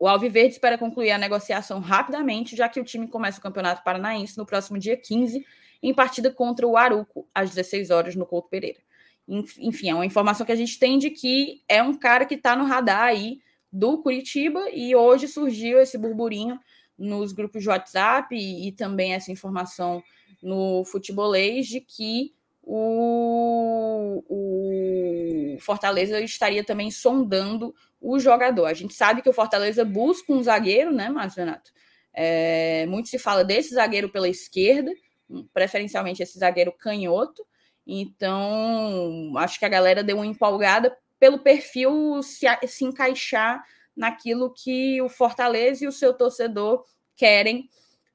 O Alviverde espera concluir a negociação rapidamente, já que o time começa o Campeonato Paranaense no próximo dia 15, em partida contra o Aruco, às 16 horas, no Couto Pereira. Enfim, é uma informação que a gente tem de que é um cara que está no radar aí do Curitiba e hoje surgiu esse burburinho nos grupos de WhatsApp e, e também essa informação no futebolês de que o, o, Fortaleza estaria também sondando o jogador. A gente sabe que o Fortaleza busca um zagueiro, né, Márcio Renato? É, muito se fala desse zagueiro pela esquerda, preferencialmente esse zagueiro canhoto. Então, acho que a galera deu uma empolgada pelo perfil se, se encaixar naquilo que o Fortaleza e o seu torcedor querem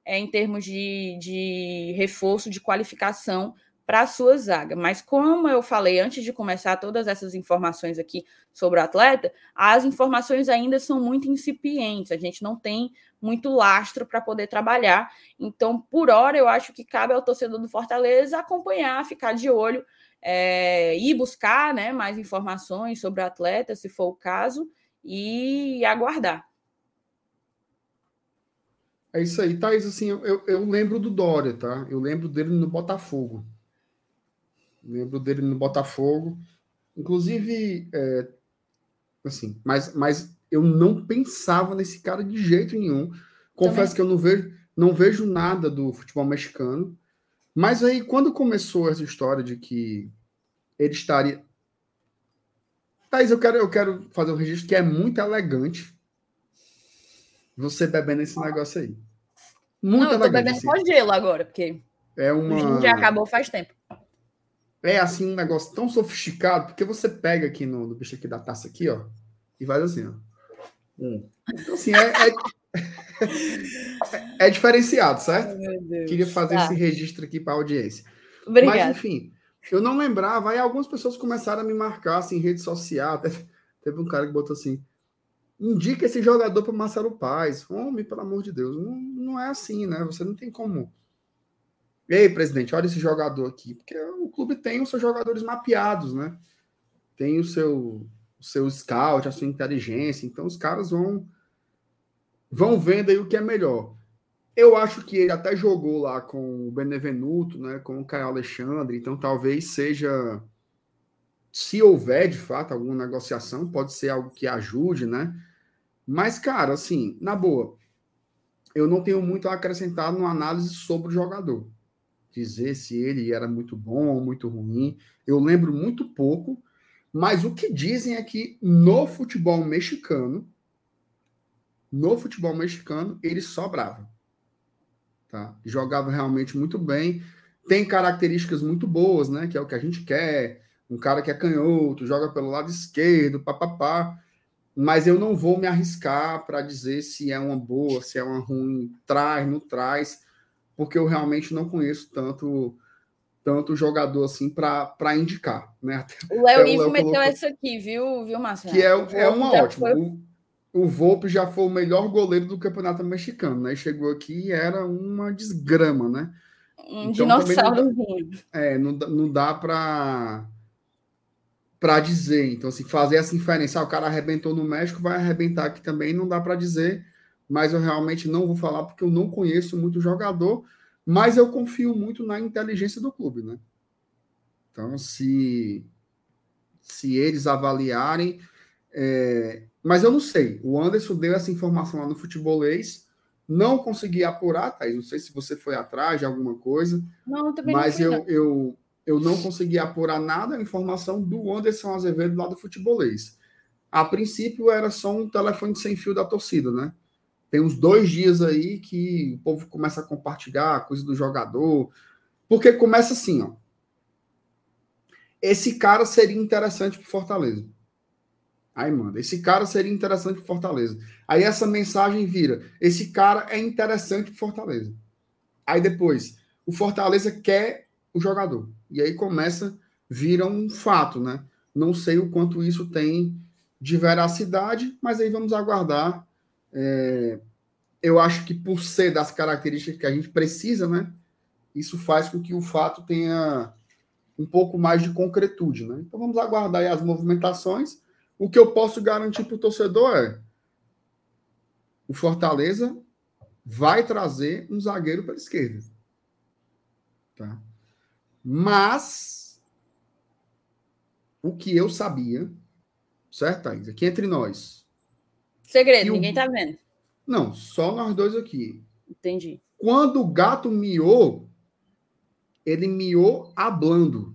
é, em termos de, de reforço, de qualificação para a sua zaga. Mas como eu falei antes de começar todas essas informações aqui sobre o atleta, as informações ainda são muito incipientes, a gente não tem muito lastro para poder trabalhar. Então, por hora, eu acho que cabe ao torcedor do Fortaleza acompanhar, ficar de olho, é, ir buscar né, mais informações sobre o atleta, se for o caso, e aguardar. É isso aí, Thaís. Assim, eu, eu lembro do Dória, tá? Eu lembro dele no Botafogo. Lembro dele no Botafogo. Inclusive, é, assim, mas, mas eu não pensava nesse cara de jeito nenhum. Confesso Também. que eu não vejo, não vejo nada do futebol mexicano. Mas aí, quando começou essa história de que ele estaria. Thaís, eu quero, eu quero fazer um registro que é muito elegante. Você bebendo esse negócio aí. Muito não, eu tô bebendo assim. só gelo agora, porque é uma... já acabou faz tempo é assim um negócio tão sofisticado, porque você pega aqui no, no bicho aqui da taça aqui, ó, e faz assim, ó. Hum. Então, assim, é, é, é diferenciado, certo? Queria fazer tá. esse registro aqui para a audiência. Obrigada. Mas, enfim, eu não lembrava, aí algumas pessoas começaram a me marcar assim, em rede social. Teve, teve um cara que botou assim: indica esse jogador para Marcelo Paz. Homem, pelo amor de Deus, não, não é assim, né? Você não tem como Ei, presidente, olha esse jogador aqui, porque o clube tem os seus jogadores mapeados, né? Tem o seu, o seu scout, a sua inteligência, então os caras vão vão vendo aí o que é melhor. Eu acho que ele até jogou lá com o Benevenuto, né, com o Caio Alexandre, então talvez seja se houver de fato alguma negociação, pode ser algo que ajude, né? Mas cara, assim, na boa, eu não tenho muito a acrescentar numa análise sobre o jogador dizer se ele era muito bom ou muito ruim. Eu lembro muito pouco, mas o que dizem é que no futebol mexicano, no futebol mexicano, ele sobrava. Tá? Jogava realmente muito bem. Tem características muito boas, né? Que é o que a gente quer. Um cara que é canhoto, joga pelo lado esquerdo, papapá. Mas eu não vou me arriscar para dizer se é uma boa, se é uma ruim, traz, não traz porque eu realmente não conheço tanto tanto jogador assim para indicar, né? o Léo Ivo meteu colocou... essa aqui, viu, viu, Márcio? Que é, é uma ótima. Foi... O, o Volpe já foi o melhor goleiro do campeonato mexicano, né? Chegou aqui e era uma desgrama, né? Um então, dinossauro. É, não, não dá para para dizer. Então, se assim, fazer essa inferência, ah, o cara arrebentou no México, vai arrebentar aqui também, não dá para dizer mas eu realmente não vou falar porque eu não conheço muito jogador, mas eu confio muito na inteligência do clube, né? Então, se, se eles avaliarem. É... Mas eu não sei. O Anderson deu essa informação lá no futebolês. Não consegui apurar, Thaís. Não sei se você foi atrás de alguma coisa. Não, também mas não eu, eu, eu não consegui apurar nada a informação do Anderson Azevedo lá do futebolês. A princípio era só um telefone sem fio da torcida, né? Tem uns dois dias aí que o povo começa a compartilhar coisa do jogador. Porque começa assim, ó. Esse cara seria interessante para Fortaleza. Aí manda, esse cara seria interessante para Fortaleza. Aí essa mensagem vira, esse cara é interessante para Fortaleza. Aí depois, o Fortaleza quer o jogador. E aí começa, vira um fato, né? Não sei o quanto isso tem de veracidade, mas aí vamos aguardar é, eu acho que por ser das características que a gente precisa, né? isso faz com que o fato tenha um pouco mais de concretude, né? Então vamos aguardar as movimentações. O que eu posso garantir para o torcedor é o Fortaleza vai trazer um zagueiro para a esquerda. Tá? Mas o que eu sabia, certo, Thaís? Aqui entre nós. Segredo, ninguém o... tá vendo. Não, só nós dois aqui. Entendi. Quando o gato miou, ele miou hablando.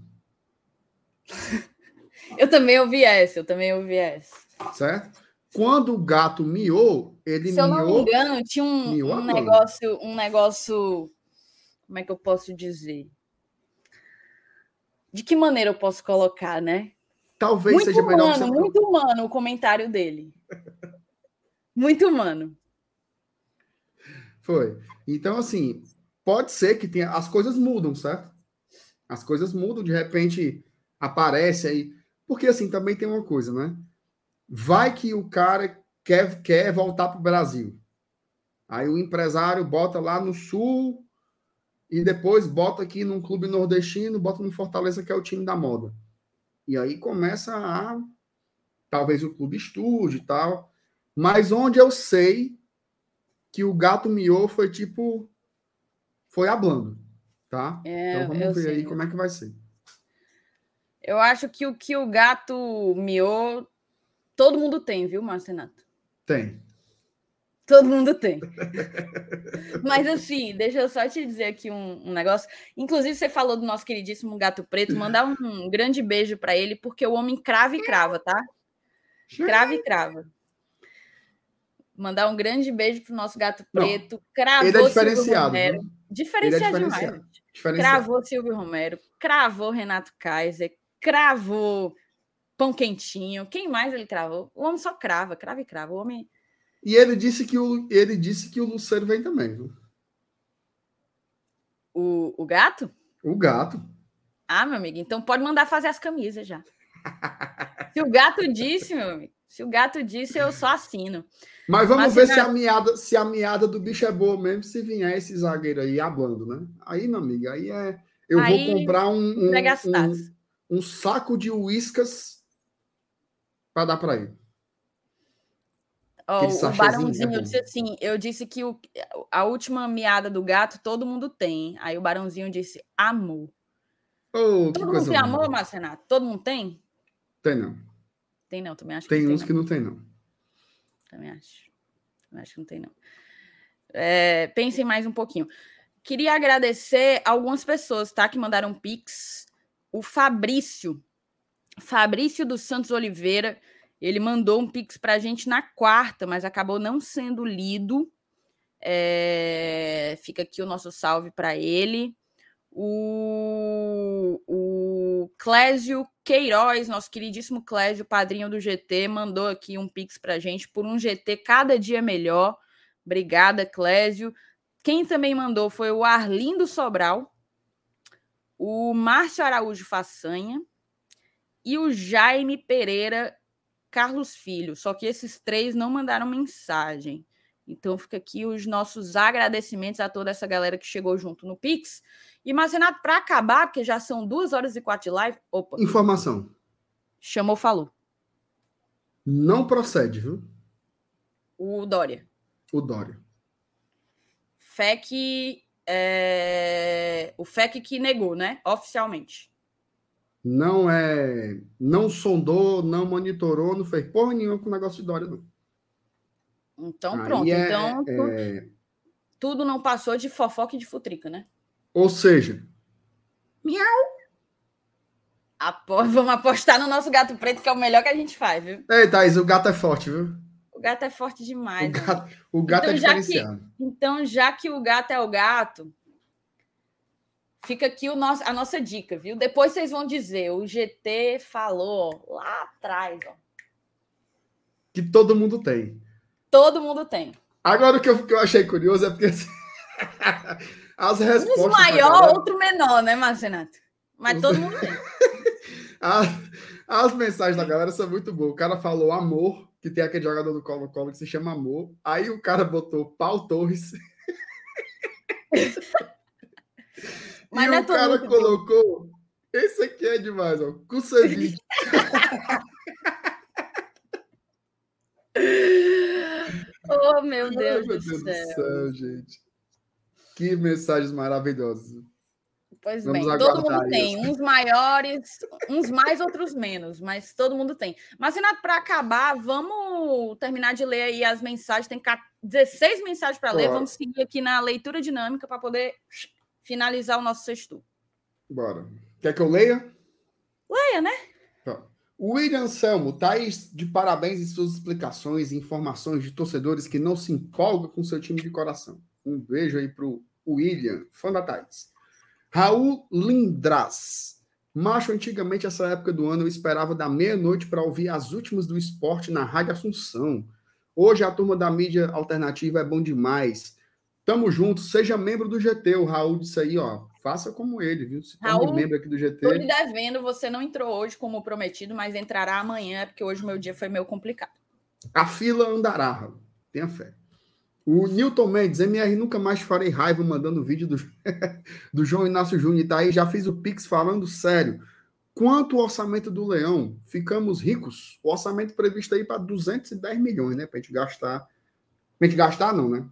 eu também ouvi essa, eu também ouvi essa. Certo? Quando o gato miou, ele Se miou. Se eu não me engano, tinha um, um negócio, um negócio. Como é que eu posso dizer? De que maneira eu posso colocar, né? Talvez muito seja humano, melhor. Você... Muito humano o comentário dele. muito humano. Foi. Então, assim, pode ser que tenha. As coisas mudam, certo? As coisas mudam, de repente aparece aí. Porque, assim, também tem uma coisa, né? Vai que o cara quer, quer voltar para o Brasil. Aí o empresário bota lá no sul e depois bota aqui num clube nordestino, bota no Fortaleza, que é o time da moda. E aí começa a. Talvez o clube estude e tal. Mas onde eu sei que o gato miou foi tipo. Foi hablando. Tá? É, então vamos ver sei. aí como é que vai ser. Eu acho que o que o gato miou Todo mundo tem, viu, Marcenato? Tem. Todo mundo tem. Mas assim, deixa eu só te dizer aqui um, um, negócio. Inclusive, você falou do nosso queridíssimo gato preto. Mandar um, grande beijo para ele, porque o homem crava e crava, tá? Crava e crava. Mandar um grande beijo pro nosso gato preto. Cravou ele é diferenciado. Romero. Diferenciado, é diferenciado demais. Diferenciado. Cravou Silvio Romero. Cravou Renato Kaiser. Cravou pão quentinho. Quem mais ele cravou? O homem só crava, crava e crava. O homem. E ele disse que o, ele disse que o Luceiro vem também, viu? O, o gato? O gato. Ah, meu amigo, então pode mandar fazer as camisas já. se o gato disse, meu amigo, se o gato disse, eu só assino. Mas vamos Mas ver se, a meada, se a meada do bicho é boa mesmo, se vier esse zagueiro aí hablando, né? Aí, meu amigo, aí é. Eu aí, vou comprar um, um, um, um saco de uíscas para dar para ele. Oh, o Barãozinho é disse assim: eu disse que o, a última miada do gato todo mundo tem. Aí o Barãozinho disse amor. Oh, todo mundo tem amor, Marcenato? Todo mundo tem? Tem não. Tem não, também acho tem que uns tem, que não tem, não. Também acho. Também acho que não tem, não. É, pensem mais um pouquinho. Queria agradecer algumas pessoas, tá? Que mandaram Pix. O Fabrício Fabrício dos Santos Oliveira, ele mandou um pix para a gente na quarta, mas acabou não sendo lido. É... Fica aqui o nosso salve para ele. O, o Clésio Queiroz, nosso queridíssimo Clésio, padrinho do GT, mandou aqui um pix para a gente por um GT cada dia melhor. Obrigada, Clésio. Quem também mandou foi o Arlindo Sobral, o Márcio Araújo Façanha, e o Jaime Pereira Carlos Filho. Só que esses três não mandaram mensagem. Então fica aqui os nossos agradecimentos a toda essa galera que chegou junto no Pix. E Marcenato, para acabar, porque já são duas horas e quatro de live. Opa. Informação. Chamou, falou. Não procede, viu? O Dória. O Dória. FEC. É... O FEC que negou, né? Oficialmente não é, não sondou, não monitorou, não fez porra nenhuma com o negócio de Dória, não. Então, Aí pronto. É, então, é... tudo não passou de fofoca e de futrica, né? Ou seja, miau. Apo... Vamos apostar no nosso gato preto, que é o melhor que a gente faz, viu? Ei, Thaís, o gato é forte, viu? O gato é forte demais. O gato, o gato então, é diferenciado. Já que, então, já que o gato é o gato, Fica aqui o nosso, a nossa dica, viu? Depois vocês vão dizer, o GT falou lá atrás, ó. Que todo mundo tem. Todo mundo tem. Agora o que eu, que eu achei curioso é porque assim, as respostas. Um maior, galera... outro menor, né, Marcenato? Mas todo mundo tem. as, as mensagens da galera são muito boas. O cara falou amor, que tem aquele jogador do Colo-Colo que se chama Amor. Aí o cara botou Pau Torres. Mas e é o cara colocou. Esse aqui é demais, ó. Kusevich. oh, meu Deus, Ai, meu Deus do céu. céu, gente. Que mensagens maravilhosas. Pois Vamos bem, todo mundo tem, uns maiores, uns mais, outros menos, mas todo mundo tem. Mas, Renato, para acabar, vamos terminar de ler aí as mensagens. Tem 16 mensagens para ler. Vamos seguir aqui na leitura dinâmica para poder finalizar o nosso sexto. Bora. Quer que eu leia? Leia, né? Tá. William Selmo, Thaís, de parabéns em suas explicações e informações de torcedores que não se empolgam com seu time de coração. Um beijo aí pro William, fã da Thaís. Raul Lindras. Macho, antigamente, essa época do ano, eu esperava da meia-noite para ouvir as últimas do esporte na Rádio Assunção. Hoje a turma da mídia alternativa é bom demais. Tamo junto, seja membro do GT. O Raul disse aí, ó. Faça como ele, viu? Se Raul, membro aqui do GT. Tô lhe devendo, você não entrou hoje como prometido, mas entrará amanhã, porque hoje o meu dia foi meio complicado. A fila andará, Raul. Tenha fé. O Newton Mendes, MR, nunca mais farei raiva mandando vídeo do, do João Inácio Júnior. Tá aí, já fiz o Pix falando sério. Quanto o orçamento do Leão? Ficamos ricos? O orçamento previsto aí para 210 milhões, né? Para a gente gastar. Para a gente gastar, não, né?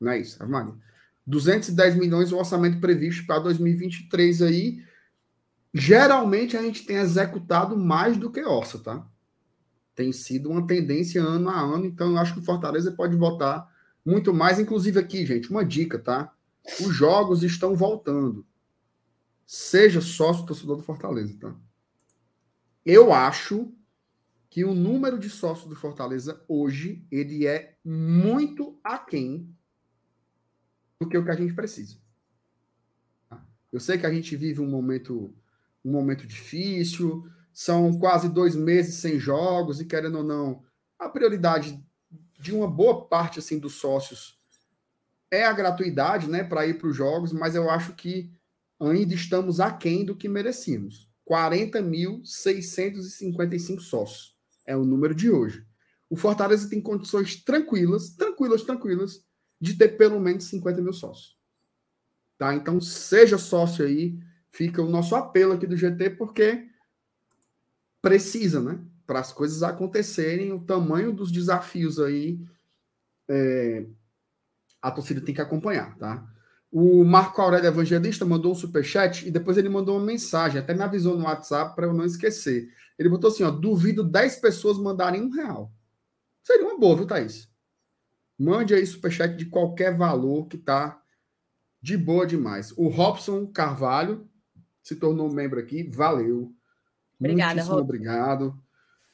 Não é isso, Maria. 210 milhões o orçamento previsto para 2023 aí. Geralmente a gente tem executado mais do que orça, tá? Tem sido uma tendência ano a ano, então eu acho que o Fortaleza pode votar muito mais. Inclusive aqui, gente, uma dica, tá? Os jogos estão voltando. Seja sócio torcedor do Fortaleza, tá? Eu acho que o número de sócios do Fortaleza hoje ele é muito aquém do que o que a gente precisa. Tá? Eu sei que a gente vive um momento um momento difícil, são quase dois meses sem jogos e querendo ou não, a prioridade de uma boa parte assim dos sócios é a gratuidade, né, para ir para os jogos, mas eu acho que ainda estamos aquém do que merecíamos. 40.655 sócios é o número de hoje. O Fortaleza tem condições tranquilas, tranquilas, tranquilas, de ter pelo menos 50 mil sócios. Tá? Então, seja sócio aí, fica o nosso apelo aqui do GT, porque precisa, né? para as coisas acontecerem, o tamanho dos desafios aí, é, a torcida tem que acompanhar, tá? O Marco Aurélio Evangelista mandou um superchat e depois ele mandou uma mensagem, até me avisou no WhatsApp para eu não esquecer. Ele botou assim: ó, duvido 10 pessoas mandarem um real. Seria uma boa, viu, Thaís? Mande aí superchat de qualquer valor que tá de boa demais. O Robson Carvalho se tornou membro aqui, valeu. Obrigada, Muitíssimo obrigado.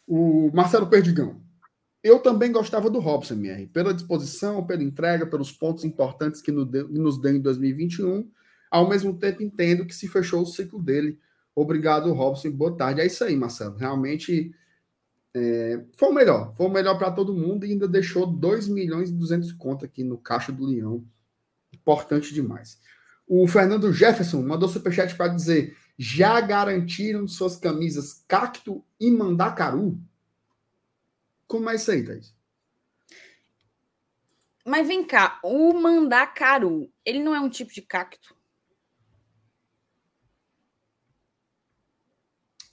O Marcelo Perdigão. Eu também gostava do Robson, MR, pela disposição, pela entrega, pelos pontos importantes que nos deu em 2021. Ao mesmo tempo, entendo que se fechou o ciclo dele. Obrigado, Robson. Boa tarde. É isso aí, Marcelo. Realmente é, foi o melhor. Foi o melhor para todo mundo e ainda deixou 2 milhões e 200 conto aqui no caixa do Leão. Importante demais. O Fernando Jefferson mandou superchat para dizer: já garantiram suas camisas Cacto e Mandacaru? Como é isso aí, Thaís? Mas vem cá, o Mandacaru, ele não é um tipo de cacto?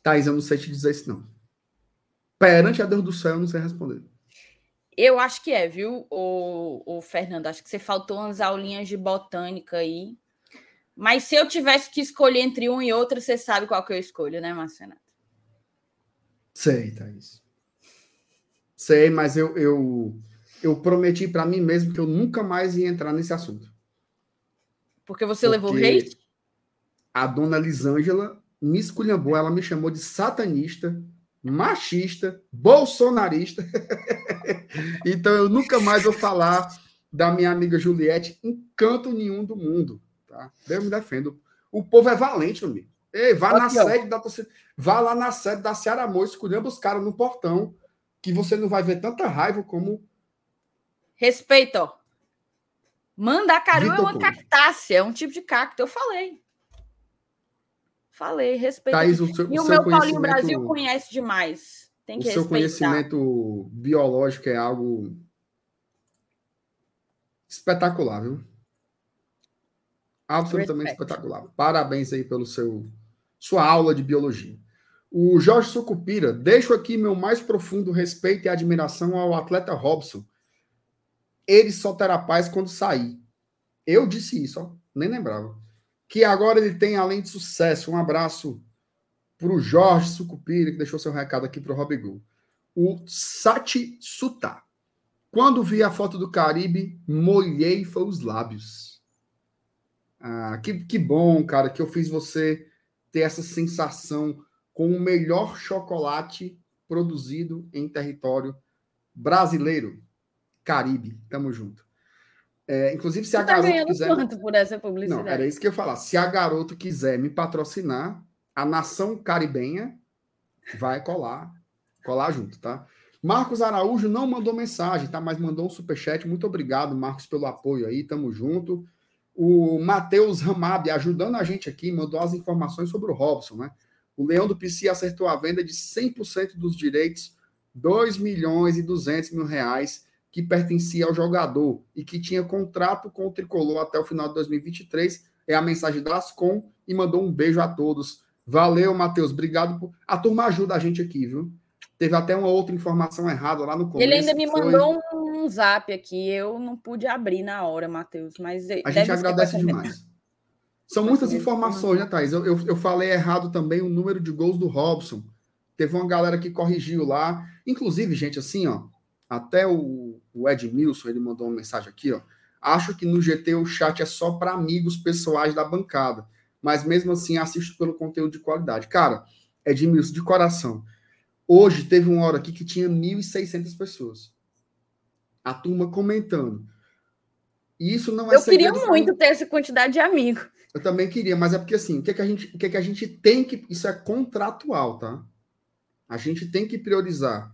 Thaís, eu não sei te dizer isso, não. Perante a Deus do céu, eu não sei responder. Eu acho que é, viu, o, o Fernando? Acho que você faltou umas aulinhas de botânica aí. Mas se eu tivesse que escolher entre um e outro, você sabe qual que eu escolho, né, Marcelo? Sei, Thaís. Sei, mas eu, eu, eu prometi para mim mesmo que eu nunca mais ia entrar nesse assunto. Porque você Porque levou hate? A dona Lisângela me esculhambou, ela me chamou de satanista, machista, bolsonarista. então eu nunca mais vou falar da minha amiga Juliette em canto nenhum do mundo. Tá? Deus me defendo. O povo é valente, amigo. Ei, vá Aqui, na ó. sede da torcida. Vá lá na sede da Ceará Amor, escolhendo os caras no portão, que você não vai ver tanta raiva como. Respeito, ó. Mandacaru Vitor é uma cactácea, é um tipo de cacto. Eu falei. Falei, respeito. Thaís, o seu, e o, o meu Paulinho Brasil conhece demais. Tem que o seu conhecimento biológico é algo espetacular, viu? Absolutamente espetacular. Parabéns aí pelo seu sua aula de biologia. O Jorge Sucupira, deixo aqui meu mais profundo respeito e admiração ao atleta Robson. Ele só terá paz quando sair. Eu disse isso, ó, nem lembrava. Que agora ele tem além de sucesso. Um abraço para o Jorge Sucupira, que deixou seu recado aqui para o Robigol. O Sati Suta. Quando vi a foto do Caribe, molhei foi os lábios. Ah, que, que bom, cara, que eu fiz você ter essa sensação com o melhor chocolate produzido em território brasileiro. Caribe, tamo junto. É, inclusive, se Você a tá garota quiser. Quanto por essa publicidade? Não, era isso que eu ia falar. Se a garota quiser me patrocinar, a nação caribenha vai colar, colar junto, tá? Marcos Araújo não mandou mensagem, tá? Mas mandou um superchat. Muito obrigado, Marcos, pelo apoio aí. Tamo junto. O Matheus Ramab ajudando a gente aqui, mandou as informações sobre o Robson, né? O Leão do PC acertou a venda de 100% dos direitos, 2 milhões e 200 mil reais, que pertencia ao jogador e que tinha contrato com o Tricolor até o final de 2023. É a mensagem da Ascom e mandou um beijo a todos. Valeu, Matheus. Obrigado. Por... A turma ajuda a gente aqui, viu? Teve até uma outra informação errada lá no começo. Ele ainda me mandou foi... um zap aqui. Eu não pude abrir na hora, Matheus, mas... A gente agradece demais. São muitas informações, né, Thaís? Eu, eu, eu, falei errado também o número de gols do Robson. Teve uma galera que corrigiu lá. Inclusive, gente, assim, ó, até o, o Edmilson, ele mandou uma mensagem aqui, ó. Acho que no GT o chat é só para amigos pessoais da bancada, mas mesmo assim assisto pelo conteúdo de qualidade. Cara, Edmilson, de coração, hoje teve uma hora aqui que tinha 1.600 pessoas. A turma comentando. E isso não é Eu queria muito ter essa quantidade de amigos. Eu também queria, mas é porque assim, o que, é que a gente, o que, é que a gente tem que. Isso é contratual, tá? A gente tem que priorizar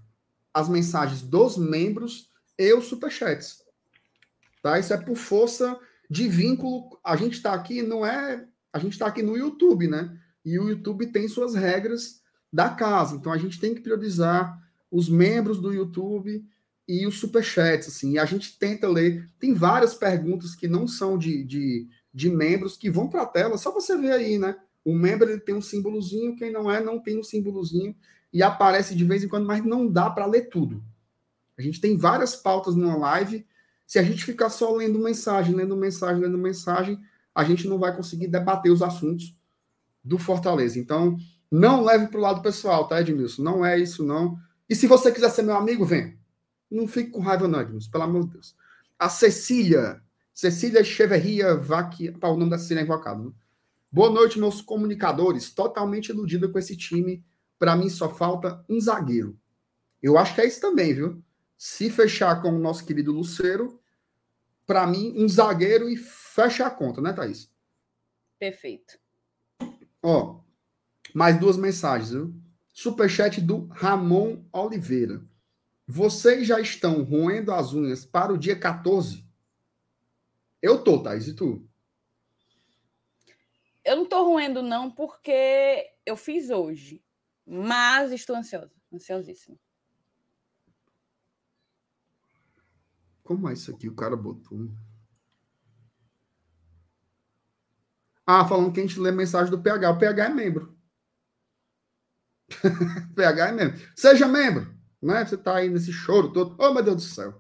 as mensagens dos membros e os superchats. Tá? Isso é por força de vínculo. A gente está aqui, não é. A gente está aqui no YouTube, né? E o YouTube tem suas regras da casa. Então a gente tem que priorizar os membros do YouTube e os superchats, assim. E a gente tenta ler. Tem várias perguntas que não são de, de de membros que vão para a tela, só você ver aí, né? O membro ele tem um símbolozinho, quem não é, não tem um símbolozinho, e aparece de vez em quando, mas não dá para ler tudo. A gente tem várias pautas numa live. Se a gente ficar só lendo mensagem, lendo mensagem, lendo mensagem, a gente não vai conseguir debater os assuntos do Fortaleza. Então, não leve para o lado pessoal, tá, Edmilson? Não é isso, não. E se você quiser ser meu amigo, vem. Não fique com raiva, não, Edmilson, pelo amor de Deus. A Cecília Cecília Cheverria Vaqui, o nome da Cecília é invocado. Né? Boa noite, meus comunicadores. Totalmente iludida com esse time. Para mim só falta um zagueiro. Eu acho que é isso também, viu? Se fechar com o nosso querido Luceiro, para mim, um zagueiro e fecha a conta, né, Thaís? Perfeito. Ó, mais duas mensagens, viu? Superchat do Ramon Oliveira. Vocês já estão roendo as unhas para o dia 14? Eu tô, Thais, e tu? Eu não tô roendo, não, porque eu fiz hoje. Mas estou ansiosa, ansiosíssima. Como é isso aqui? O cara botou. Ah, falando que a gente lê mensagem do PH. O PH é membro. PH é membro. Seja membro. Né? Você tá aí nesse choro todo. Oh, meu Deus do céu.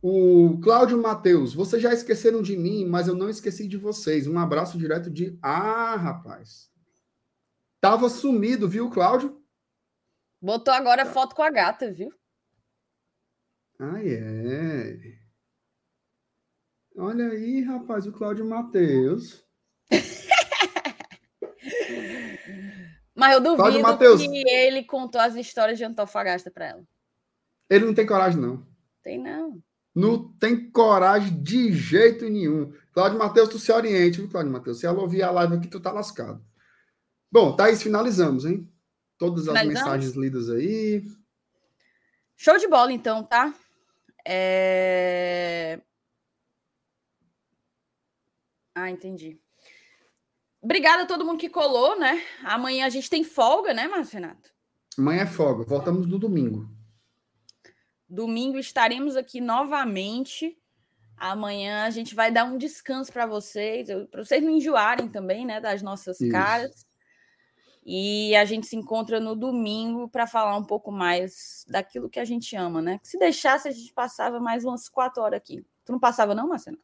O Cláudio Matheus, vocês já esqueceram de mim, mas eu não esqueci de vocês. Um abraço direto de. Ah, rapaz. Tava sumido, viu, Cláudio? Botou agora foto com a gata, viu? Ah, é. Olha aí, rapaz, o Cláudio Matheus. mas eu duvido Mateus. que ele contou as histórias de Antofagasta para ela. Ele não tem coragem, não. Tem, não. Não tem coragem de jeito nenhum. Cláudio Matheus, tu se oriente, viu, Cláudio Matheus? Se ela ouvir a live aqui, tu tá lascado. Bom, Thaís, finalizamos, hein? Todas as mensagens lidas aí. Show de bola, então, tá? É... Ah, entendi. Obrigada a todo mundo que colou, né? Amanhã a gente tem folga, né, Márcio Renato? Amanhã é folga. Voltamos no domingo. Domingo estaremos aqui novamente Amanhã a gente vai dar um descanso para vocês, para vocês não enjoarem também, né, das nossas Isso. caras. E a gente se encontra no domingo para falar um pouco mais daquilo que a gente ama, né? Se deixasse, a gente passava mais umas quatro horas aqui. Tu não passava, não, Marcelo?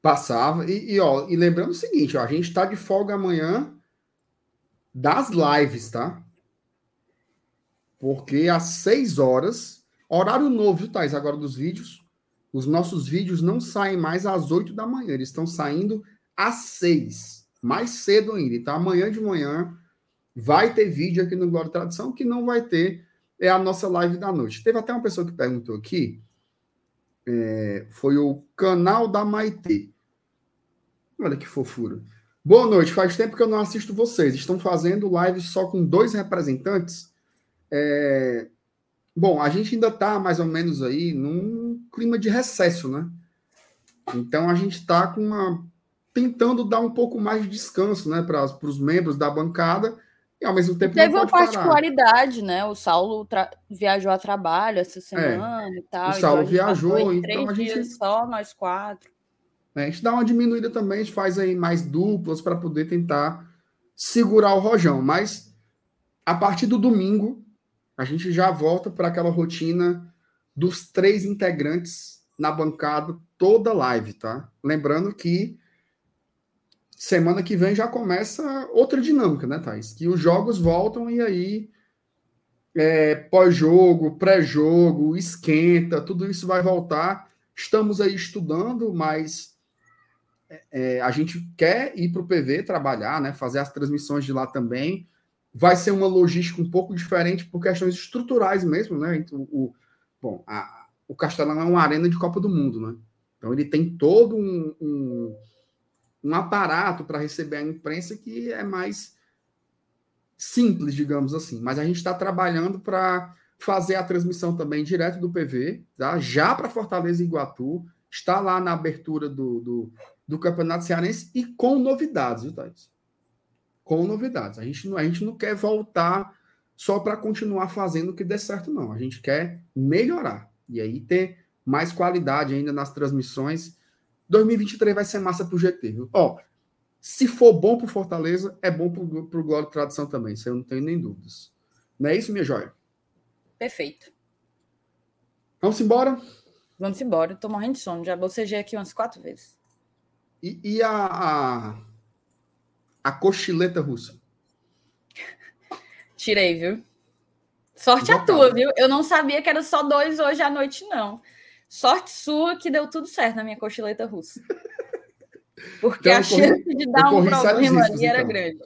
Passava. E, e, ó, e lembrando o seguinte, ó, a gente está de folga amanhã das lives, tá? Porque às seis horas, horário novo, viu, Thais, agora dos vídeos. Os nossos vídeos não saem mais às oito da manhã, eles estão saindo às seis, mais cedo ainda. Então, amanhã de manhã vai ter vídeo aqui no Glória Tradição, que não vai ter é a nossa live da noite. Teve até uma pessoa que perguntou aqui, é, foi o canal da Maitê. Olha que fofura. Boa noite, faz tempo que eu não assisto vocês. Estão fazendo live só com dois representantes? É... Bom, a gente ainda está mais ou menos aí num clima de recesso, né? Então a gente está com uma tentando dar um pouco mais de descanso, né, para os membros da bancada e ao mesmo tempo teve uma particularidade, parar. né? O Saulo viajou a trabalho essa é. semana é. e tal. O Saulo então viajou, então a gente só nós quatro. É, a gente dá uma diminuída também, a gente faz aí mais duplas para poder tentar segurar o rojão, mas a partir do domingo a gente já volta para aquela rotina dos três integrantes na bancada toda live, tá? Lembrando que semana que vem já começa outra dinâmica, né, Thais? Que os jogos voltam e aí é, pós-jogo, pré-jogo, esquenta, tudo isso vai voltar. Estamos aí estudando, mas é, é a gente quer ir para o PV trabalhar, né? Fazer as transmissões de lá também vai ser uma logística um pouco diferente por questões estruturais mesmo, né? Então, o, bom, a, o Castelão é uma arena de Copa do Mundo, né? Então ele tem todo um, um, um aparato para receber a imprensa que é mais simples, digamos assim. Mas a gente está trabalhando para fazer a transmissão também direto do PV, tá? já para Fortaleza e Iguatu, está lá na abertura do, do, do Campeonato Cearense e com novidades, viu, Thais? com novidades. A gente, não, a gente não quer voltar só para continuar fazendo o que dê certo, não. A gente quer melhorar. E aí ter mais qualidade ainda nas transmissões. 2023 vai ser massa pro GT, viu? Ó, se for bom pro Fortaleza, é bom pro, pro Glória e Tradição também. Isso eu não tenho nem dúvidas. Não é isso, minha joia? Perfeito. Vamos embora? Vamos embora. Tô morrendo de sono. Já bocejei aqui umas quatro vezes. E, e a, a a cochileta russa? Tirei, viu? Sorte a tua, viu? Eu não sabia que era só dois hoje à noite, não. Sorte sua que deu tudo certo na minha cochileta russa. Porque então, a chance corri, de dar um problema ali era então. grande.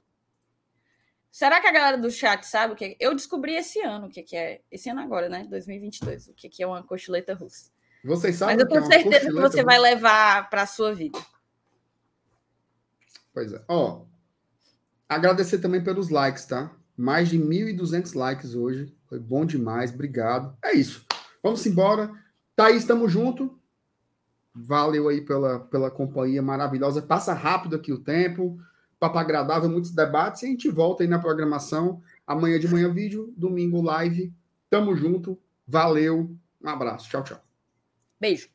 Será que a galera do chat sabe o que é? Eu descobri esse ano o que é. Esse ano agora, né? 2022. O que é uma cochileta russa. Vocês sabem Mas eu tenho é certeza que você russa? vai levar para a sua vida. Pois é. Ó, Agradecer também pelos likes, tá? Mais de 1.200 likes hoje. Foi bom demais. Obrigado. É isso. Vamos embora. Thaís, estamos junto. Valeu aí pela, pela companhia maravilhosa. Passa rápido aqui o tempo. Papo agradável, muitos debates. E a gente volta aí na programação. Amanhã de manhã, vídeo. Domingo, live. Tamo junto. Valeu. Um abraço. Tchau, tchau. Beijo.